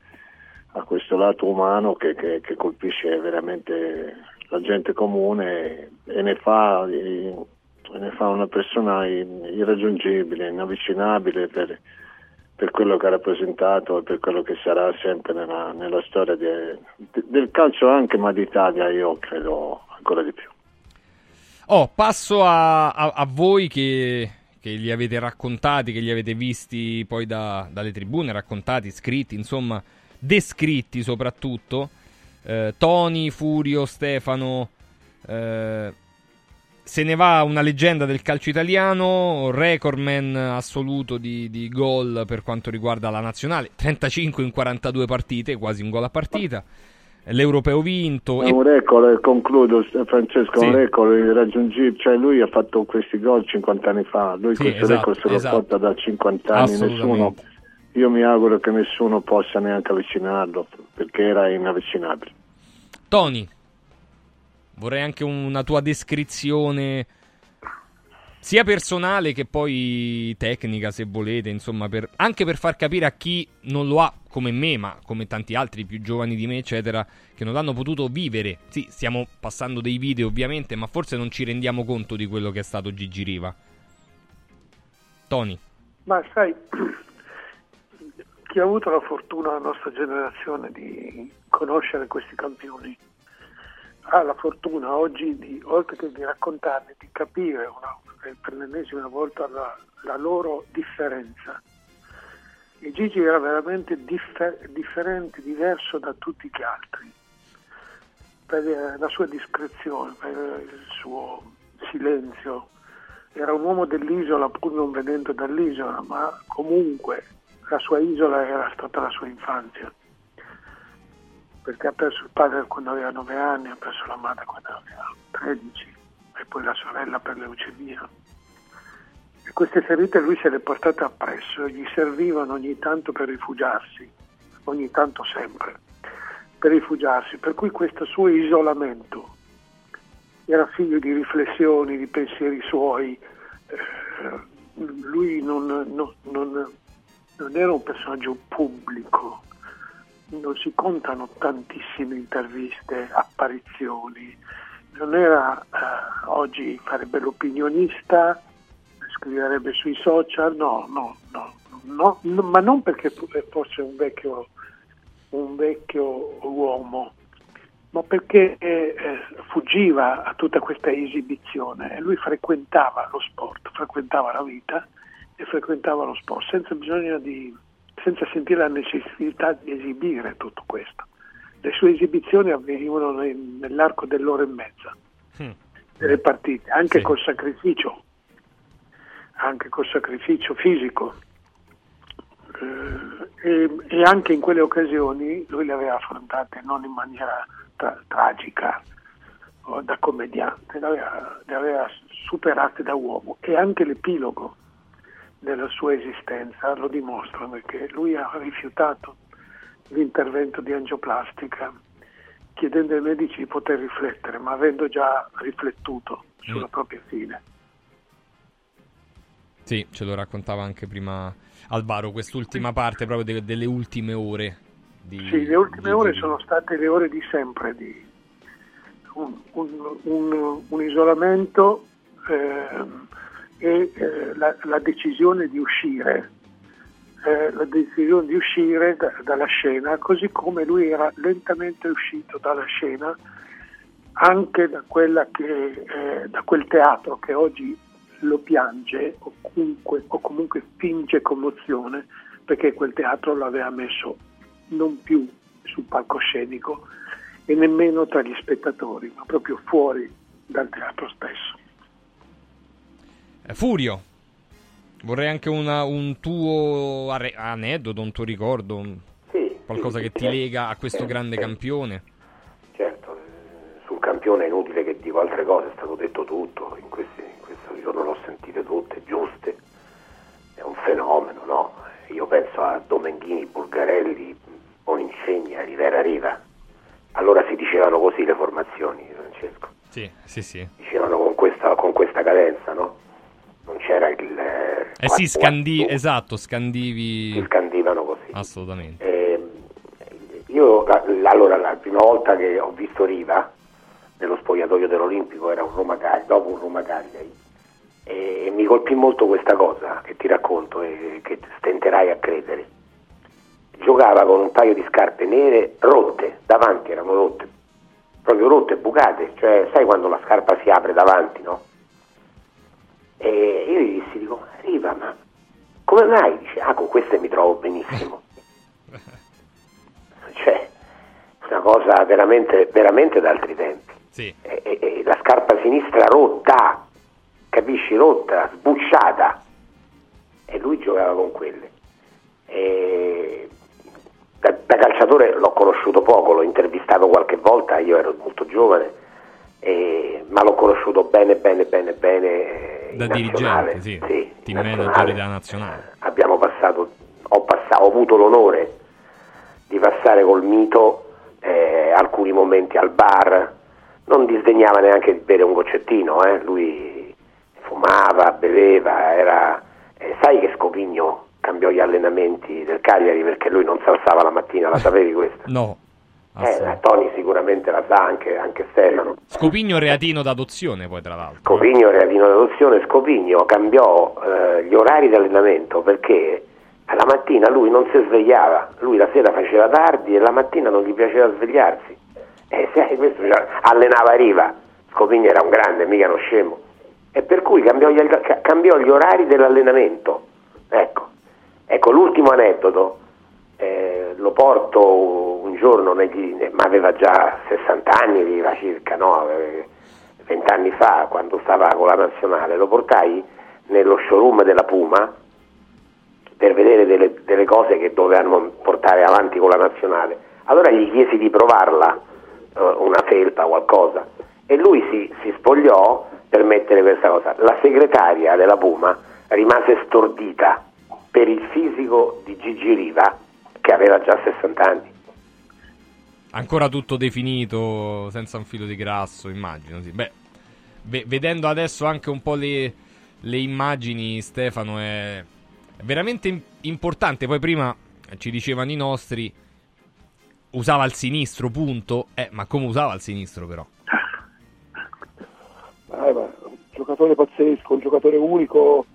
ha questo lato umano che, che- che colpisce veramente la gente comune e ne fa, e ne fa una persona irraggiungibile, inavvicinabile per, per quello che ha rappresentato e per quello che sarà sempre nella, nella storia de- de- del calcio anche, ma d'Italia io credo ancora di più. Oh, passo a, a- a voi che, che li avete raccontati, che li avete visti poi da- dalle tribune, raccontati, scritti, insomma, descritti soprattutto. Eh, Tony, Furio, Stefano. eh, se ne va una leggenda del calcio italiano, recordman assoluto di, di gol per quanto riguarda la nazionale, 35 in 42 partite, quasi un gol a partita. L'europeo vinto. È e- un record, e concludo Francesco, Sì. un record irraggiungibile, cioè lui ha fatto questi gol 50 anni fa, lui Sì, questo esatto, record se lo esatto. porta da 50 anni, nessuno. Io mi auguro che nessuno possa neanche avvicinarlo, perché era inavvicinabile. Tony, vorrei anche una tua descrizione sia personale che poi tecnica, se volete, insomma, per- anche per far capire a chi non lo ha come me, ma come tanti altri più giovani di me, eccetera, che non l'hanno potuto vivere. Sì, stiamo passando dei video, ovviamente, ma forse non ci rendiamo conto di quello che è stato Gigi Riva. Tony. Ma sai, chi ha avuto la fortuna della nostra generazione di conoscere questi campioni ha la fortuna oggi di, oltre che di raccontarli, di capire una- per l'ennesima volta la, la loro differenza. E Gigi era veramente differ- differente, diverso da tutti gli altri, per eh, la sua discrezione, per il suo silenzio. Era un uomo dell'isola pur non venendo dall'isola, ma comunque la sua isola era stata la sua infanzia. Perché ha perso il padre quando aveva 9 anni, ha perso la madre quando aveva 13 e poi la sorella per leucemia. E queste ferite lui se le portate appresso e gli servivano ogni tanto per rifugiarsi, ogni tanto sempre, per rifugiarsi, per cui questo suo isolamento era figlio di riflessioni, di pensieri suoi, eh, lui non, non- non- non era un personaggio pubblico, non si contano tantissime interviste, apparizioni, non era eh, oggi farebbe l'opinionista, scriverebbe sui social, no, no, no, no, no, ma non perché fosse un vecchio, un vecchio uomo, ma perché eh, eh, fuggiva a tutta questa esibizione. E lui frequentava lo sport, frequentava la vita e frequentava lo sport senza bisogno di senza sentire la necessità di esibire tutto questo. Le sue esibizioni avvenivano nel- nell'arco dell'ora e mezza delle partite, anche Sì. col sacrificio, anche col sacrificio fisico. Eh, e, e anche in quelle occasioni lui le aveva affrontate non in maniera tra- tragica o da commediante, le aveva, le aveva superate da uomo e anche l'epilogo della sua esistenza lo dimostra perché lui ha rifiutato l'intervento di angioplastica chiedendo ai medici di poter riflettere ma avendo già riflettuto sulla propria fine. Sì, ce lo raccontava anche prima Alvaro, quest'ultima parte proprio de- delle ultime ore. Di, Sì, le ultime di ore sono state le ore di sempre, di un, un- un- un isolamento ehm, e eh, la, la decisione di uscire, eh, la decisione di uscire da- dalla scena, così come lui era lentamente uscito dalla scena anche da, che, eh, da quel teatro che oggi lo piange o comunque, o comunque finge commozione perché quel teatro l'aveva messo non più sul palcoscenico e nemmeno tra gli spettatori, ma proprio fuori dal teatro stesso. Furio, vorrei anche una- un tuo arre- aneddoto, un tuo ricordo, Sì, qualcosa sì, che ti lega a questo Eh, grande sì. campione. Certo, eh, sul campione è inutile che dico altre cose, è stato detto tutto, in, questi, in questo giorno l'ho sentite tutte, giuste, è un fenomeno, no? Io penso a Domenghini, Bulgarelli, Boninsegna, Rivera Riva, allora si dicevano così le formazioni, Francesco, Sì, sì, sì. dicevano con questa, con questa cadenza, no? Non c'era il... eh, sì, scandi- esatto, scandivi... Si scandivano così. Assolutamente. Eh, io la- la- allora la prima volta che ho visto Riva nello spogliatoio dell'Olimpico era un Roma Cagliari, dopo un Roma Cagliari e mi colpì molto questa cosa che ti racconto e che stenterai a credere. Giocava con un paio di scarpe nere rotte, davanti erano rotte, proprio rotte, bucate, cioè sai quando la scarpa si apre davanti, no? E io gli dissi, dico, Riva, ma come mai? Dice, ah, con queste mi trovo benissimo. cioè, una cosa veramente, veramente d'altri tempi. Sì. E, e- e la scarpa sinistra rotta, capisci, rotta, sbucciata. E lui giocava con quelle. E da, da calciatore l'ho conosciuto poco, l'ho intervistato qualche volta, io ero molto giovane, e- ma l'ho conosciuto bene, bene, bene, bene. eh, Da dirigente, sì. Sì, Team manager della nazionale. Abbiamo passato, ho, passato, ho avuto l'onore di passare col mito eh, alcuni momenti al bar, non disdegnava neanche di bere un goccettino, eh, lui fumava, beveva, era... eh, sai che Scopigno cambiò gli allenamenti del Cagliari perché lui non si alzava la mattina, la sapevi questa? No. Eh, Tony sicuramente la sa, anche, anche Stefano. Scopigno reatino d'adozione poi tra l'altro. Scopigno era di un'adozione, Scopigno cambiò eh, gli orari di allenamento perché la mattina lui non si svegliava, lui la sera faceva tardi e la mattina non gli piaceva svegliarsi. E sai, questo cioè, allenava Riva, Scopigno era un grande, mica uno scemo. E per cui cambiò gli, ca- cambiò gli orari dell'allenamento. Ecco, ecco l'ultimo aneddoto, eh, lo porto un giorno, negli, ma aveva già 60 anni, Riva circa, no? Eh, vent'anni fa, quando stava con la nazionale, lo portai nello showroom della Puma per vedere delle, delle cose che dovevano portare avanti con la nazionale. Allora gli chiesi di provarla, eh, una felpa, qualcosa, e lui si, si spogliò per mettere questa cosa. La segretaria della Puma rimase stordita per il fisico di Gigi Riva, che aveva già 60 anni. Ancora tutto definito, senza un filo di grasso, immagino. Sì. Beh, ve- vedendo adesso anche un po' le, le immagini, Stefano, è, veramente im- importante. Poi prima ci dicevano i nostri, usava il sinistro, punto. Eh, ma come usava il sinistro però? Eh, ma, un giocatore pazzesco, un giocatore unico,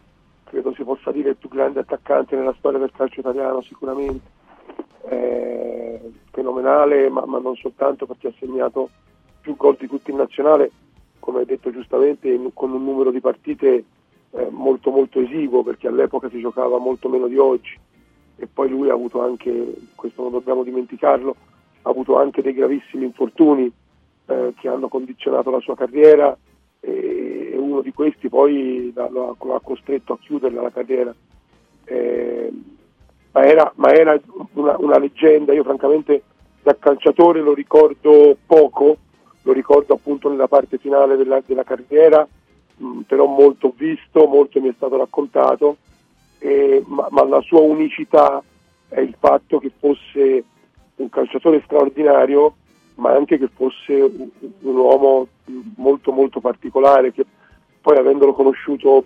credo si possa dire il più grande attaccante nella storia del calcio italiano sicuramente. Eh, fenomenale, ma, ma non soltanto perché ha segnato più gol di tutti in nazionale, come hai detto giustamente, in- con un numero di partite eh, molto molto esiguo, perché all'epoca si giocava molto meno di oggi. E poi lui ha avuto anche, questo non dobbiamo dimenticarlo, ha avuto anche dei gravissimi infortuni eh, che hanno condizionato la sua carriera e uno di questi poi lo ha, lo ha costretto a chiuderla la carriera. Eh, ma era, ma era una, una leggenda, io francamente da calciatore lo ricordo poco, lo ricordo appunto nella parte finale della, della carriera, mh, però molto visto, molto mi è stato raccontato, eh, ma, ma la sua unicità è il fatto che fosse un calciatore straordinario, ma anche che fosse un, un uomo molto molto particolare, che poi avendolo conosciuto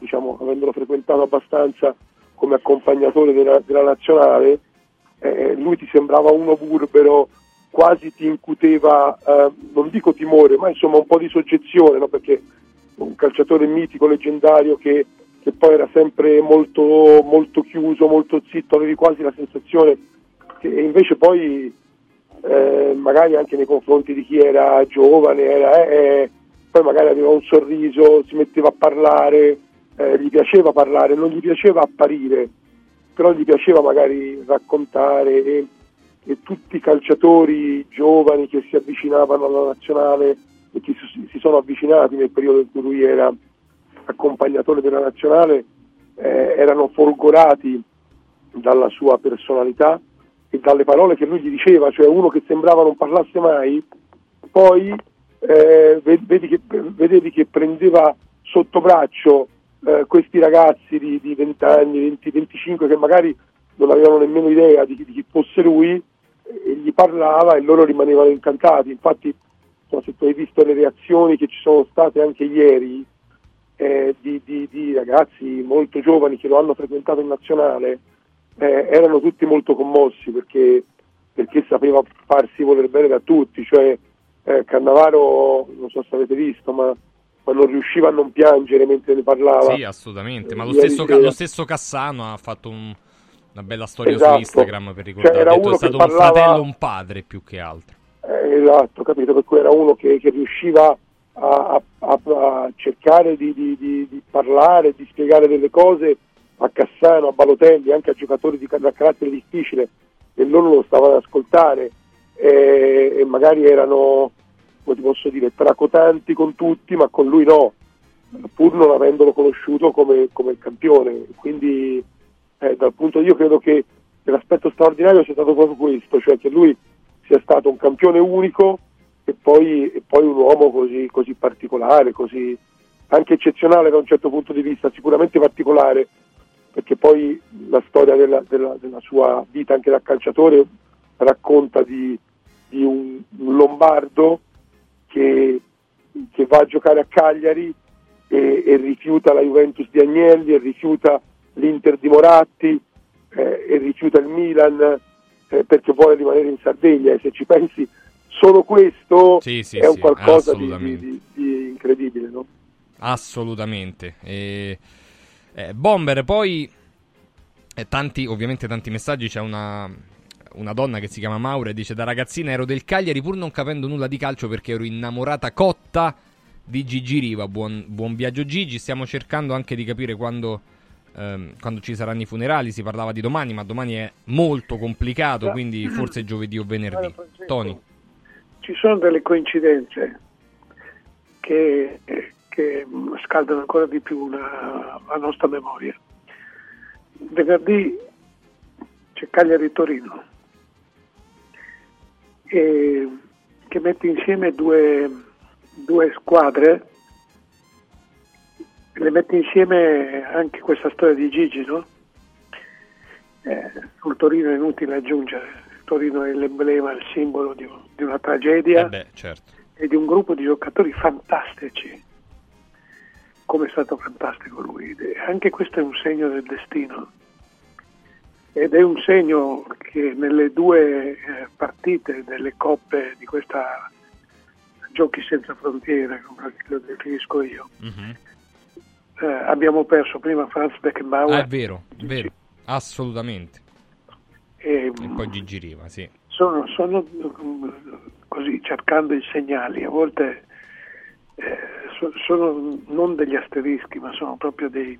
diciamo, avendolo frequentato abbastanza come accompagnatore della, della nazionale, eh, lui ti sembrava uno burbero, quasi ti incuteva, eh, non dico timore, ma insomma un po' di soggezione, no? perché un calciatore mitico, leggendario che, che poi era sempre molto, molto chiuso, molto zitto, avevi quasi la sensazione che invece poi eh, magari anche nei confronti di chi era giovane, era, eh, eh, poi magari aveva un sorriso, si metteva a parlare, eh, gli piaceva parlare, non gli piaceva apparire, però gli piaceva magari raccontare e, e tutti i calciatori giovani che si avvicinavano alla nazionale e che si, si sono avvicinati nel periodo in cui lui era accompagnatore della nazionale eh, erano folgorati dalla sua personalità e dalle parole che lui gli diceva, cioè uno che sembrava non parlasse mai, poi eh, vedi che, vedevi che prendeva sotto braccio eh, questi ragazzi di, di 20 anni, 20, 25 che magari non avevano nemmeno idea di, di chi fosse lui e gli parlava e loro rimanevano incantati. Infatti, se tu hai visto le reazioni che ci sono state anche ieri eh, di, di, di, ragazzi molto giovani che lo hanno frequentato in nazionale, eh, erano tutti molto commossi perché, perché, sapeva farsi voler bene da tutti. Cioè, eh, Cannavaro, non so se avete visto, ma ma non riusciva a non piangere mentre ne parlava. Sì, assolutamente. Ma lo stesso, lo stesso, Cassano ha fatto un, una bella storia esatto. su Instagram per ricordare. Cioè, detto, è stato parlava... un fratello, un padre più che altro. Eh, esatto, capito, per cui era uno che, che riusciva a, a, a cercare di, di, di, di, parlare, di spiegare delle cose a Cassano, a Balotelli, anche a giocatori di carattere difficile e loro lo stavano ad ascoltare e, e magari erano come ti posso dire, tracotanti con tutti, ma con lui no, pur non avendolo conosciuto come, come campione. Quindi eh, dal punto di io credo che, l'aspetto straordinario sia stato proprio questo, cioè che lui sia stato un campione unico e poi, e poi un uomo così, così, particolare, così anche eccezionale da un certo punto di vista, sicuramente particolare, perché poi la storia della, della, della sua vita anche da calciatore racconta di, di un, un lombardo che, che va a giocare a Cagliari e, e, rifiuta la Juventus di Agnelli, e rifiuta l'Inter di Moratti, eh, e rifiuta il Milan eh, perché vuole rimanere in Sardegna. E se ci pensi, solo questo sì, sì, è un sì, qualcosa di, di, di, di, incredibile. No? Assolutamente. E, eh, Bomber, poi eh, tanti, ovviamente tanti messaggi, c'è una una donna che si chiama Maura e dice da ragazzina ero del Cagliari pur non capendo nulla di calcio perché ero innamorata cotta di Gigi Riva. Buon, buon viaggio Gigi, stiamo cercando anche di capire quando, ehm, quando, ci saranno i funerali, si parlava di domani, ma domani è molto complicato, quindi forse giovedì o venerdì. Tony. Ci sono delle coincidenze che, che scaldano ancora di più la, la nostra memoria. Venerdì c'è Cagliari-Torino e che mette insieme due, due squadre, le mette insieme anche questa storia di Gigi, no? Eh, sul Torino è inutile aggiungere, il Torino è l'emblema, il simbolo di, di una tragedia eh beh, certo. e di un gruppo di giocatori fantastici, come è stato fantastico lui. Anche questo è un segno del destino ed è un segno che nelle due eh, partite delle coppe di questa Giochi senza frontiere, come lo definisco io, uh-huh. eh, abbiamo perso prima Franz Beckenbauer. Ah, è vero, è vero, assolutamente. E, e poi Gigi Riva, sì. Sono, sono, così cercando i segnali, a volte eh, so, sono non degli asterischi, ma sono proprio dei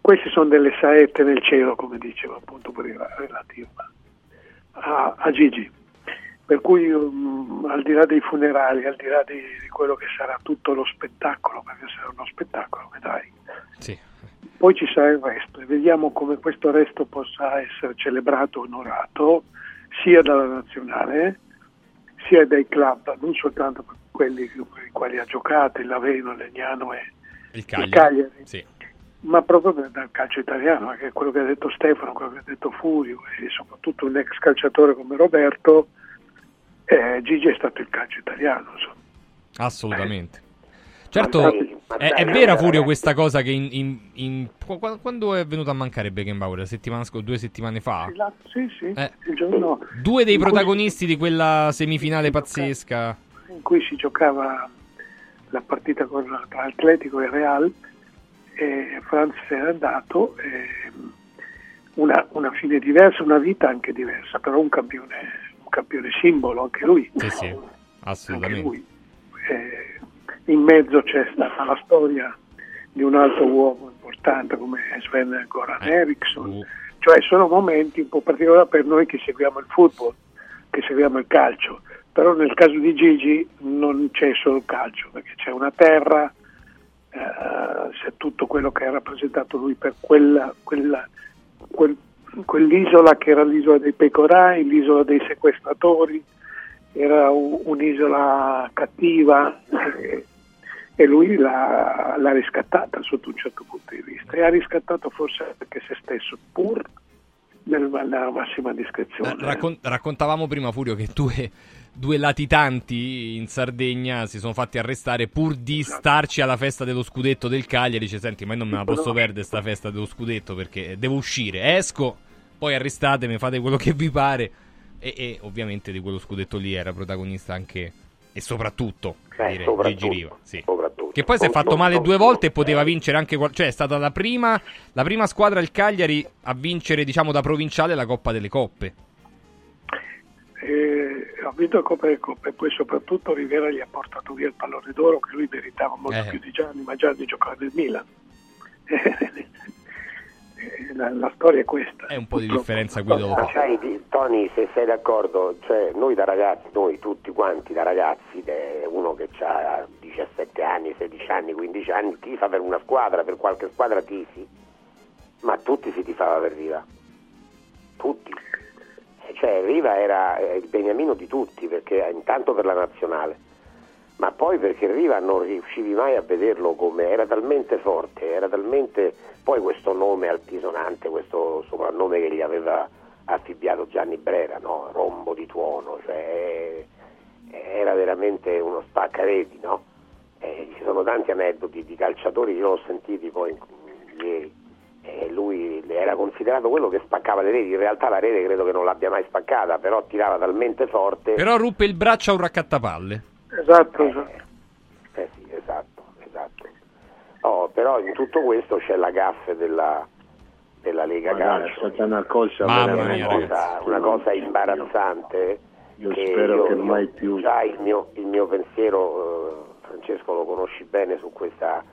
queste sono delle saette nel cielo, come dicevo appunto relativo a, a Gigi. Per cui um, al di là dei funerali, al di là di, di, quello che sarà tutto lo spettacolo, perché sarà uno spettacolo, vedrai. Sì. Poi ci sarà il resto e vediamo come questo resto possa essere celebrato, onorato, sia dalla nazionale, sia dai club, non soltanto per quelli con i quali ha giocato, il Laveno, il Legnano e il Cagliari. Il Cagliari. Sì ma proprio dal calcio italiano, che è quello che ha detto Stefano, quello che ha detto Furio e soprattutto un ex calciatore come Roberto, eh, Gigi è stato il calcio italiano. Insomma. Assolutamente. Certo, dai, ma è, è vera Furio questa cosa che in, in- in- qu- qu- quando è venuto a mancare Beckenbauer? La settimana due settimane fa? Sì, sì, Eh. il giorno Due dei protagonisti di quella semifinale pazzesca. in cui si giocava la partita con, tra Atletico e Real e Franz se n'è andato e una, una fine diversa, una vita anche diversa, però un campione, un campione simbolo anche lui. Sì, sì, Anche assolutamente. lui. Eh, in mezzo c'è stata la storia di un altro uomo importante come Sven Goran Eh. Eriksson, cioè sono momenti un po' particolari per noi che seguiamo il football, che seguiamo il calcio, però nel caso di Gigi non c'è solo il calcio, perché c'è una terra, eh, c'è tutto quello che ha rappresentato lui per quella, quella- quel- quell'isola che era l'isola dei pecorai, l'isola dei sequestratori, era un'isola cattiva eh, e lui l'ha, l'ha riscattata sotto un certo punto di vista e ha riscattato forse anche se stesso pur nella massima discrezione. Raccon- raccontavamo prima, Furio, che due, due latitanti in Sardegna si sono fatti arrestare pur di starci alla festa dello scudetto del Cagliari. Dice, senti, ma io non me la posso perdere sta festa dello scudetto perché devo uscire. Esco, poi arrestatemi, fate quello che vi pare. E, e ovviamente di quello scudetto lì era protagonista anche e soprattutto, Eh, direi, soprattutto, Gigi Riva. Sì. soprattutto. Che poi si è fatto male due volte e poteva vincere anche cioè è stata la prima, la prima squadra il Cagliari a vincere diciamo da provinciale la Coppa delle Coppe. E ha vinto la Coppa delle Coppe e poi soprattutto Rivera gli ha portato via il pallone d'oro che lui meritava molto Eh. più di Gianni, ma Gianni giocava nel Milan. E la, la storia è questa. È un po' di differenza Guido Ma sai, Tony, se sei d'accordo, cioè noi da ragazzi, noi tutti quanti da ragazzi, de- uno che ha 17 anni, 16 anni, 15 anni, tifa per una squadra, per qualche squadra tifi, ma tutti si tifava per Riva. Tutti. Eh, Cioè Riva era eh, il beniamino di tutti, perché intanto per la nazionale, ma poi perché Riva non riuscivi mai a vederlo come era talmente forte, era talmente poi questo nome altisonante, questo soprannome che gli aveva affibbiato Gianni Brera, no? Rombo di tuono, cioè era veramente uno spaccareti, no? Eh, ci sono tanti aneddoti di calciatori, io l'ho sentiti poi ieri, e lui era considerato quello che spaccava le reti, in realtà la rete credo che non l'abbia mai spaccata, però tirava talmente forte. Però ruppe il braccio a un raccattapalle. Esatto, esatto. Eh sì, esatto, esatto. Oh, però in tutto questo c'è la gaffe della, della Lega è Calcio. stata una cosa mia, Una cosa, una cosa imbarazzante. Io spero che mai più. Già il mio, il mio pensiero, eh, Francesco lo conosci bene su questa, eh,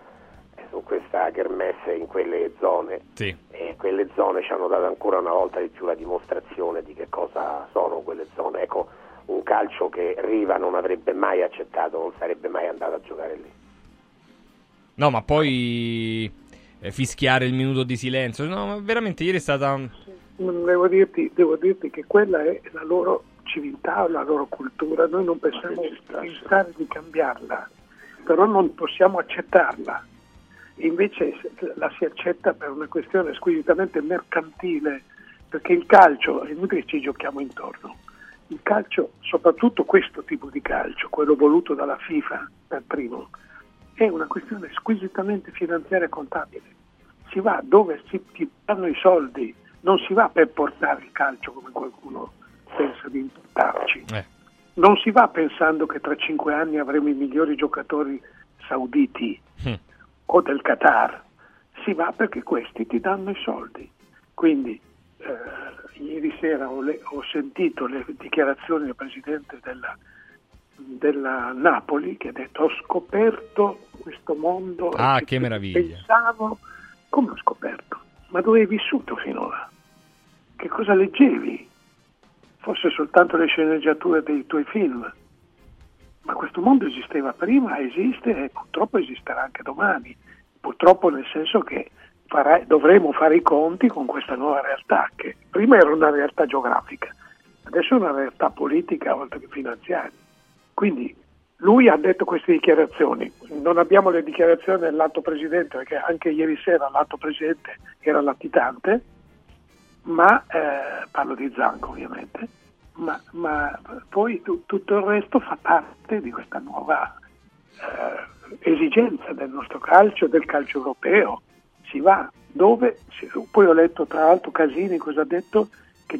su questa kermesse in quelle zone. Sì. E quelle zone ci hanno dato ancora una volta di più la dimostrazione di che cosa sono quelle zone. Ecco, un calcio che Riva non avrebbe mai accettato, non sarebbe mai andato a giocare lì. No, ma poi eh, fischiare il minuto di silenzio. No, veramente ieri è stata Devo dirti, devo dirti che quella è la loro civiltà, la loro cultura, noi non possiamo pensare di cambiarla, però non possiamo accettarla. Invece la si accetta per una questione squisitamente mercantile, perché il calcio, è inutile che ci giochiamo intorno, il calcio, soprattutto questo tipo di calcio, quello voluto dalla FIFA per primo, è una questione squisitamente finanziaria e contabile. Si va dove si ti danno i soldi, non si va per portare il calcio come qualcuno pensa di importarci. Eh. Non si va pensando che tra cinque anni avremo i migliori giocatori sauditi Hm. O del Qatar, si va perché questi ti danno i soldi. Quindi eh, ieri sera ho, le- ho sentito le dichiarazioni del presidente della, della Napoli che ha detto ho scoperto questo mondo. Ah, e che meraviglia. Pensavo, come ho scoperto? Ma dove hai vissuto finora? Che cosa leggevi? Forse soltanto le sceneggiature dei tuoi film. Ma questo mondo esisteva prima, esiste e purtroppo esisterà anche domani. Purtroppo nel senso che farai- dovremo fare i conti con questa nuova realtà, che prima era una realtà geografica, adesso è una realtà politica oltre che finanziaria. Quindi lui ha detto queste dichiarazioni, non abbiamo le dichiarazioni dell'alto presidente, perché anche ieri sera l'alto presidente era latitante, ma eh, parlo di Zanco ovviamente, ma, ma poi tu- tutto il resto fa parte di questa nuova eh, esigenza del nostro calcio, del calcio europeo. Si va dove, si- poi ho letto tra l'altro Casini cosa ha detto, che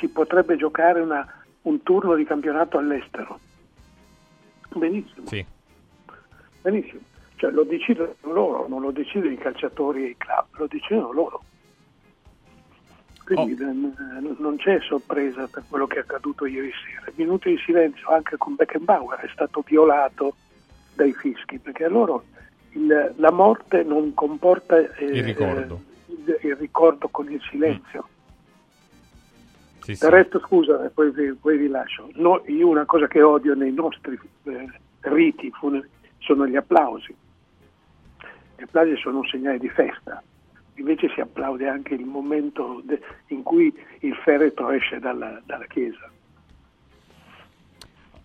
si potrebbe giocare una- un turno di campionato all'estero. Benissimo, Sì. benissimo. Cioè, lo decidono loro, non lo decidono i calciatori e i club, lo decidono loro. Quindi eh, non c'è sorpresa per quello che è accaduto ieri sera. Minuto di silenzio anche con Beckenbauer è stato violato dai fischi, perché a loro il- la morte non comporta eh, Il ricordo. eh, il, il ricordo con il silenzio. Sì, sì. Del resto, scusa, e poi, vi- poi vi lascio. No, io una cosa che odio nei nostri eh, riti funebri sono gli applausi. Gli applausi sono un segnale di festa, invece si applaude anche il momento de- in cui il feretro esce dalla, dalla chiesa.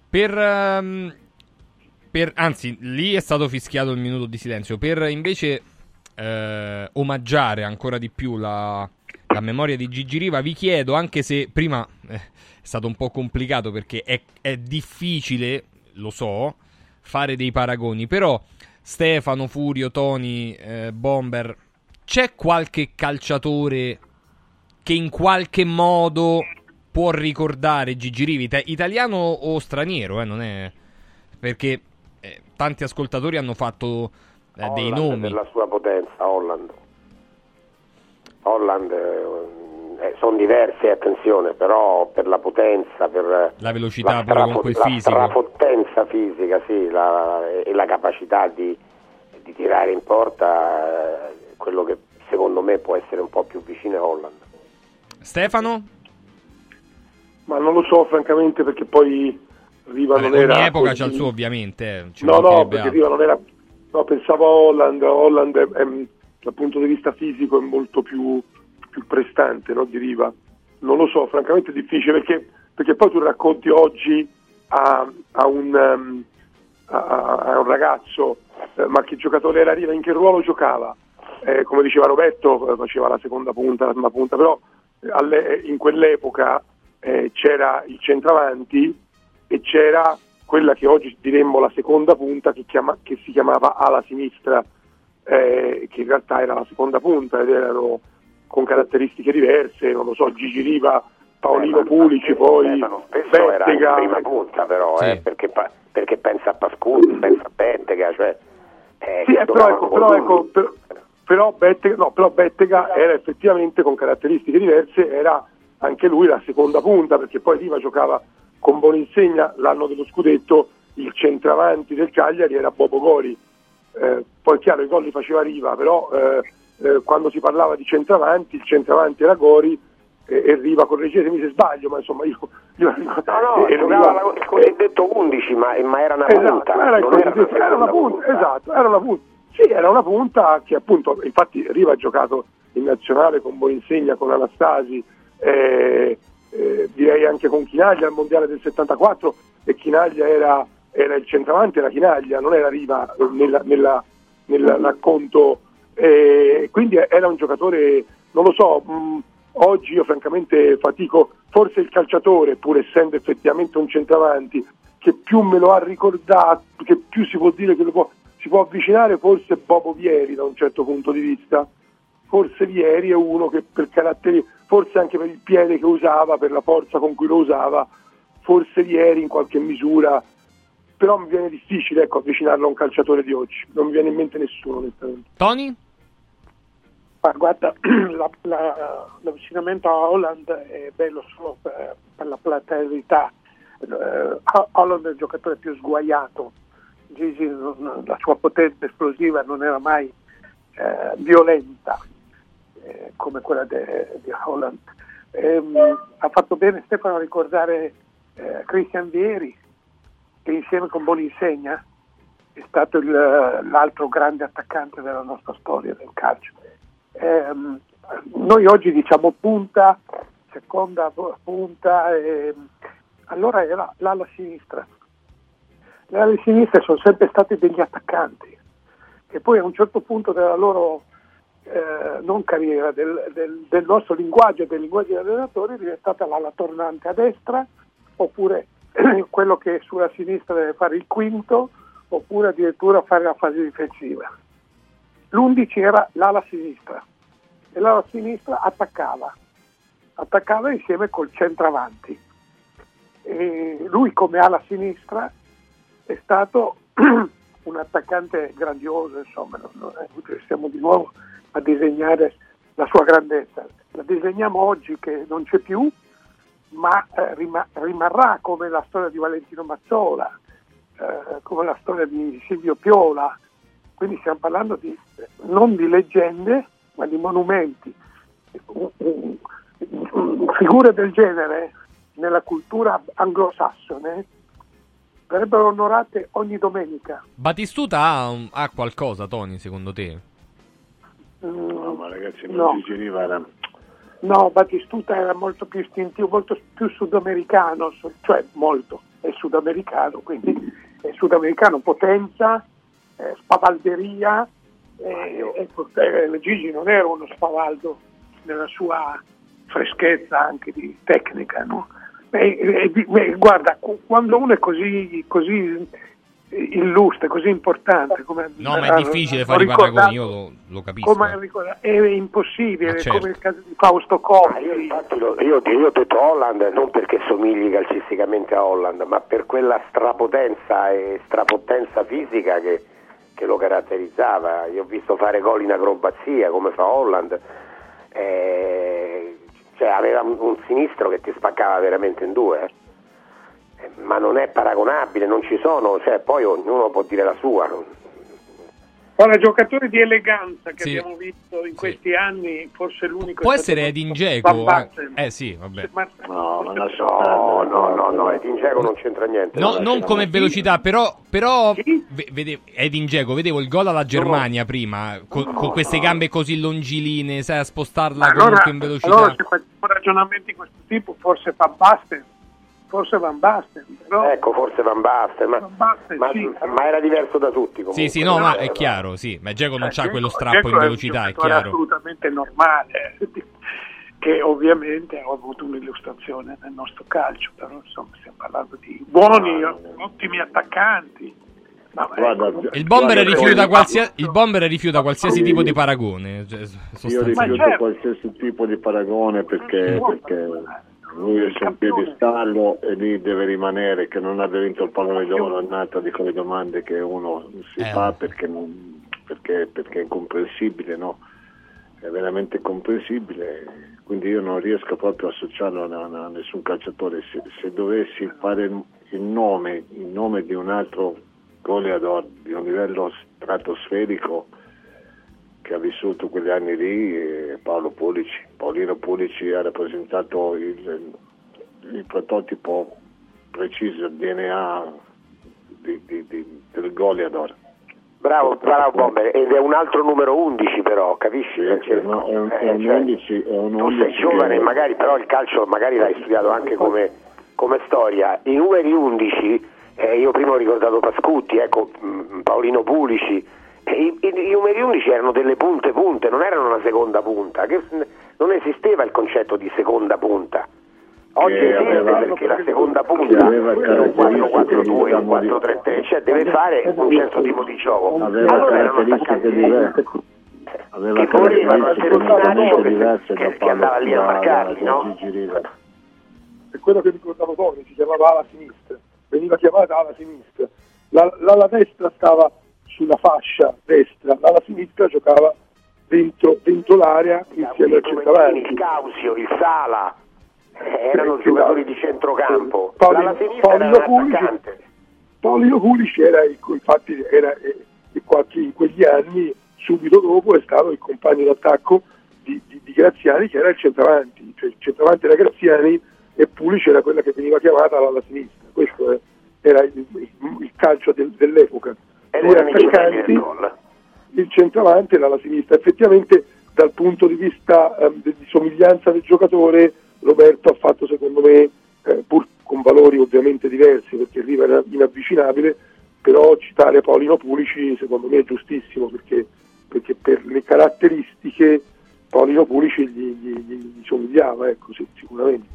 Per, ehm, per- anzi, lì è stato fischiato il minuto di silenzio. Per invece eh, omaggiare ancora di più la, la memoria di Gigi Riva, vi chiedo, anche se prima eh, è stato un po' complicato perché è, è difficile, lo so, fare dei paragoni, però Stefano, Furio, Tony, eh, Bomber, c'è qualche calciatore che in qualche modo può ricordare Gigi Rivi, ita- italiano o straniero, eh, non è... perché eh, tanti ascoltatori hanno fatto eh, dei Holland nomi. per la sua potenza, Holland. Holland eh, sono diversi, attenzione, però per la potenza, per La velocità la, strafo- quel la fisico. strapotenza fisica, sì, la- e la capacità di, di tirare in porta, eh, quello che secondo me può essere un po' più vicino a Holland. Stefano? Ma non lo so francamente perché poi Riva Vabbè, non era... ogni epoca così- c'ha il suo ovviamente. eh, No, no, perché altro. Riva non era... No, pensavo a Holland, Holland è- è- dal punto di vista fisico è molto più, più prestante no, di Riva. Non lo so, francamente è difficile perché, perché poi tu racconti oggi a, a un, ehm, a, a un ragazzo eh, ma che giocatore era Riva, in che ruolo giocava? Eh, come diceva Roberto, eh, faceva la seconda punta, la prima punta, però eh, alle- in quell'epoca eh, c'era il centravanti e c'era quella che oggi diremmo la seconda punta che, chiama- che si chiamava ala sinistra, eh, che in realtà era la seconda punta ed erano con caratteristiche diverse, non lo so, Gigi Riva, Paolino Pulici, poi Spesso era in Bettega, prima punta però, Sì. eh, perché, pa- perché pensa a Pascucci, pensa a Bettega, cioè... eh, Sì, eh, però, ecco, però, ecco, per- però Bettega, no, però Bettega era effettivamente con caratteristiche diverse, era anche lui la seconda punta, perché poi Riva giocava con Boninsegna l'anno dello scudetto, il centravanti del Cagliari era Bobo Gori. Eh, poi chiaro i gol li faceva Riva, però eh, eh, quando si parlava di centravanti, il centravanti era Gori e, Riva, correggetemi se sbaglio, ma insomma io... io No, no, e giocava Riva- il cosiddetto 11, ma, ma era una Esatto, punta. era, non era una era una seconda punta, esatto, era una punta. Sì, era una punta che appunto, infatti Riva ha giocato in nazionale con Boninsegna, con Anastasi, eh, eh, direi anche con Chinaglia al mondiale del 74 e Chinaglia era, era il centravanti, era Chinaglia, non era Riva eh, nella- nel racconto. eh, quindi era un giocatore, non lo so, mh, oggi io francamente fatico, forse il calciatore, pur essendo effettivamente un centravanti, che più me lo ha ricordato, che più si può dire che lo può, si può avvicinare, forse Bobo Vieri da un certo punto di vista. Forse Vieri è uno che per caratteri, forse anche per il piede che usava, per la forza con cui lo usava, forse Vieri in qualche misura, però mi viene difficile ecco, avvicinarlo a un calciatore di oggi, non mi viene in mente nessuno onestamente. Tony? Ma guarda, la- la- l'avvicinamento a Holland è bello solo per, per la platealità. Eh, Holland è il giocatore più sguaiato. Gigi, non- la sua potenza esplosiva non era mai eh, violenta come quella de- di Holland. Ehm, ha fatto bene Stefano a ricordare eh, Christian Vieri, che insieme con Boninsegna è stato il- l'altro grande attaccante della nostra storia del calcio. Ehm, noi oggi diciamo punta, seconda punta, ehm, allora era l'ala sinistra. Le ali sinistre sono sempre stati degli attaccanti che poi a un certo punto della loro eh, non carriera, del, del- del nostro linguaggio e del linguaggio degli allenatori è diventata l'ala tornante a destra oppure quello che sulla sinistra deve fare il quinto oppure addirittura fare la fase difensiva. L'11 era l'ala sinistra e l'ala sinistra attaccava, attaccava insieme col centravanti. E lui come ala sinistra è stato un attaccante grandioso, insomma, non, è stiamo di nuovo a disegnare la sua grandezza. La disegniamo oggi che non c'è più, ma eh, rima- rimarrà come la storia di Valentino Mazzola, eh, come la storia di Silvio Piola. Quindi stiamo parlando di, non di leggende, ma di monumenti. Figure del genere nella cultura anglosassone verrebbero onorate ogni domenica. Batistuta ha, ha qualcosa, Tony, secondo te? No, ma ragazzi, No. Gigi era... No, Batistuta era molto più istintivo, molto più sudamericano, su- cioè molto, è sudamericano, quindi è sudamericano, potenza, eh, spavalderia, eh, ecco, eh, Gigi non era uno spavaldo nella sua freschezza anche di tecnica, no? E- e- e- guarda, qu- quando uno è così, così illustre, così importante come No, ma è difficile fare i paragoni, io lo, lo capisco. ricordato, è impossibile, Ma certo. come il caso di Fausto Coppi. Io, infatti, lo- io, io ho detto Holland non perché somigli calcisticamente a Holland, ma per quella strapotenza e strapotenza fisica che, che lo caratterizzava. Io ho visto fare gol in acrobazia come fa Holland. Eh, cioè, aveva un, un sinistro che ti spaccava veramente in due. Ma non è paragonabile, non ci sono, cioè, poi ognuno può dire la sua. Ora, giocatori di eleganza che Sì. abbiamo visto in questi anni, forse l'unico... Può essere Edin Dzeko? Eh? Eh sì, vabbè. No, ma lascia No, perdere, no, no, no, Edin Dzeko non c'entra niente. No, No, non no, come no. velocità, però, però ve- vede- Edin Dzeko, vedevo il gol alla Germania prima, co- con queste gambe così longilinee, sai, a spostarla Allora, comunque in velocità. allora se facciamo ragionamenti di questo tipo, forse Van Basten, forse Van Basten, però Ecco, forse Van Basten, ma, Basten, ma- sì. ma era diverso da tutti comunque. Sì, sì, no, ma è Eh, chiaro, sì, ma Dzeko non Eh, c'ha quello strappo in è un velocità, è giocatore chiaro. assolutamente normale, che ovviamente ha avuto un'illustrazione nel nostro calcio, però insomma stiamo parlando di buoni, ottimi attaccanti. Ma, Guarda, ecco, Il bomber, Guarda, rifiuta poi- qualsia- il bomber rifiuta qualsiasi tipo di paragone. cioè, Io rifiuto certo. qualsiasi tipo di paragone perché, perché lui è su un piedistallo e lì deve rimanere, che non abbia vinto il pallone d'oro, è un'altra di quelle domande che uno si Eh. fa perché, non- perché, perché è incomprensibile, no? È veramente incomprensibile, quindi io non riesco proprio a associarlo a, a nessun calciatore. Se, se dovessi fare il nome, il nome di un altro goleador di un livello stratosferico, che ha vissuto quegli anni lì è Paolo Pulici. Paolino Pulici ha rappresentato il, il prototipo preciso, il DNA di, di, di, del goleador. Bravo, bravo Bomber, ed è un altro numero 11 però, capisci? È, Francesco? un, è Eh, un cioè, 11, è un tu sei 11 giovane, che- magari però il calcio magari l'hai studiato anche come, come storia. I numeri 11, eh, io prima ho ricordato Pascutti, ecco, mh, Paolino Pulici, eh, i, i- i numeri 11 erano delle punte punte, non erano una seconda punta, che non esisteva il concetto di seconda punta. Oggi Che esiste aveva- perché la seconda punta è un caratteristiche 4-4-2, un diciamo, di- 4-3-3, cioè deve fare un certo tipo di gioco. aveva Allora erano attaccanti diverse. Aveva che volevano essere totalmente che- che- che andava lì a marcarli, no? È quello che ricordavo Tony, si chiamava ala sinistra, veniva chiamata ala sinistra. La- l'ala destra stava sulla fascia destra, l'ala sinistra giocava dentro, dentro l'area insieme al il centravanti. Causio, il Sala, eh, erano Sì, giocatori di centrocampo. Paolino- Paolino attaccante. Paolino Pulici era, il- infatti era eh, in qualche- in quegli anni, subito dopo è stato il compagno d'attacco di, di- di Graziani che era il centravanti, cioè il centravanti era Graziani e Pulici era quella che veniva chiamata alla sinistra, questo era il, il- il calcio del- dell'epoca. Gemelli attaccanti, il centravanti era alla sinistra, effettivamente dal punto di vista de- di somiglianza del giocatore Roberto ha fatto secondo me, eh, pur con valori ovviamente diversi perché Riva era inavvicinabile, però citare Paolino Pulici secondo me è giustissimo perché, perché per le caratteristiche Paolino Pulici gli, gli- gli- gli somigliava, ecco, sì, sicuramente.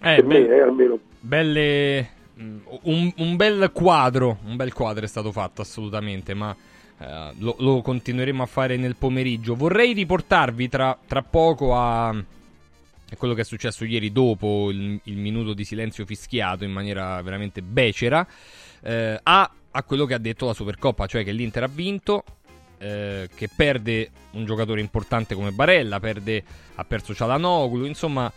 Eh, per beh, me, eh, almeno. Belle, un, un bel quadro, un bel quadro è stato fatto assolutamente, ma eh, lo, lo continueremo a fare nel pomeriggio. Vorrei riportarvi tra, tra poco a, a quello che è successo ieri dopo il, il, minuto di silenzio fischiato in maniera veramente becera, eh, a, a quello che ha detto la Supercoppa, cioè che l'Inter ha vinto, eh, che perde un giocatore importante come Barella, perde, ha perso Cialanoglu, insomma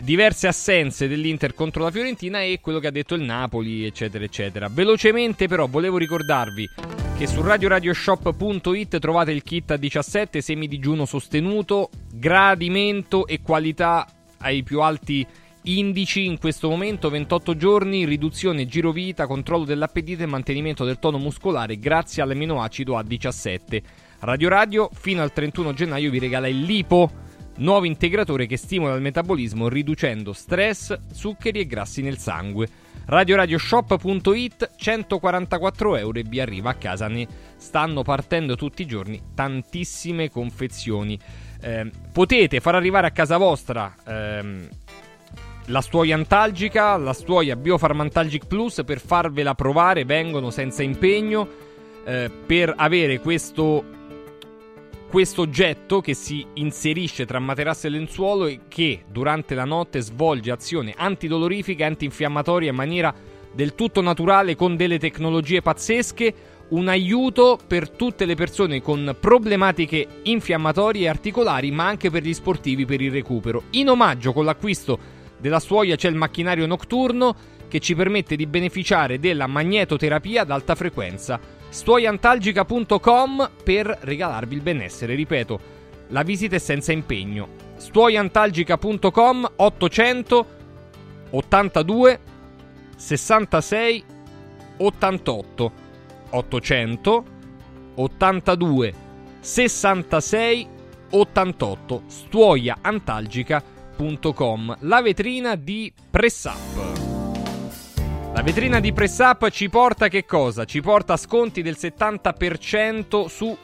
diverse assenze dell'Inter contro la Fiorentina e quello che ha detto il Napoli, eccetera, eccetera. Velocemente però volevo ricordarvi che su radioradioshop.it trovate il kit a 17 semi digiuno sostenuto, gradimento e qualità ai più alti indici in questo momento 28 giorni, riduzione girovita, controllo dell'appetito e mantenimento del tono muscolare grazie all'aminoacido A17. Radio Radio fino al 31 gennaio vi regala il Lipo nuovo integratore che stimola il metabolismo riducendo stress, zuccheri e grassi nel sangue. RadioRadioShop.it 144 euro e vi arriva a casa. Ne stanno partendo tutti i giorni tantissime confezioni. Eh, potete far arrivare a casa vostra ehm, la stuoia antalgica, la stuoia Biofarmantalgic Plus per farvela provare. Vengono senza impegno eh, per avere questo questo oggetto che si inserisce tra materasso e lenzuolo e che durante la notte svolge azione antidolorifica e antinfiammatoria in maniera del tutto naturale con delle tecnologie pazzesche, un aiuto per tutte le persone con problematiche infiammatorie e articolari, ma anche per gli sportivi per il recupero. In omaggio con l'acquisto della stuoia c'è il macchinario notturno che ci permette di beneficiare della magnetoterapia ad alta frequenza stuoiantalgica.com per regalarvi il benessere. Ripeto, la visita è senza impegno. stuoiantalgica.com 800 82 66 88 800 82 66 88 stuoiaantalgica.com la vetrina di Press Up. La vetrina di Press Up ci porta che cosa? Ci porta sconti del 70% su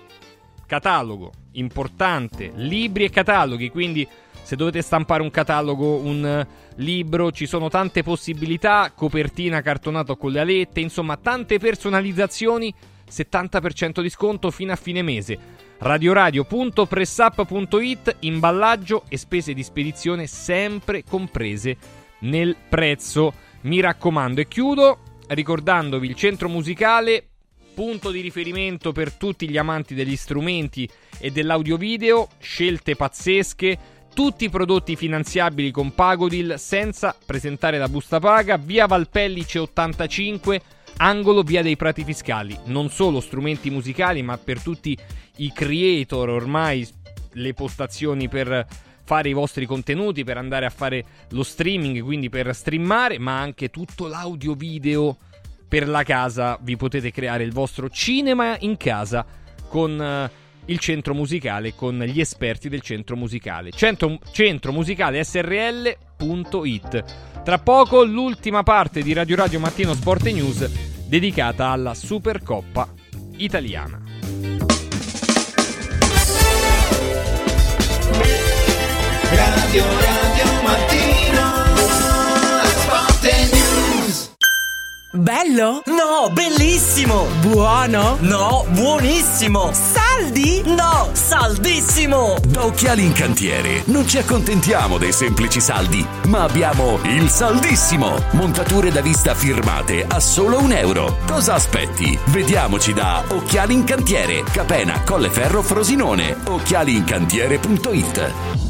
catalogo, importante, libri e cataloghi, quindi se dovete stampare un catalogo, un libro, ci sono tante possibilità, copertina cartonato con le alette, insomma tante personalizzazioni, 70% di sconto fino a fine mese. radioradio.pressup.it, imballaggio e spese di spedizione sempre comprese nel prezzo mi raccomando. E chiudo ricordandovi il centro musicale, punto di riferimento per tutti gli amanti degli strumenti e dell'audio-video, scelte pazzesche, tutti i prodotti finanziabili con Pagodil senza presentare la busta paga, via Valpellice 85, angolo via dei Prati Fiscali. Non solo strumenti musicali, ma per tutti i creator ormai le postazioni per fare i vostri contenuti, per andare a fare lo streaming, quindi per streamare, ma anche tutto l'audio video per la casa. Vi potete creare il vostro cinema in casa con uh, il centro musicale, con gli esperti del centro musicale. Centro, centro musicale srl.it. Tra poco l'ultima parte di Radio Radio Mattino Sport News dedicata alla Supercoppa italiana. Radio Radio Mattino Sport News Bello? No, bellissimo! Buono? No, buonissimo! Saldi? No, saldissimo! Da Occhiali in Cantiere non ci accontentiamo dei semplici saldi, ma abbiamo il saldissimo! Montature da vista firmate a solo un euro. Cosa aspetti? Vediamoci da Occhiali in Cantiere, Capena, Colleferro, Frosinone. Occhialiincantiere.it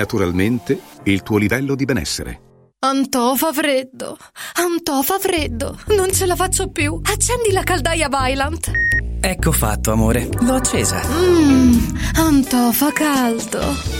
naturalmente il tuo livello di benessere. Antò fa freddo, Antò fa freddo, non ce la faccio più. Accendi la caldaia Vylant. Ecco fatto, amore, l'ho accesa. Mmm, Antò fa caldo.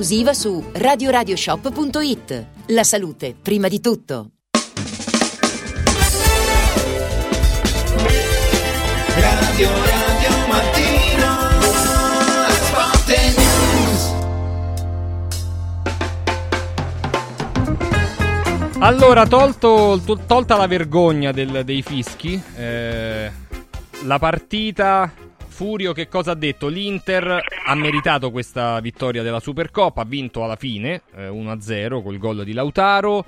su radioradioshop.it. La salute, prima di tutto. Radio Radio Mattino Sport News Allora, tolto, to- tolta la vergogna del- dei fischi, eh, la partita. Furio che cosa ha detto? L'Inter ha meritato questa vittoria della Supercoppa, ha vinto alla fine eh, 1-0 col gol di Lautaro,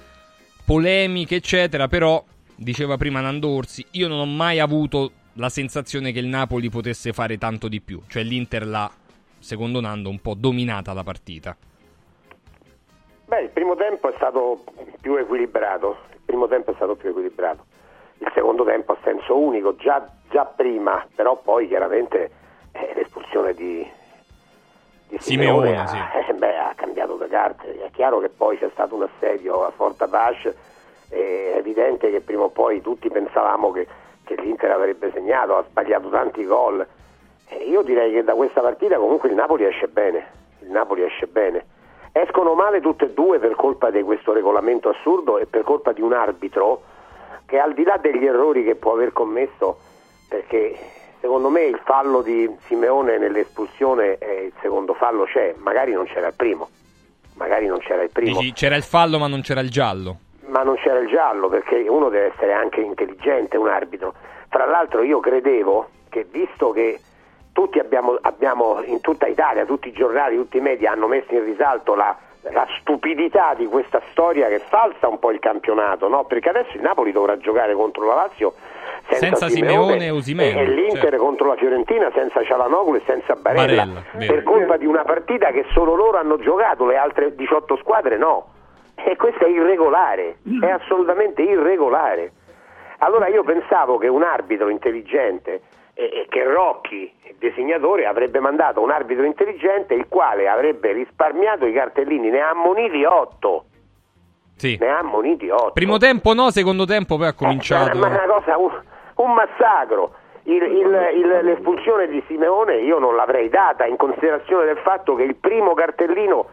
polemiche eccetera, però diceva prima Nandorsi, io non ho mai avuto la sensazione che il Napoli potesse fare tanto di più, cioè l'Inter l'ha, secondo Nando, un po' dominata la partita. Beh, il primo tempo è stato più equilibrato, il primo tempo è stato più equilibrato, il secondo tempo a senso unico, già, già prima, però poi chiaramente eh, l'espulsione di, di Simeone, Simeone, sì. ha, eh, beh, ha cambiato le carte, è chiaro che poi c'è stato un assedio a Forta Pace, è evidente che prima o poi tutti pensavamo che, che l'Inter avrebbe segnato, ha sbagliato tanti gol, e io direi che da questa partita comunque il Napoli esce bene, il Napoli esce bene. Escono male tutte e due per colpa di questo regolamento assurdo e per colpa di un arbitro che al di là degli errori che può aver commesso, perché secondo me il fallo di Simeone nell'espulsione, eh, il secondo fallo c'è, magari non c'era il primo, magari non c'era il primo, Dici, c'era il fallo ma non c'era il giallo. ma non c'era il giallo perché uno deve essere anche intelligente, un arbitro. Fra l'altro io credevo che visto che tutti abbiamo, abbiamo in tutta Italia, tutti i giornali, tutti i media hanno messo in risalto la, la stupidità di questa storia che falsa un po' il campionato, no? perché adesso il Napoli dovrà giocare contro la Lazio senza, Senza Simeone e Osimhen, e l'Inter certo. contro la Fiorentina senza Cialanoglu e senza Barella, Barella, per colpa di una partita che solo loro hanno giocato, le altre 18 squadre no. E questo è irregolare, è assolutamente irregolare. Allora io pensavo che un arbitro intelligente, e, e che Rocchi, il disegnatore, avrebbe mandato un arbitro intelligente il quale avrebbe risparmiato i cartellini, ne ha ammoniti 8. Sì. Ne ha ammoniti 8. Primo tempo no, secondo tempo poi ha cominciato. Ma è una cosa, un- un massacro. Il- il- il- l'espulsione di Simeone io non l'avrei data in considerazione del fatto che il primo cartellino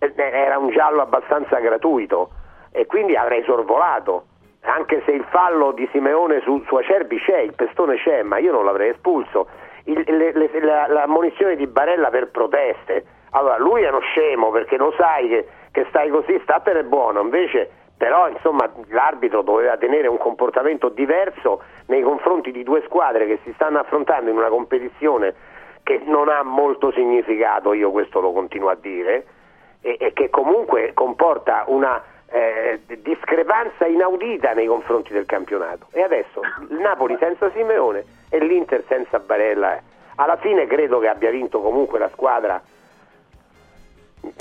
eh, era un giallo abbastanza gratuito e quindi avrei sorvolato anche se il fallo di Simeone su, su Acerbi c'è, il pestone c'è, ma io non l'avrei espulso. Il- le- le- la, la munizione di Barella per proteste. Allora, lui è uno scemo perché lo sai che, che stai così, statene buono, invece però insomma l'arbitro doveva tenere un comportamento diverso nei confronti di due squadre che si stanno affrontando in una competizione che non ha molto significato, io questo lo continuo a dire, e, e che comunque comporta una eh, discrepanza inaudita nei confronti del campionato. E adesso il Napoli senza Simeone e l'Inter senza Barella. eh. Alla fine credo che abbia vinto comunque la squadra.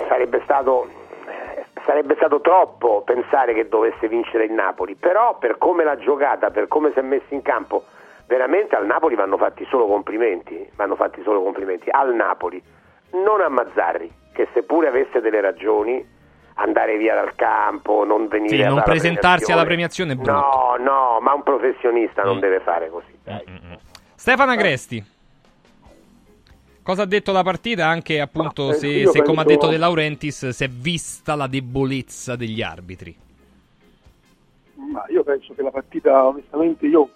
Sarebbe stato, eh, sarebbe stato troppo pensare che dovesse vincere il Napoli, però per come l'ha giocata, per come si è messo in campo, veramente al Napoli vanno fatti solo complimenti, vanno fatti solo complimenti al Napoli, non a Mazzarri, che seppure avesse delle ragioni, andare via dal campo, non venire Sì, non presentarsi alla premiazione è brutto. No, no, ma un professionista non Mm. deve fare così. Stefano Agresti. Cosa ha detto la partita? Anche appunto Ma, eh, se, se, come ha detto De Laurentiis, si è vista la debolezza degli arbitri. Ma io penso che la partita, onestamente, io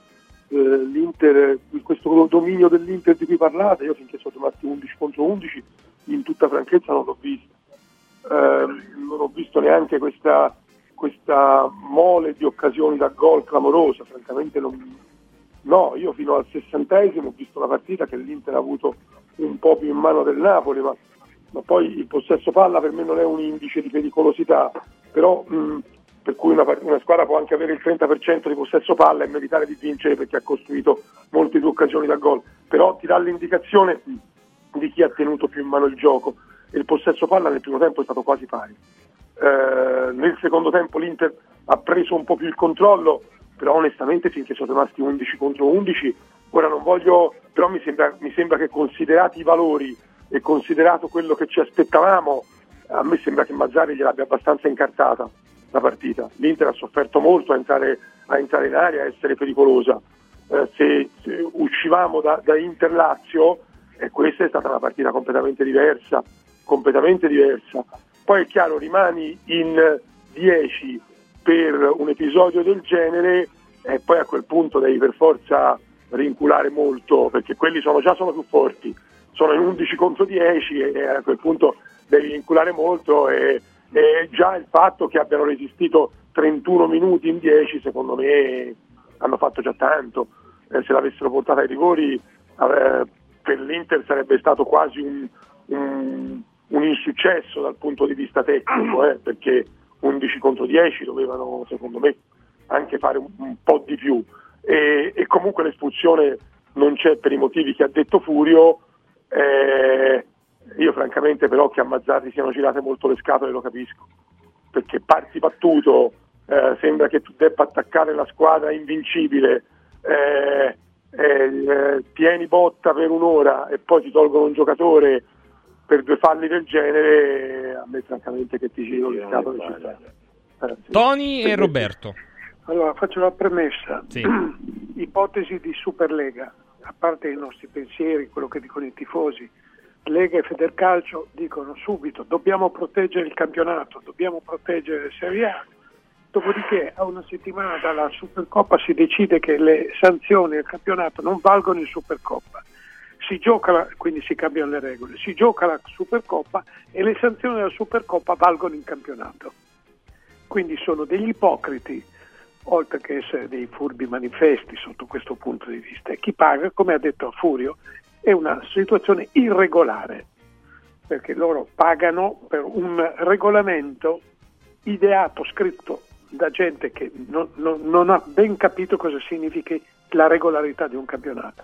eh, l'Inter, questo dominio dell'Inter di cui parlate, io finché sono rimasti 11 contro 11, in tutta franchezza non l'ho visto. Ehm, non ho visto neanche questa, questa mole di occasioni da gol clamorosa, francamente non, no, io fino al sessantesimo ho visto una partita che l'Inter ha avuto un po' più in mano del Napoli, ma, ma poi il possesso palla per me non è un indice di pericolosità, però mh, per cui una, una squadra può anche avere il 30% di possesso palla e meritare di vincere perché ha costruito molte più occasioni da gol, però ti dà l'indicazione di chi ha tenuto più in mano il gioco il possesso palla nel primo tempo è stato quasi pari. Eh, nel secondo tempo l'Inter ha preso un po' più il controllo, però onestamente finché sono rimasti 11 contro 11, ora non voglio, però mi sembra, mi sembra che considerati i valori e considerato quello che ci aspettavamo, a me sembra che Mazzari gliel'abbia abbastanza incartata la partita. L'Inter ha sofferto molto a entrare, a entrare in area, a essere pericolosa. Eh, se, se uscivamo da, da Inter-Lazio, e questa è stata una partita completamente diversa, completamente diversa. Poi è chiaro, rimani in 10 per un episodio del genere e poi a quel punto devi per forza rinculare molto, perché quelli sono, già sono più forti, sono in 11 contro 10 e, a quel punto devi rinculare molto e, e già il fatto che abbiano resistito 31 minuti in 10 secondo me hanno fatto già tanto, Eh, se l'avessero portata ai rigori eh, per l'Inter sarebbe stato quasi un, un- un insuccesso dal punto di vista tecnico, eh, perché 11 contro 10 dovevano secondo me anche fare un, un po' di più e, e comunque l'espulsione non c'è per i motivi che ha detto Furio. eh, io francamente però che a Mazzarri siano girate molto le scatole lo capisco, perché parti battuto, eh, sembra che tu debba attaccare la squadra invincibile, eh, eh, tieni botta per un'ora e poi ti tolgono un giocatore per due falli del genere, a me francamente che ti giro le scatole ci sta. Eh, sì. Tony e Roberto. Allora, faccio una premessa. Sì. Ipotesi di Superlega, a parte i nostri pensieri, quello che dicono i tifosi, Lega e Federcalcio dicono subito dobbiamo proteggere il campionato, dobbiamo proteggere la Serie A. Dopodiché a una settimana dalla Supercoppa si decide che le sanzioni al campionato non valgono in Supercoppa. Si gioca, la- quindi si cambiano le regole, si gioca la Supercoppa e le sanzioni della Supercoppa valgono in campionato. Quindi sono degli ipocriti, oltre che essere dei furbi manifesti sotto questo punto di vista. Chi paga, come ha detto Furio, è una situazione irregolare, perché loro pagano per un regolamento ideato, scritto da gente che non, non- non ha ben capito cosa significhi la regolarità di un campionato.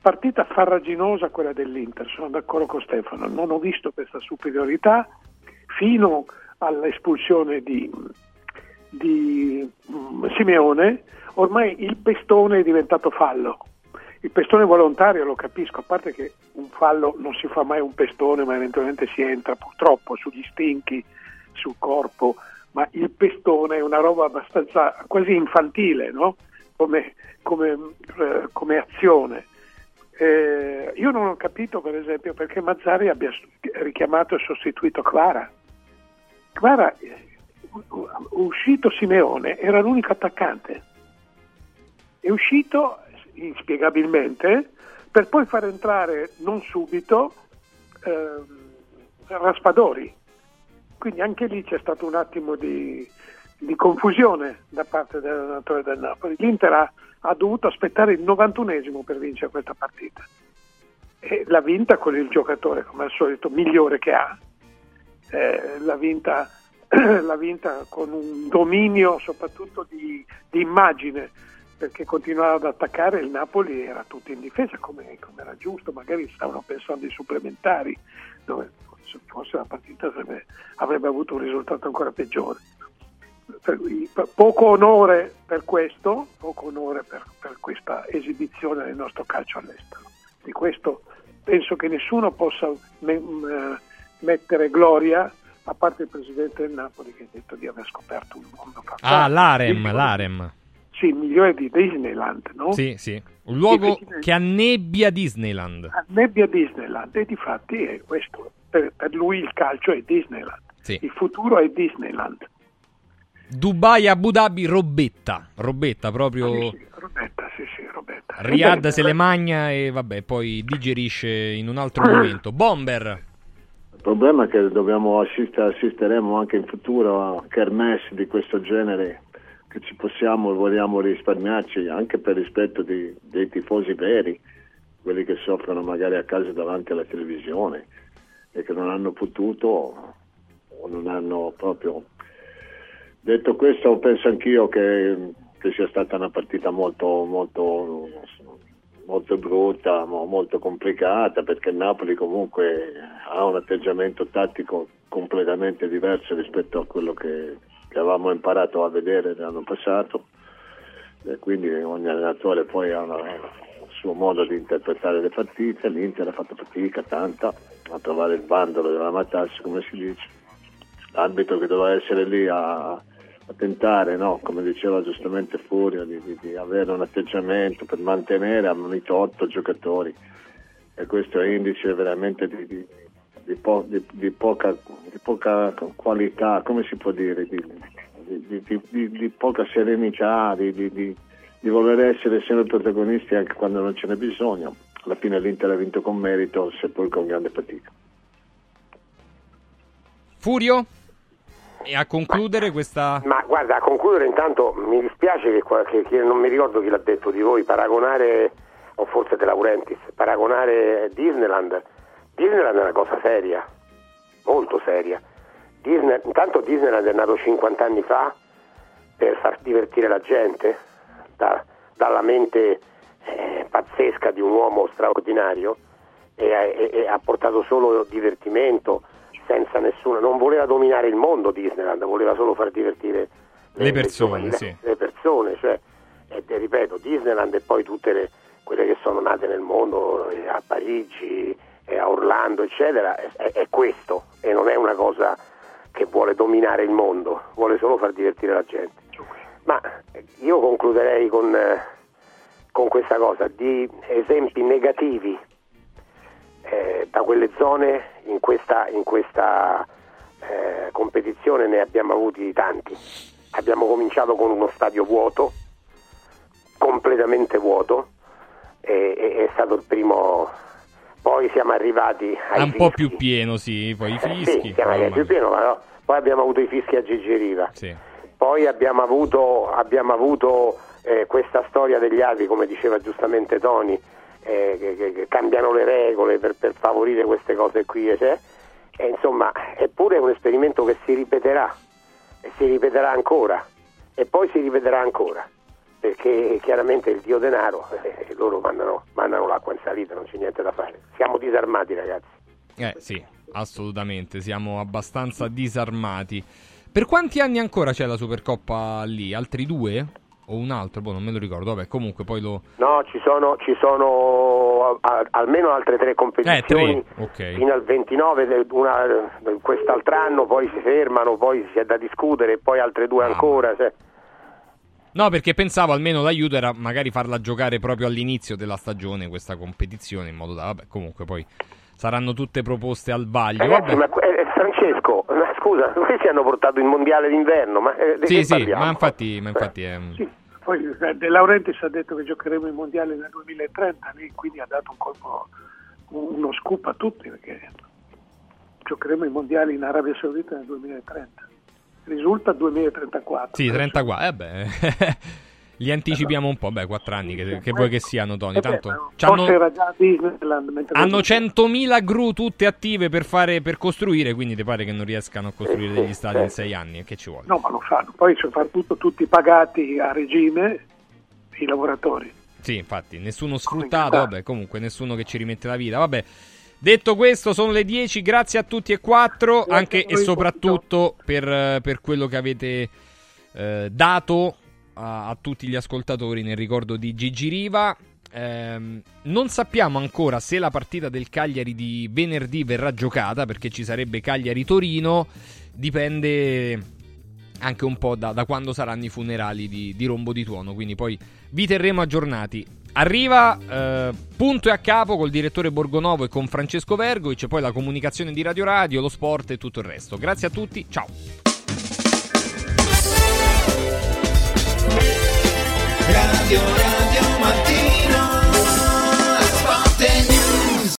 Partita farraginosa quella dell'Inter, sono d'accordo con Stefano, non ho visto questa superiorità fino all'espulsione di, di mm, Simeone, ormai il pestone è diventato fallo. Il pestone volontario lo capisco, a parte che un fallo non si fa mai un pestone, ma eventualmente si entra purtroppo sugli stinchi, sul corpo, ma il pestone è una roba abbastanza quasi infantile, no? come, come, eh, come azione. Eh, io non ho capito, per esempio, perché Mazzari abbia richiamato e sostituito Clara. Clara, eh, uscito Simeone, era l'unico attaccante. È uscito inspiegabilmente per poi far entrare non subito eh, Raspadori. Quindi anche lì c'è stato un attimo di, di confusione da parte dell'allenatore del Napoli. L'Inter ha, ha dovuto aspettare il 91esimo per vincere questa partita e l'ha vinta con il giocatore, come al solito, migliore che ha. Eh, l'ha, vinta, l'ha, vinta, con un dominio soprattutto di, di, immagine, perché continuava ad attaccare il Napoli era tutto in difesa come, come era giusto, magari stavano pensando ai supplementari, dove forse la partita avrebbe, avrebbe avuto un risultato ancora peggiore. Poco onore per questo, poco onore per, per questa esibizione del nostro calcio all'estero. Di questo penso che nessuno possa me, me, mettere gloria a parte il presidente del Napoli che ha detto di aver scoperto un mondo fantastico. Ah, l'Arem, l'Arem. Sì, il migliore di Disneyland, no? Sì, sì. Un luogo che annebbia Disneyland. Annebbia Disneyland e di fatti è questo. Per, per lui il calcio è Disneyland. Sì. Il futuro è Disneyland. Dubai, Abu Dhabi, robetta. Robetta proprio. Sì, robetta, sì, sì, robetta. Riyadh se le magna e vabbè, poi digerisce in un altro momento. Bomber. Il problema è che dobbiamo assistere, assisteremo anche in futuro a kermesse di questo genere che ci possiamo e vogliamo risparmiarci anche per rispetto di, dei tifosi veri, quelli che soffrono magari a casa davanti alla televisione e che non hanno potuto o non hanno proprio Detto questo, penso anch'io che, che sia stata una partita molto, molto, molto brutta, molto complicata, perché il Napoli comunque ha un atteggiamento tattico completamente diverso rispetto a quello che, che avevamo imparato a vedere l'anno passato. E quindi ogni allenatore poi ha una, il suo modo di interpretare le partite, l'Inter ha fatto fatica tanta a trovare il bandolo della matassi come si dice, l'arbitro che doveva essere lì a, a tentare, no? come diceva giustamente Furio, di, di, di, avere un atteggiamento per mantenere a monito otto giocatori e questo è indice veramente di, po, poca, poca, qualità, come si può dire, di, poca serenità, di, voler essere sempre protagonisti anche quando non ce n'è bisogno. Alla fine l'Inter ha vinto con merito, seppur con grande fatica. Furio? E a concludere ma, questa... Ma guarda, a concludere intanto mi dispiace che, che, che, non mi ricordo chi l'ha detto di voi, paragonare, o forse De Laurentiis, paragonare Disneyland. Disneyland è una cosa seria, molto seria. Disney, intanto Disneyland è nato 50 anni fa per far divertire la gente, da, dalla mente eh, pazzesca di un uomo straordinario e, e, e ha portato solo divertimento senza nessuna, non voleva dominare il mondo Disneyland, voleva solo far divertire le, le persone, le, sì. le persone, cioè, e, e, ripeto, Disneyland e poi tutte le, quelle che sono nate nel mondo, eh, a Parigi, eh, a Orlando, eccetera, è, è, questo e non è una cosa che vuole dominare il mondo, vuole solo far divertire la gente. Ma io concluderei con, eh, con questa cosa, di esempi negativi eh, da quelle zone in questa, in questa eh, competizione ne abbiamo avuti tanti. Abbiamo cominciato con uno stadio vuoto, completamente vuoto, e, e, è stato il primo. Poi siamo arrivati a. un fischi. po' più pieno, sì, poi i fischi. Eh, sì, siamo arrivati più pieno, ma no. Poi abbiamo avuto i fischi a Gigi Riva. Sì. Poi abbiamo avuto, abbiamo avuto eh, questa storia degli altri, come diceva giustamente Tony, eh, che, che, cambiano le regole per, per, favorire queste cose qui. Eh, e, insomma, eppure è un esperimento che si ripeterà e si ripeterà ancora e poi si ripeterà ancora perché chiaramente il dio denaro eh, loro mandano, mandano, l'acqua in salita, non c'è niente da fare. Siamo disarmati ragazzi. Eh sì, assolutamente, siamo abbastanza disarmati. Per quanti anni ancora c'è la Supercoppa lì? Altri due? O un altro, boh, non me lo ricordo, vabbè, comunque poi lo... No, ci sono, ci sono a, almeno altre tre competizioni eh, tre. Okay. fino al 29, una, quest'altro anno, poi si fermano, poi si è da discutere, poi altre due ah, ancora. Cioè, No, perché pensavo almeno l'aiuto era magari farla giocare proprio all'inizio della stagione questa competizione in modo da... Vabbè, comunque poi saranno tutte proposte al vaglio. Ragazzi, ma eh, Francesco, ma scusa, questi hanno portato il mondiale d'inverno, ma eh, Sì, sì, ma infatti, ma infatti è... Sì, poi De Laurentiis ha detto che giocheremo i mondiali nel 2030, lì quindi ha dato un colpo, uno scoop a tutti perché giocheremo i mondiali in Arabia Saudita nel 2030. Risulta 2034. Sì, 34. Eh beh, li anticipiamo un po'. Beh, 4 anni che, che vuoi che siano, Tony. Eh Tanto c'hanno- hanno noi- 100.000 gru tutte attive per, fare, per costruire, quindi ti pare che non riescano a costruire degli stadi in 6 anni? Che ci vuole? No, ma lo fanno. Poi soprattutto tutti pagati a regime i lavoratori. Sì, infatti, nessuno sfruttato, vabbè, comunque nessuno che ci rimette la vita. Vabbè, detto questo, sono le 10, grazie a tutti e quattro, anche e soprattutto per, eh, per quello che avete eh, dato a, a tutti gli ascoltatori nel ricordo di Gigi Riva. Ehm, non sappiamo ancora se la partita del Cagliari di venerdì verrà giocata perché ci sarebbe Cagliari-Torino, dipende anche un po' da, da quando saranno i funerali di, di Rombo di Tuono, quindi poi vi terremo aggiornati. Arriva eh, punto e a capo col direttore Borgonovo e con Francesco Vergovic, poi la comunicazione di Radio Radio, lo sport e tutto il resto. Grazie a tutti, ciao. Radio, Radio Martín.